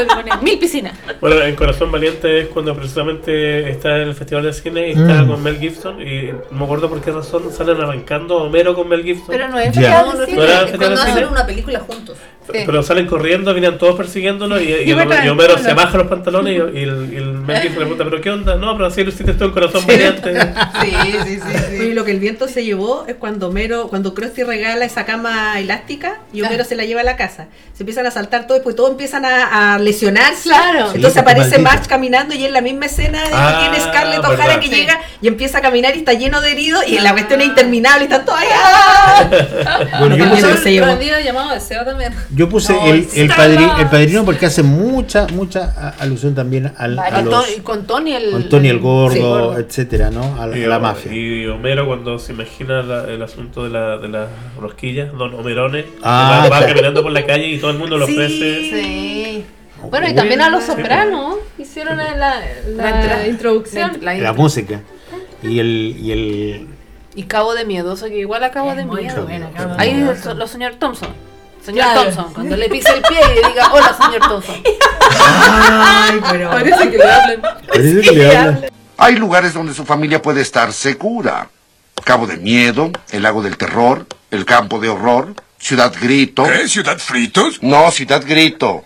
pone mil piscinas. Bueno, en Corazón Valiente es cuando precisamente está en el Festival de Cine y está Mm. con Mel Gibson y no me acuerdo por qué razón salen arrancando Homero con Mel Gibson. Pero no es Ya. festival ¿No de cine, era es festival cuando de cine? hacen una película juntos. Pero salen corriendo, venían todos persiguiéndolo y, y, Y el- bacán, y Homero se baja los pantalones y, y el, y el Mel Gibson le pregunta, ¿pero qué onda? No, pero así lo hiciste tú en Corazón Valiente. Sí, sí, sí, Y lo que el viento se llevó es cuando Homero, cuando Krusty regala esa cama elástica y Homero se la lleva a la casa. Se empiezan a saltar todo y pues todos empiezan a, a lesionarse. Claro. Entonces Sí, aparece. Marge caminando y en la misma escena de Ah, que Scarlett verdad. O'Hara que Sí. llega y empieza a caminar y está lleno de heridos y la cuestión es interminable y están todos ahí. ¡ah! Bueno, yo puse, viento se llevó. Rendido llamado deseo también. yo puse No, el, el, padri- el padrino porque hace mucha, mucha alusión también al, a Con los, Tony- con Tony el. con Tony el gordo, Sí, gordo. etcétera, ¿no? A, la- Y, a la mafia. y Homero cuando se imagina la- el asunto de, la, de las rosquillas, Don Homerone, que Ah, va, va caminando por la calle y todo el mundo lo Sí. ofrece. Sí. Bueno, y también a los Sí, sopranos hicieron la, introducción. la- La música. Y el, y el Y Cabo de Miedoso, que igual a Cabo de Miedo. Ahí Miedo. es lo señor Thompson. Señor Claro. Thompson, cuando le pisa el pie y diga, hola señor Thompson. Ay, pero. Parece que le hablen. parece que le habla. Hay lugares donde su familia puede estar segura. Cabo de Miedo, el Lago del Terror, el Campo de Horror, Ciudad Grito. ¿Qué? ¿Ciudad Fritos? No, Ciudad Grito.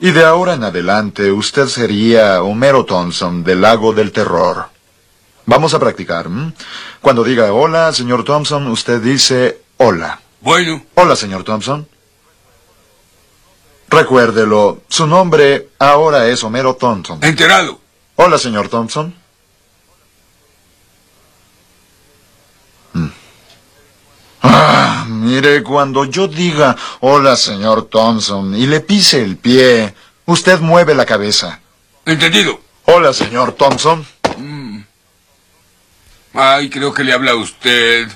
Y de ahora en adelante usted sería Homero Thompson del Lago del Terror. Vamos a practicar. ¿m? Cuando diga hola, señor Thompson, usted dice hola. Bueno, Hola, señor Thompson. Recuérdelo, su nombre ahora es Homero Thompson. enterado. Hola, señor Thompson. Ah, mire, cuando yo diga hola, señor Thompson, y le pise el pie, usted mueve la cabeza. Entendido. Hola, señor Thompson. Ay, creo que le habla a usted.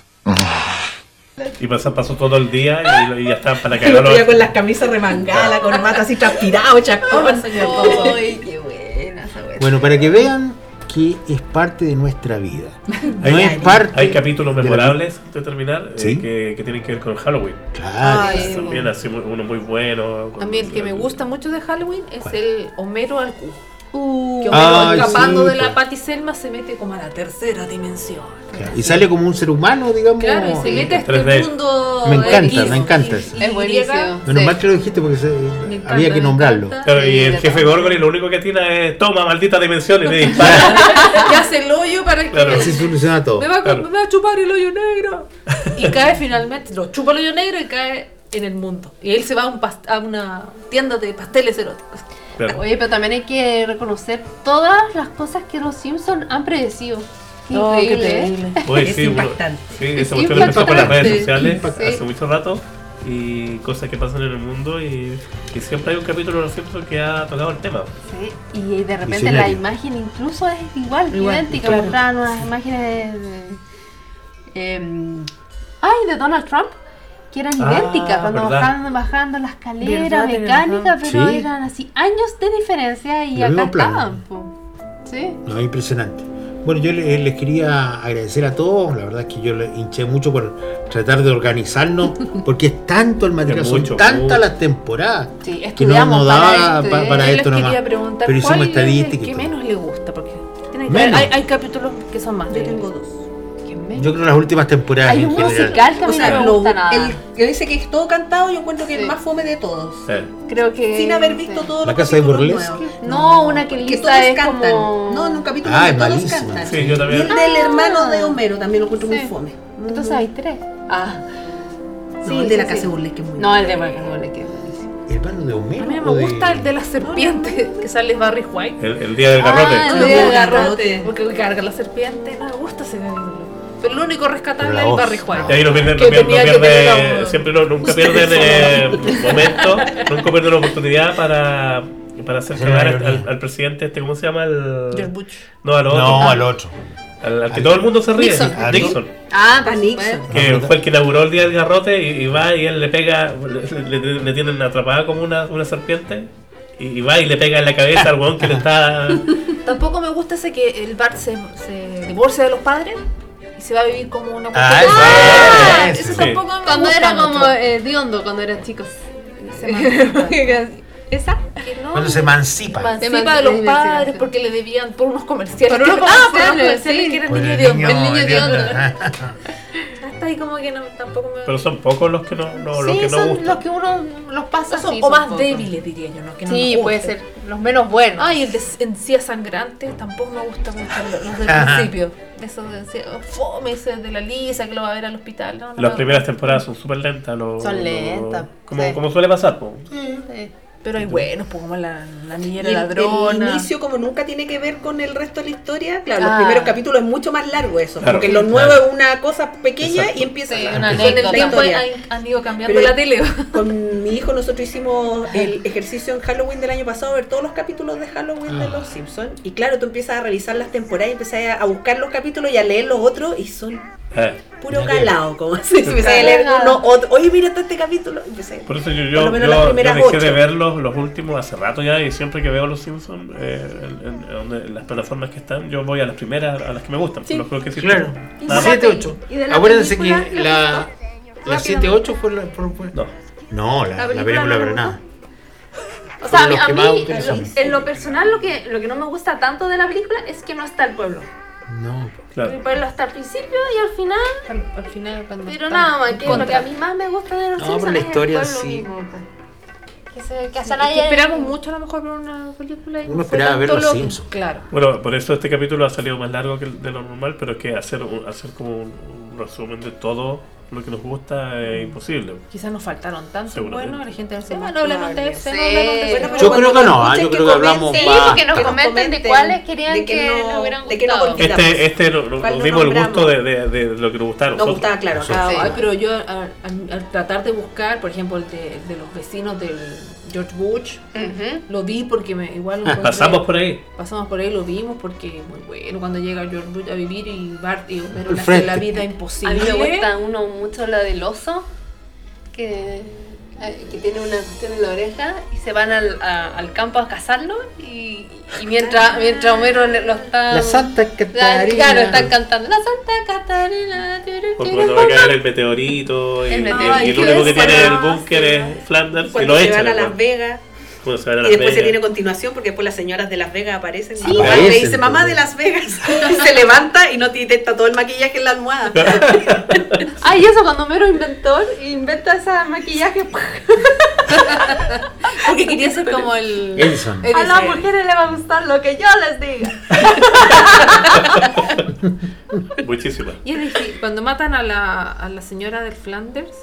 Y pasa, pasó todo el día y, y ya está para otro día con las camisas remangadas, la corbata así transpirado, chacón. señor Thompson. Ay, qué buena esa. Bueno, para que vean que es parte de nuestra vida. No Hay, es parte. hay capítulos de la- memorables de terminar eh, que, que tienen que ver con Halloween. Claro. Ay, También uno muy bueno. A mí el que me gusta mucho de Halloween es el Homero al Q. Uh, Que Homero Ay, escapando sí, de la pues. Patty Selma se mete como a la tercera dimensión. Claro, Y sale como un ser humano, digamos. Claro, y se mete a este 3D. mundo. Me encanta, X, me encanta Y- eso. Es buenísimo. Menos Sí. mal que lo dijiste porque se- encanta, había que nombrarlo. Claro, y el jefe verdad. Gorgon y lo único que tiene es toma maldita dimensión y le dispara. Y hace el hoyo para que. Claro. Así soluciona todo. Me va, a, Claro. me va a chupar el hoyo negro. Y cae finalmente, lo chupa el hoyo negro y cae en el mundo. Y él se va a, un past- a una tienda de pasteles eróticos. Claro. Oye, pero también hay que reconocer todas las cosas que los Simpsons han predecido. Oh, qué Increíble, ¿eh? terrible. Oye, Es sí, impactante. sí, Es cuestión empezó por las redes sociales hace mucho rato y cosas que pasan en el mundo y, y siempre hay un capítulo de los Simpsons que ha tocado el tema. Sí, y de repente Visionario. la imagen incluso es igual, Igual, idéntica. claro. Unas imágenes de, em, ay, de Donald Trump, que eran Ah, idénticas cuando verdad. bajaban bajando la escalera Verdad, mecánica, pero Sí. eran así años de diferencia y Lo acá estaban. Sí. No, impresionante. Bueno, yo le- les quería agradecer a todos. La verdad es que yo le hinché mucho por tratar de organizarnos, porque es tanto el material, Es son mucho, tantas mucho. las temporadas Sí, que no nos para daba este, pa- para Yo les esto nomás. quería preguntar Pero hicimos cuál es el estadística y que todo. menos le gusta, porque tiene que Menos. hay, hay capítulos que son más. Yo tengo dos. Que Yo creo las últimas temporadas Hay en un general. musical que a O mí sea, no me lo- gusta nada. el que dice que es todo cantado, yo encuentro que es el más fome de todos. Creo que. Sin haber visto sí. todos La casa de burlesque. No, una que Que Lisa todos es cantan. como. No, en un capítulo Ah, es todos malísimo. cantan. Sí, yo Y también. el del hermano de Homero también lo encuentro muy fome. Entonces hay tres. Ah. Sí, el de la casa de burlesque es muy No, el de la casa de burlesque. ¿Hermano de Homero? A mí me de- gusta el de la serpiente, que sale Barry White. El, el día del garrote. Ah, el No, día del garrote. garrote. Porque carga la serpiente, no me gusta ese capítulo. Pero lo único rescatable es el. Barry White. Y ahí no no no pierde- la- siempre no, nunca pierden eh, momento, nunca pierden la oportunidad para, para hacer cagar al, ironía. al- al presidente, este, ¿cómo se llama? El, George Bush. No, al otro. No, al otro. Al, al que todo el mundo se ríe. Nixon. a Nixon. Ah, A pues, Nixon. Que fue el que inauguró el día del garrote y, y va y él le pega, le, le- le tienen atrapada como una, una serpiente y, y va y le pega en la cabeza al weón que le está... Tampoco me gusta ese que el Bart se, se divorcia de los padres y se va a vivir como una Ah, Ah, sí. tampoco me Cuando gusta era mucho. como eh, Diondo, cuando eran chicos. Se. ¿Esa? No, Cuando se emancipa. emancipa de los padres porque le debían por unos comerciales. Por unos ah, por unos comerciales, sí. que Por el niño el de Hondo. el niño de Diondo. Como que no, tampoco me... Pero son pocos los que no, no, los que no son gustan. los que uno los pasa Son- así, o son más pocos. débiles diría yo, ¿no? Que no Sí, nos puede ser. Los menos buenos. Ay, el de encías sangrantes tampoco me gusta mucho los- del Ajá. principio. Eso de encías, fome ese de la Lisa que lo va a ver al hospital. No, no Las me- primeras temporadas son súper lentas. lo- Son lo- lentas, Como, sí. como suele pasar. Sí. Pero hay buenos, pues como la, la niñera el, ladrona. el inicio, como nunca tiene que ver con el resto de la historia, claro, los Ah. primeros capítulos es mucho más largo eso. Claro. Porque los nuevos es una cosa pequeña Exacto. y empieza Sí, una y Con el la tiempo han, han ido cambiando Pero- la tele. Con mi hijo nosotros hicimos el ejercicio en Halloween del año pasado, ver todos los capítulos de Halloween de Los Simpsons. Y claro, tú empiezas a revisar las temporadas y empiezas a, a buscar los capítulos y a leer los otros y son Eh, puro calado, como así. Empecé a leer uno, otro. Oye, mira este capítulo. Empecé. Por eso yo, Por yo, lo menos yo- las yo dejé ocho. de ver los, los últimos hace rato ya y siempre que veo los Simpsons eh, en, en- donde- en las plataformas que están, yo voy a las primeras, a las que me gustan. Sí. Los creo que sí. Claro. Nada más. 7-8. ¿Y de la Acuérdense que la, la 7-8 fue la. fue- fue- No. No, la, ¿La la película le Granada. O sea, a mí, a mí, en lo personal, lo que, lo que no me gusta tanto de la película es que no está el pueblo. No. Claro. El pueblo está al principio y al final. Al, al final, cuando Pero nada más, que lo que a mí más me gusta de los No, Simpsons pero la es el historia sí. pues. Que, se, que Es hacen que esperamos mucho a lo mejor por una película Uno esperaba ver los lo- Simpsons. Claro. Bueno, por eso este capítulo ha salido más largo que el de lo normal, pero es que hacer, hacer como un, un resumen de todo lo que nos gusta es imposible. Quizás nos faltaron tantos Seguramente. bueno, la gente dice, Sí, bueno, hablemos de sí. ese, no hablemos de ese. Yo creo que no, ah, yo creo que hablamos Sí, más. nos Que nos comenten de cuáles querían que, no- nos hubieran de que no gustado. Este, este no- no- ¿Cuál nos no dimos el gusto de, de, de lo que nos gustaba a Nos gustaba, claro. Nosotros. cada- Ay, pero yo al, al- al tratar de buscar, por ejemplo, el de, de los vecinos del George Bush, lo vi porque me, igual lo Pasamos por ahí. Pasamos por ahí, lo vimos porque muy bueno cuando llega George Bush a vivir y Bart y Homero le la vida A imposible. mí me gusta uno mucho lo del oso, que, eh, que tiene una cuestión en la oreja y se van al, a- al campo a cazarlo y, y mientras, mientras Homero le- lo está... La Santa Catarina. Claro, están cantando la Santa Catarina. Turu, cuando va a caer el meteorito y, El y- meteorito. y el único que tiene el búnker es Flanders y Cuando lo se echan. a igual. Las Vegas Cuando se van a y Las después se Vegas. tiene continuación porque después las señoras de Las Vegas aparecen Sí. y Aparecen, dice mamá pues. de Las Vegas y se levanta y no está todo el maquillaje en la almohada Ay, eso cuando Homero inventó, inventa ese maquillaje. Porque quería ser como el... Edison. A las mujeres les va a gustar lo que yo les diga. Muchísimas. Y es difícil, cuando matan a la, a la señora del Flanders,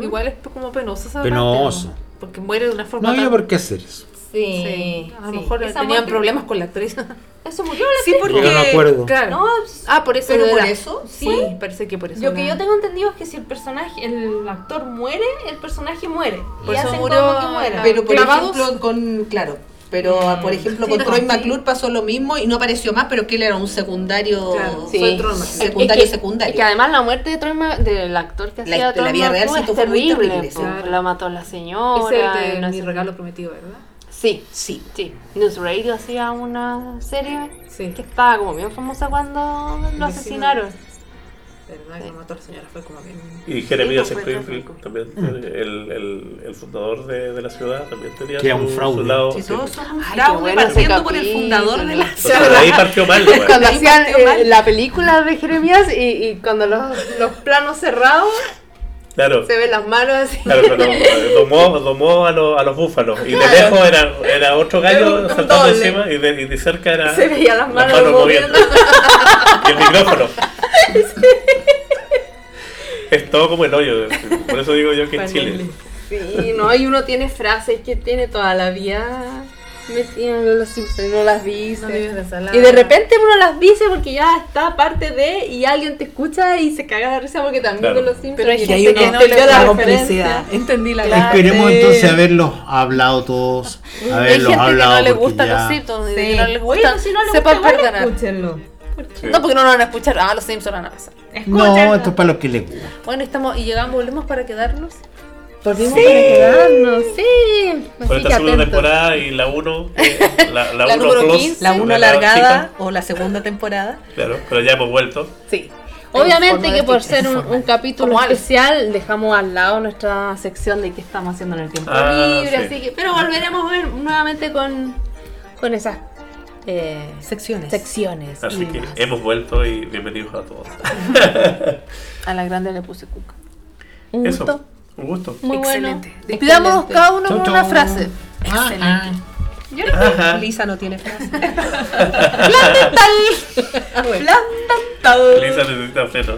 igual es como penoso esa parte, Penoso. ¿no? Porque muere de una No forma había tan- por qué hacer eso. Sí, Sí, a lo sí. mejor Esa tenían muerte- problemas con la actriz. Eso murió la sí porque Yo no me acuerdo. Claro. No, ah, por eso ¿Pero por eso? Sí, ¿Fue? parece que por eso. Lo que yo tengo entendido es que si el personaje, el actor muere, el personaje muere. Por y eso hacen murió como que muera. pero por clavados. ejemplo con claro pero por ejemplo con Troy sí. McClure pasó lo mismo y no apareció más pero que él era un secundario Claro, Sí. fue Troy McClure. secundario es que, secundario es que además la muerte de Troy Ma- del actor que La- hacía la Troy vida real es terrible. terrible, po. La mató la señora. Es el de no mi sé. regalo prometido, ¿verdad? Sí, sí sí. News Radio hacía una serie Sí. que estaba como bien famosa cuando lo asesinaron. Verdad señora fue como bien. Y Jeremías Sí, fue Springfield también, el, el, el fundador de, de la ciudad, también tenía Que un fraude. lado. Sí. todos un partiendo por el fundador de la Pero de ahí partió mal. Cuando hacían eh, la película de Jeremías y, y cuando los, los planos cerrados Claro. se ven las manos así. Claro, pero domó, domó a, los, a los búfalos. Y de Claro. lejos era, era otro gallo saltando doble. encima y de, y de cerca era Se veía las manos moviendo. y el micrófono. Es todo como el hoyo. Por eso digo yo que es Chile. Sí, no, y uno tiene frases que tiene toda la vida los Simpsons, no las dice. No de y de repente uno las dice porque ya está parte de y alguien te escucha y se caga de risa porque también Claro. de los Simpsons. Pero hay gente que no entendió le da la complicidad. Entendí la Claro. Esperemos entonces haberlos hablado todos. Hay Haberlos gente que hablado no le gustan ya- los Simpsons, Sí. que no le Oye, gustan, si no le sepan gusta, perdonar. escúchenlo. Sí. No, porque no lo van a escuchar. Ah, los Simpsons van a pasar. No, esto es para los que les gusta. Bueno, estamos y llegamos, volvemos para quedarnos. Volvimos Sí. para quedarnos. Sí, Por así esta segunda temporada y la 1, la, la, La 1 número plus, 15. La 1 la alargada chica, o la segunda temporada. Claro, pero ya hemos vuelto. Sí. En Obviamente que por ser un, capítulo especial, dejamos al lado nuestra sección de qué estamos haciendo en el tiempo Ah, libre, sí. así que, pero volveremos a ver nuevamente con, con esas eh, Secciones. secciones. Así que más. hemos vuelto y bienvenidos a todos. A la grande le puse cuca. Un Eso, gusto. Un gusto. Muy Excelente. bueno. Cada uno Chau, con una frase. Excelente. Yo no Ajá. Lisa no tiene frase. Plan dental. Plan dental. Lisa necesita frenos.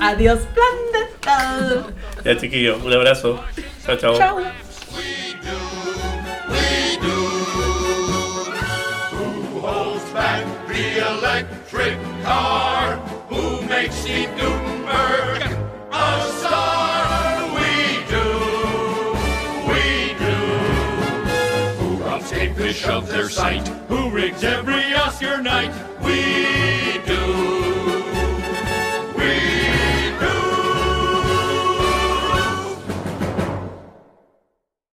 Adiós, plan dental. Ya chiquillos, un abrazo. Chao, chao. Chao. Who holds back the electric car? Who makes Steve Gutenberg fish of their sight, who rigs every Oscar night. We do.